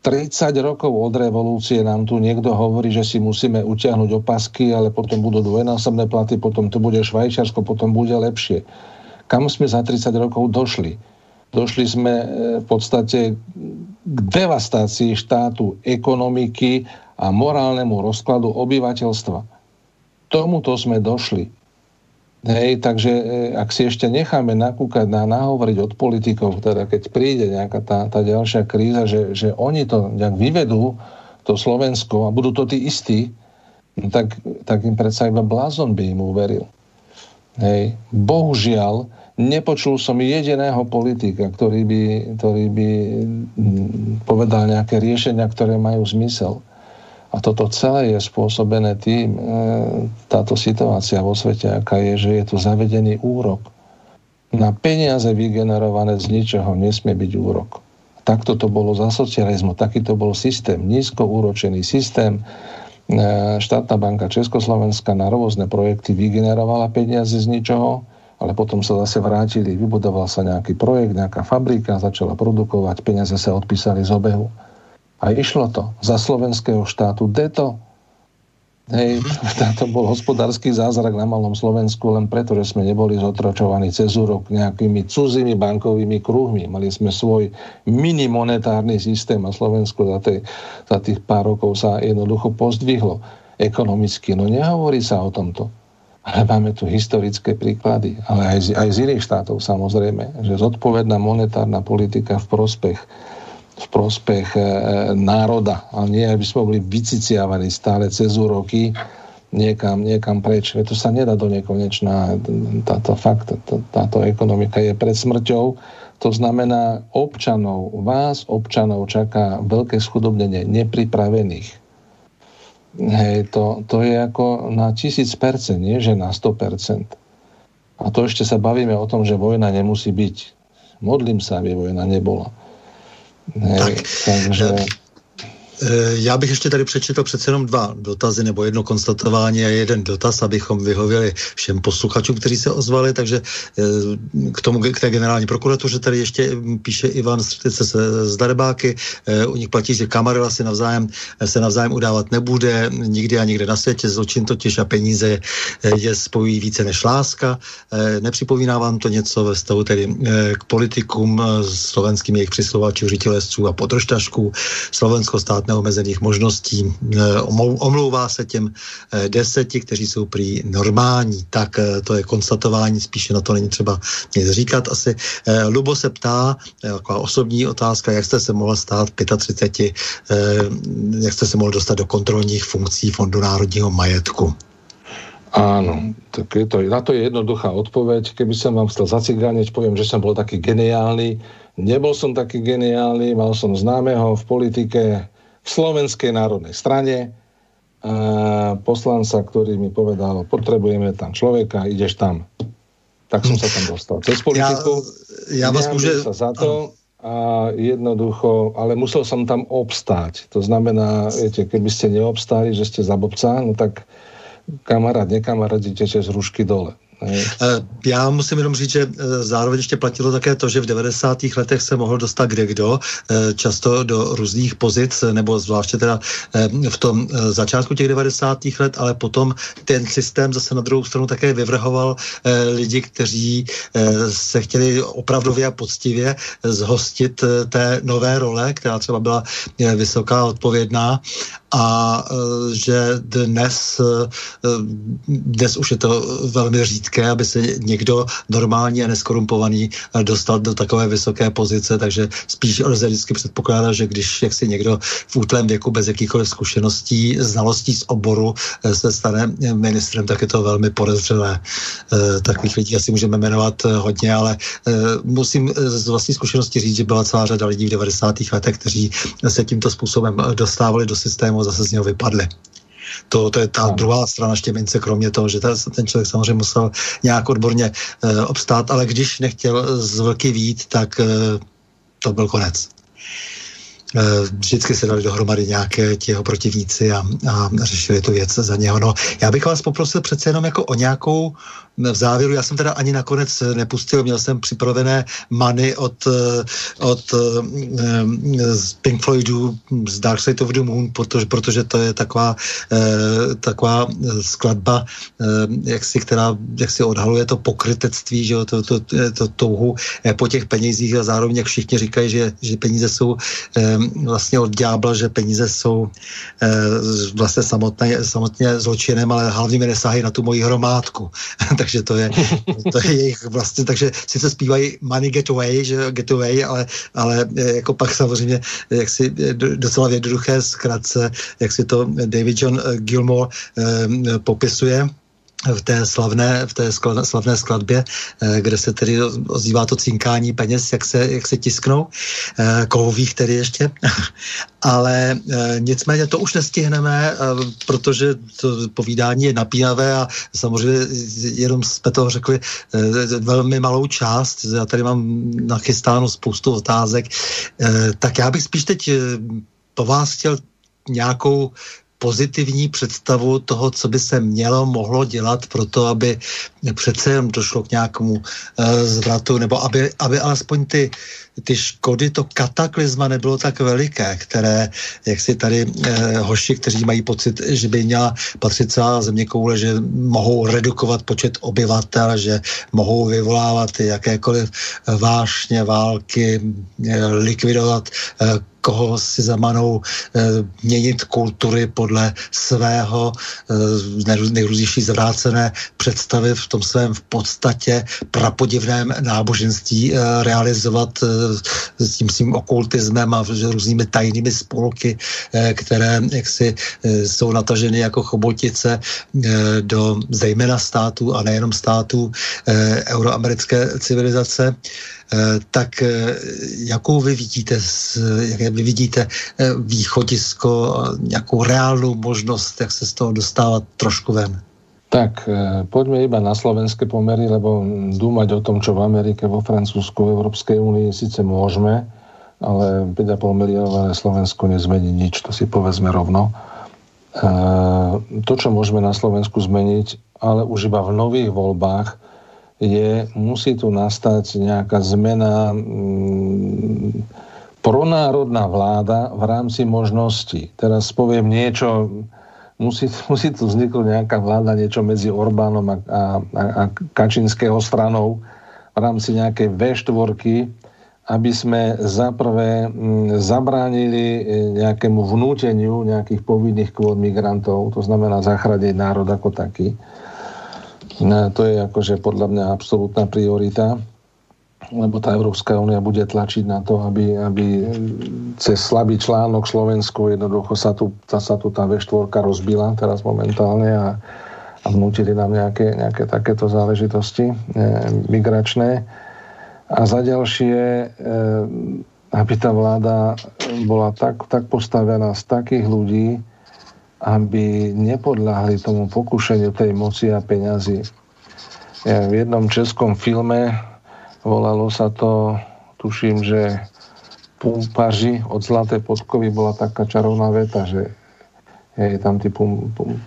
30 rokov od revolúcie nám tu niekto hovorí, že si musíme utiahnuť opasky, ale potom budú dvojnásobné platy, potom to bude Švajčiarsko, potom bude lepšie. Kam sme za 30 rokov došli? Došli sme e, v podstate k devastácii štátu, ekonomiky a morálnemu rozkladu obyvateľstva. Tomuto sme došli. Hej, takže e, ak si ešte necháme nakúkať, na, nahovoriť od politikov, teda keď príde nejaká tá, tá ďalšia kríza, že, že oni to nejak vyvedú, to Slovensko, a budú to tí istí, tak, tak im predsa iba blázon by im uveril. Hej. Bohužiaľ, Nepočul som jediného politika, ktorý by, ktorý by mm, povedal nejaké riešenia, ktoré majú zmysel. A toto celé je spôsobené tým, e, táto situácia vo svete, aká je, že je tu zavedený úrok. Na peniaze vygenerované z ničoho nesmie byť úrok. Takto to bolo za socializmu, taký to bol systém, nízko úročený systém. E, štátna banka Československa na rôzne projekty vygenerovala peniaze z ničoho, ale potom sa zase vrátili, vybudoval sa nejaký projekt, nejaká fabrika, začala produkovať, peniaze sa odpísali z obehu. A išlo to za slovenského štátu deto. Hej, to bol hospodársky zázrak na malom Slovensku len preto, že sme neboli zotročovaní cez úrok nejakými cudzými bankovými kruhmi. Mali sme svoj mini monetárny systém a Slovensko za, tej, za tých pár rokov sa jednoducho pozdvihlo ekonomicky. No nehovorí sa o tomto. Máme tu historické príklady, ale aj z, aj z iných štátov samozrejme, že zodpovedná monetárna politika v prospech v prospech e, národa, ale nie, aby sme boli vyciciavaní stále cez úroky niekam, niekam preč. To sa nedá do nekonečná. Táto fakt, tá, táto ekonomika je pred smrťou. To znamená, občanov, vás, občanov, čaká veľké schudobnenie nepripravených Hej, to, to je ako na tisíc percent, nie že na 100 percent. A to ešte sa bavíme o tom, že vojna nemusí byť. Modlím sa, aby vojna nebola. Tak, takže... Eh, já bych ještě tady přečetl přece jenom dva dotazy nebo jedno konstatování a jeden dotaz, abychom vyhověli všem posluchačům, kteří se ozvali, takže eh, k tomu, k té generální prokuratuře tady ještě píše Ivan Strtice z Darebáky, eh, u nich platí, že kamarila si navzájem, se navzájem udávat nebude, nikdy a nikde na světě, zločin totiž a peníze je spojují více než láska. Nepřipomíná vám to něco ve stavu tedy k politikům slovenským jejich přislovačů, žitelestů a podržtašků. Slovensko stát neomezených možností. Eh, omlouvá se těm eh, deseti, kteří jsou prý normální. Tak eh, to je konstatování, spíše na to není třeba nic říkat asi. Lubo se ptá, taková osobní otázka, jak jste se mohl stát 35, jak jste se mohl dostat do kontrolních funkcí Fondu národního majetku. Áno, tak je to, na to je jednoduchá odpoveď. Keby som vám chcel zacigániť, poviem, že som bol taký geniálny. Nebol som taký geniálny, mal som známeho v politike, Slovenskej národnej strane poslanca, ktorý mi povedal, potrebujeme tam človeka, ideš tam. Tak som sa tam dostal. Cez politiku. Ja, ja vás môže... sa za to a jednoducho, ale musel som tam obstáť. To znamená, viete, keby ste neobstáli, že ste za bobca, no tak kamarát, nekamarát, idete z rušky dole. Eh, já musím jenom říct, že eh, zároveň ještě platilo také to, že v 90. letech se mohl dostat kde kdo, eh, často do různých pozic, nebo zvláště teda v tom začátku těch 90. let, ale potom ten systém zase na druhou stranu také vyvrhoval lidi, kteří se chtěli opravdově a poctivě zhostit té nové role, která třeba byla vysoká, odpovědná a že dnes, dnes už je to velmi říct řídké, aby se někdo normální a neskorumpovaný eh, dostal do takové vysoké pozice, takže spíš lze vždycky předpokládá, že když jak si někdo v útlém věku bez jakýchkoliv zkušeností, znalostí z oboru eh, se stane ministrem, tak je to velmi podezřelé. Eh, takových lidí asi můžeme jmenovat hodně, ale musím z vlastní zkušenosti říct, že byla celá řada lidí v 90. letech, kteří se tímto způsobem dostávali do systému a zase z něho vypadli. To, to je ta no. druhá strana štěmince, kromě toho, že ten člověk samozřejmě musel nějak odborně e, obstát, ale když nechtěl z vlky vít, tak e, to byl konec. E, vždycky se dali dohromady nějaké těho protivníci a, a řešili tu věc za něho. No, já bych vás poprosil přece jenom jako o nějakou v závěru, já jsem teda ani nakonec nepustil, měl jsem připravené many od, eh, od eh, z Pink Floydů z Dark Side of the Moon, protože, protože to je taková, eh, taková skladba, jak si, která jak si odhaluje to pokrytectví, že jo, to, to, to touhu po těch penězích a zároveň jak všichni říkají, že, že peníze jsou vlastně od ďábla, že peníze jsou vlastně samotné, samotně zločinem, ale hlavně mi nesahají na tu moji hromádku. takže to je, to je jejich vlastně, takže sice zpívají Money Get Away, že Get Away, ale, ale eh, jako pak samozřejmě, jak si eh, docela v jednoduché zkratce, jak si to David John eh, Gilmore eh, popisuje, v té slavné, v té slavné skladbě, kde se tedy ozývá to cinkání peněz, jak se, jak se tisknou, kovových tedy ještě. Ale nicméně to už nestihneme, protože to povídání je napínavé a samozřejmě jenom jsme toho řekli velmi malou část. Já tady mám nachystáno spoustu otázek. Tak já bych spíš teď po vás chtěl nějakou pozitivní představu toho, co by se mělo, mohlo dělat pro to, aby přece jen došlo k nějakému uh, zvratu, nebo aby, aby alespoň ty, ty škody, to kataklizma nebylo tak veliké, které, jak si tady eh, hoši, kteří mají pocit, že by měla patřit celá země koule, že mohou redukovat počet obyvatel, že mohou vyvolávat jakékoliv vášně, války, eh, likvidovat eh, koho si zamanou e, měnit kultury podle svého e, nejrůznější zvrácené představy v tom svém v podstatě prapodivném náboženství e, realizovat s tím svým okultismem a různými tajnými spolky, e, které jaksi e, jsou nataženy jako chobotice e, do zejména států a nejenom států euroamerické civilizace. Eh, tak eh, jakou vy vidíte, jak vy vidíte eh, východisko, nějakou reálnou možnost, jak se z toho dostávat trošku ven? Tak, e, poďme iba na slovenské pomery, lebo dúmať o tom, čo v Amerike, vo Francúzsku, v Európskej únii síce môžeme, ale 5,5 miliónové Slovensko nezmení nič, to si povedzme rovno. E, to, čo môžeme na Slovensku zmeniť, ale už iba v nových voľbách, je, musí tu nastať nejaká zmena mm, pronárodná vláda v rámci možností. Teraz poviem niečo, musí, musí tu vzniknúť nejaká vláda, niečo medzi Orbánom a, a, a Kačinského stranou v rámci nejakej V4, aby sme zaprvé m, zabránili e, nejakému vnúteniu nejakých povinných kvót migrantov, to znamená zachrániť národ ako taký. No, to je akože podľa mňa absolútna priorita lebo tá Európska únia bude tlačiť na to, aby, aby cez slabý článok Slovensku jednoducho sa tu, tá, sa tu tá V4 rozbila teraz momentálne a, a vnútili nám nejaké, nejaké takéto záležitosti e, migračné. A za ďalšie, e, aby tá vláda bola tak, tak postavená z takých ľudí, aby nepodľahli tomu pokušeniu tej moci a peňazí. Ja v jednom českom filme Volalo sa to, tuším, že pumpaži od zlaté podkovy bola taká čarovná veta, že je tam tí, pum, pum,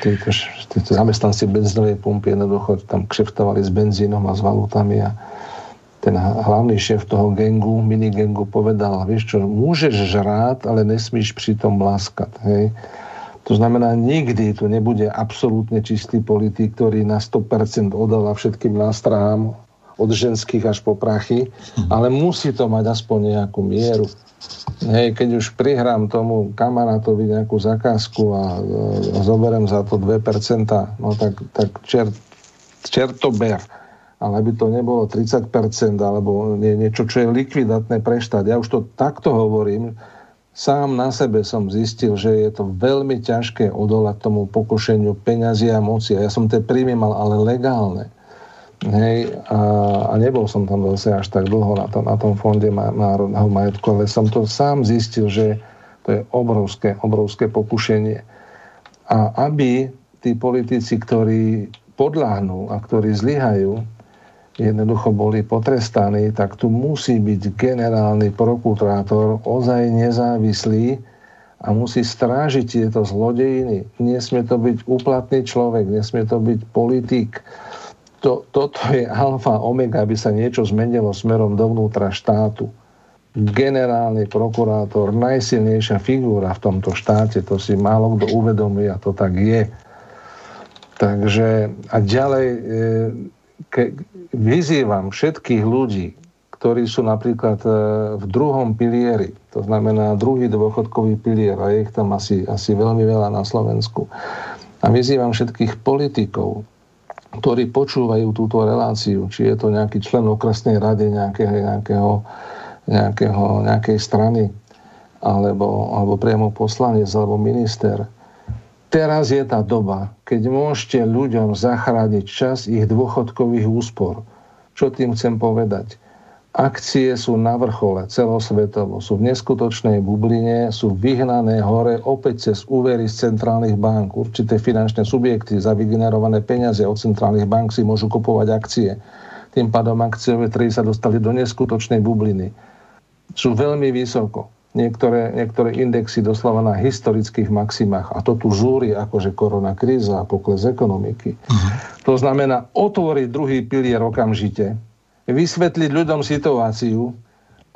tí, tí, tí zamestnanci benzínovej pumpy jednoducho tam kšeftovali s benzínom a s valutami a ten hlavný šéf toho gengu, minigengu povedal, vieš čo, môžeš žrát, ale nesmíš pritom láskať. Hej. To znamená, nikdy tu nebude absolútne čistý politik, ktorý na 100% odáva všetkým nástrahám od ženských až po prachy, ale musí to mať aspoň nejakú mieru. Hej, keď už prihrám tomu kamarátovi nejakú zakázku a, a zoberiem za to 2%, no tak, tak čert, čert to ber. Ale aby to nebolo 30% alebo nie, niečo, čo je likvidatné pre štát. Ja už to takto hovorím, sám na sebe som zistil, že je to veľmi ťažké odolať tomu pokušeniu peňazí a moci. A ja som tie príjmy mal ale legálne. Hej, a, a nebol som tam zase až tak dlho na, to, na tom fonde národného majetku, ale som to sám zistil, že to je obrovské, obrovské pokušenie. A aby tí politici, ktorí podláhnú a ktorí zlyhajú, jednoducho boli potrestaní, tak tu musí byť generálny prokurátor ozaj nezávislý a musí strážiť tieto zlodejiny. Nesmie to byť úplatný človek, nesmie to byť politik, to, toto je alfa omega, aby sa niečo zmenilo smerom dovnútra štátu. Generálny prokurátor, najsilnejšia figúra v tomto štáte, to si málo kto uvedomí a to tak je. Takže a ďalej e, ke, vyzývam všetkých ľudí, ktorí sú napríklad e, v druhom pilieri, to znamená druhý dôchodkový pilier, a je ich tam asi, asi veľmi veľa na Slovensku. A vyzývam všetkých politikov, ktorí počúvajú túto reláciu, či je to nejaký člen okresnej rady nejakého, nejakého, nejakého, nejakej strany, alebo, alebo priamo poslanec, alebo minister. Teraz je tá doba, keď môžete ľuďom zachrániť čas ich dôchodkových úspor. Čo tým chcem povedať? Akcie sú na vrchole celosvetovo, sú v neskutočnej bubline, sú vyhnané hore opäť cez úvery z centrálnych bank. Určité finančné subjekty za vygenerované peniaze od centrálnych bank si môžu kupovať akcie. Tým pádom akciové trhy sa dostali do neskutočnej bubliny. Sú veľmi vysoko. Niektoré, niektoré indexy doslova na historických maximách. A to tu žúri akože korona kríza a pokles ekonomiky. Uh-huh. To znamená otvoriť druhý pilier okamžite, vysvetliť ľuďom situáciu,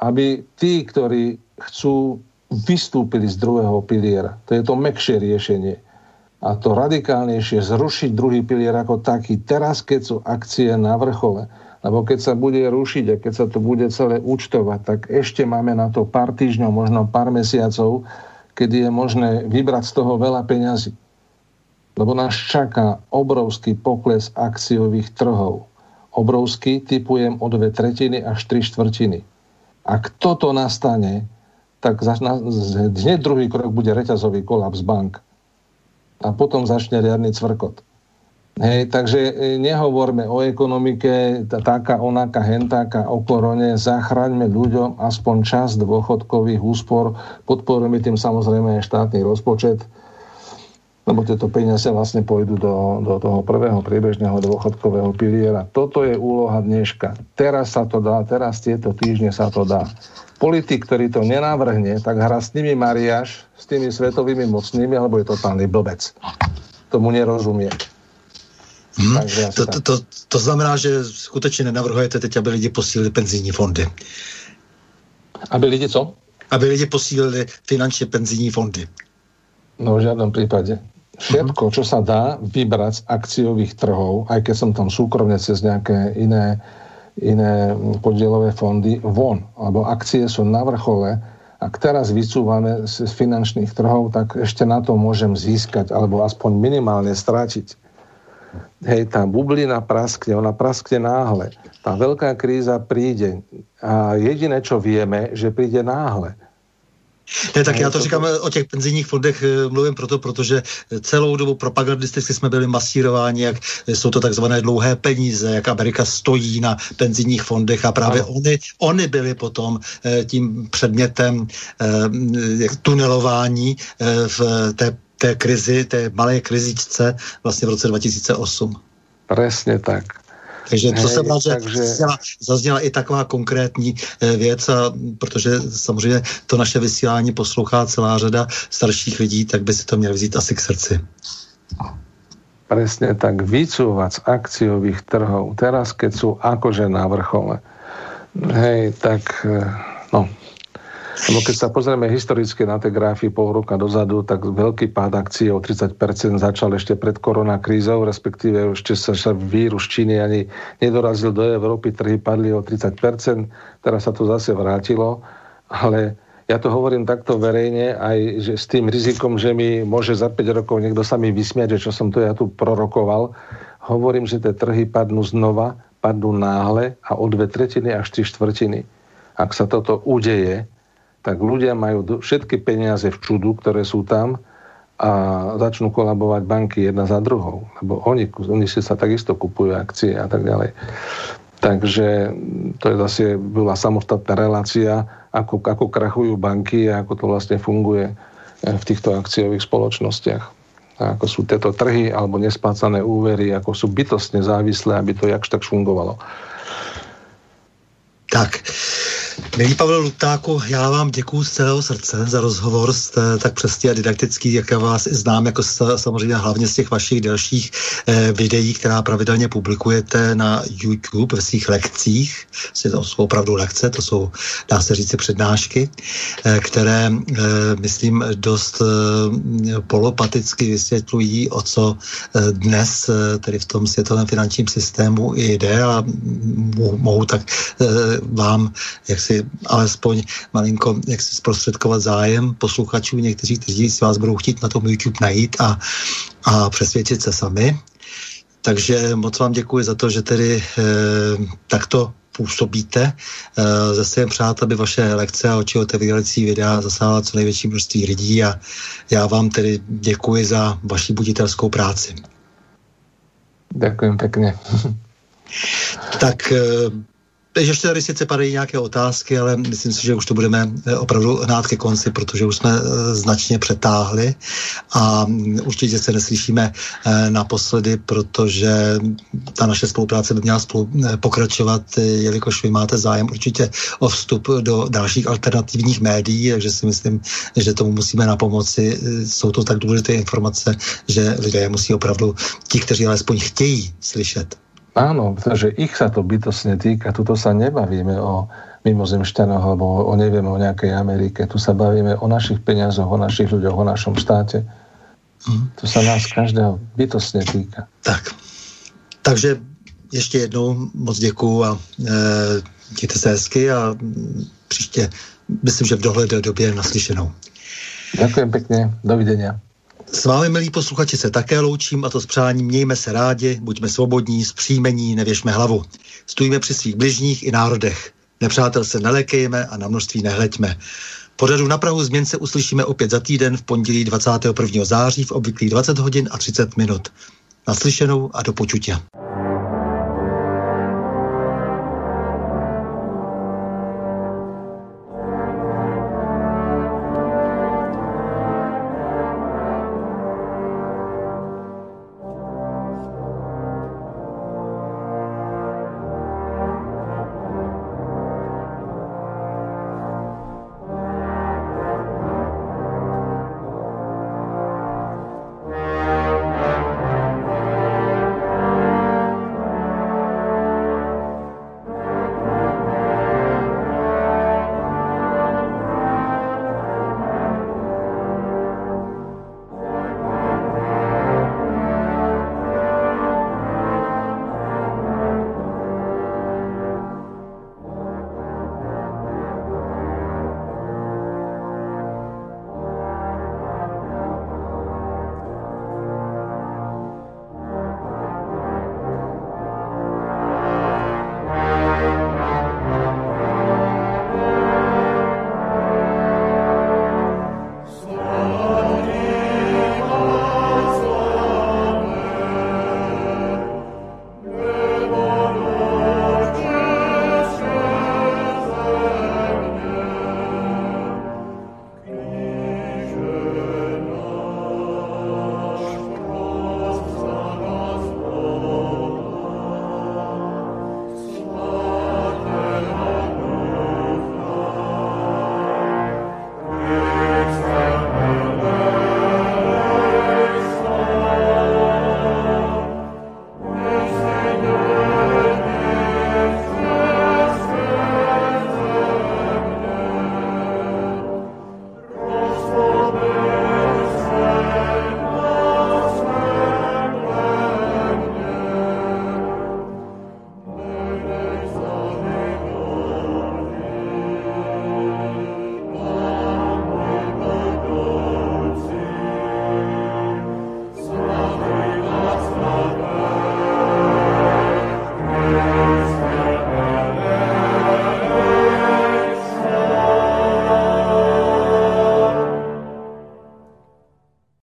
aby tí, ktorí chcú, vystúpili z druhého piliera. To je to mekšie riešenie. A to radikálnejšie zrušiť druhý pilier ako taký. Teraz, keď sú akcie na vrchole, lebo keď sa bude rušiť a keď sa to bude celé účtovať, tak ešte máme na to pár týždňov, možno pár mesiacov, kedy je možné vybrať z toho veľa peňazí. Lebo nás čaká obrovský pokles akciových trhov obrovský, typujem o dve tretiny až tri štvrtiny. Ak toto nastane, tak hneď druhý krok bude reťazový kolaps bank. A potom začne riadny cvrkot. Hej, takže e, nehovorme o ekonomike, taká, onaká, hentáka, o korone, zachraňme ľuďom aspoň čas dôchodkových úspor, podporujeme tým samozrejme aj štátny rozpočet. Lebo tieto peniaze vlastne pôjdu do, do toho prvého priebežného dôchodkového piliera. Toto je úloha dneška. Teraz sa to dá, teraz tieto týždne sa to dá. Politik, ktorý to nenavrhne, tak hra s nimi Mariáš, s tými svetovými mocnými, alebo je totálny blbec. Tomu nerozumie. Hmm. To, to, to, to znamená, že skutečně nenavrhujete teď, aby lidi posílili penzijní fondy. Aby lidi co? Aby lidi posílili finančně penzijní fondy. No v žiadnom prípade. Všetko, čo sa dá vybrať z akciových trhov, aj keď som tam súkromne cez nejaké iné, iné podielové fondy, von, lebo akcie sú na vrchole, ak teraz vycúvame z finančných trhov, tak ešte na to môžem získať, alebo aspoň minimálne strátiť. Hej, tá bublina praskne, ona praskne náhle. Tá veľká kríza príde a jediné, čo vieme, že príde náhle. Ne, tak já to říkám o těch penzijních fondech, eh, mluvím proto, protože celou dobu propagandisticky jsme byli masírováni, jak jsou to takzvané dlouhé peníze, jak Amerika stojí na penzijních fondech a právě ano. oni, oni byli potom eh, tím předmětem eh, tunelování v té, té krizi, té malé krizičce vlastně v roce 2008. Presne tak. Takže to jsem rád, že takže... zazněla, zazněla i taková konkrétní eh, věc, a protože samozřejmě to naše vysílání poslouchá celá řada starších lidí, tak by si to měli vzít asi k srdci. Presne tak, vycúvať z akciových trhov, teraz keď sú akože na vrchole, hej, tak eh, no, Lebo keď sa pozrieme historicky na tie grafy pol roka dozadu, tak veľký pád akcií o 30% začal ešte pred koronakrízou, respektíve ešte sa, sa vírus Číny ani nedorazil do Európy, trhy padli o 30%, teraz sa to zase vrátilo, ale ja to hovorím takto verejne, aj že s tým rizikom, že mi môže za 5 rokov niekto sa mi vysmiať, že čo som to ja tu prorokoval, hovorím, že tie trhy padnú znova, padnú náhle a o dve tretiny až tri štvrtiny. Ak sa toto udeje, tak ľudia majú všetky peniaze v čudu, ktoré sú tam a začnú kolabovať banky jedna za druhou. Lebo oni, oni si sa takisto kupujú akcie a tak ďalej. Takže to je zase bola samostatná relácia, ako, ako krachujú banky a ako to vlastne funguje v týchto akciových spoločnostiach. A ako sú tieto trhy alebo nespácané úvery, ako sú bytostne závislé, aby to jakž tak fungovalo. Tak, Milý Pavel Lutáku, já vám děkuji z celého srdce za rozhovor, jste tak přesně a didaktický, jak já vás i znám, jako samozřejmě hlavně z těch vašich dalších eh, videí, která pravidelně publikujete na YouTube ve svých lekcích. To jsou opravdu lekce, to jsou, dá se říct, přednášky, eh, které, eh, myslím, dost eh, polopaticky vysvětlují, o co eh, dnes, eh, tedy v tom světovém finančním systému jde a mohu tak eh, vám, jak si alespoň malinko jak si zprostředkovat zájem posluchačů, někteří, kteří si vás budou chtít na tom YouTube najít a, a přesvědčit se sami. Takže moc vám děkuji za to, že tedy e, takto působíte. E, zase jen přát, aby vaše lekce a oči otevírající videa zasáhla co největší množství lidí a já vám tedy děkuji za vaši buditelskou práci. Děkuji pěkně. tak e, ještě tady sice padají nějaké otázky, ale myslím si, že už to budeme eh, opravdu hnát ke konci, protože už jsme eh, značně přetáhli a mm, určitě se neslyšíme eh, naposledy, protože ta naše spolupráce by měla spolu pokračovat, jelikož vy máte zájem určitě o vstup do dalších alternativních médií, takže si myslím, že tomu musíme na pomoci. Jsou to tak důležité informace, že lidé musí opravdu, ti, kteří alespoň chtějí slyšet, Áno, pretože ich sa to bytosne týka. Tuto sa nebavíme o mimozemšťanoch alebo o neviem o nejakej Amerike. Tu sa bavíme o našich peniazoch, o našich ľuďoch, o našom štáte. Mm. To sa nás každého bytosne týka. Tak. Takže ještě jednou moc děkuju a e, mějte se hezky a příště myslím, že v dohledné době naslyšenou. Ďakujem pekne. Dovidenia. S vámi, milí posluchači, se také loučím a to s přáním mějme se rádi, buďme svobodní, zpříjmení, nevěšme hlavu. Stojíme při svých bližních i národech. Nepřátel se nelekejme a na množství nehleďme. Pořadu na Prahu změn se uslyšíme opět za týden v pondělí 21. září v obvyklých 20 hodin a 30 minut. Naslyšenou a do počutě.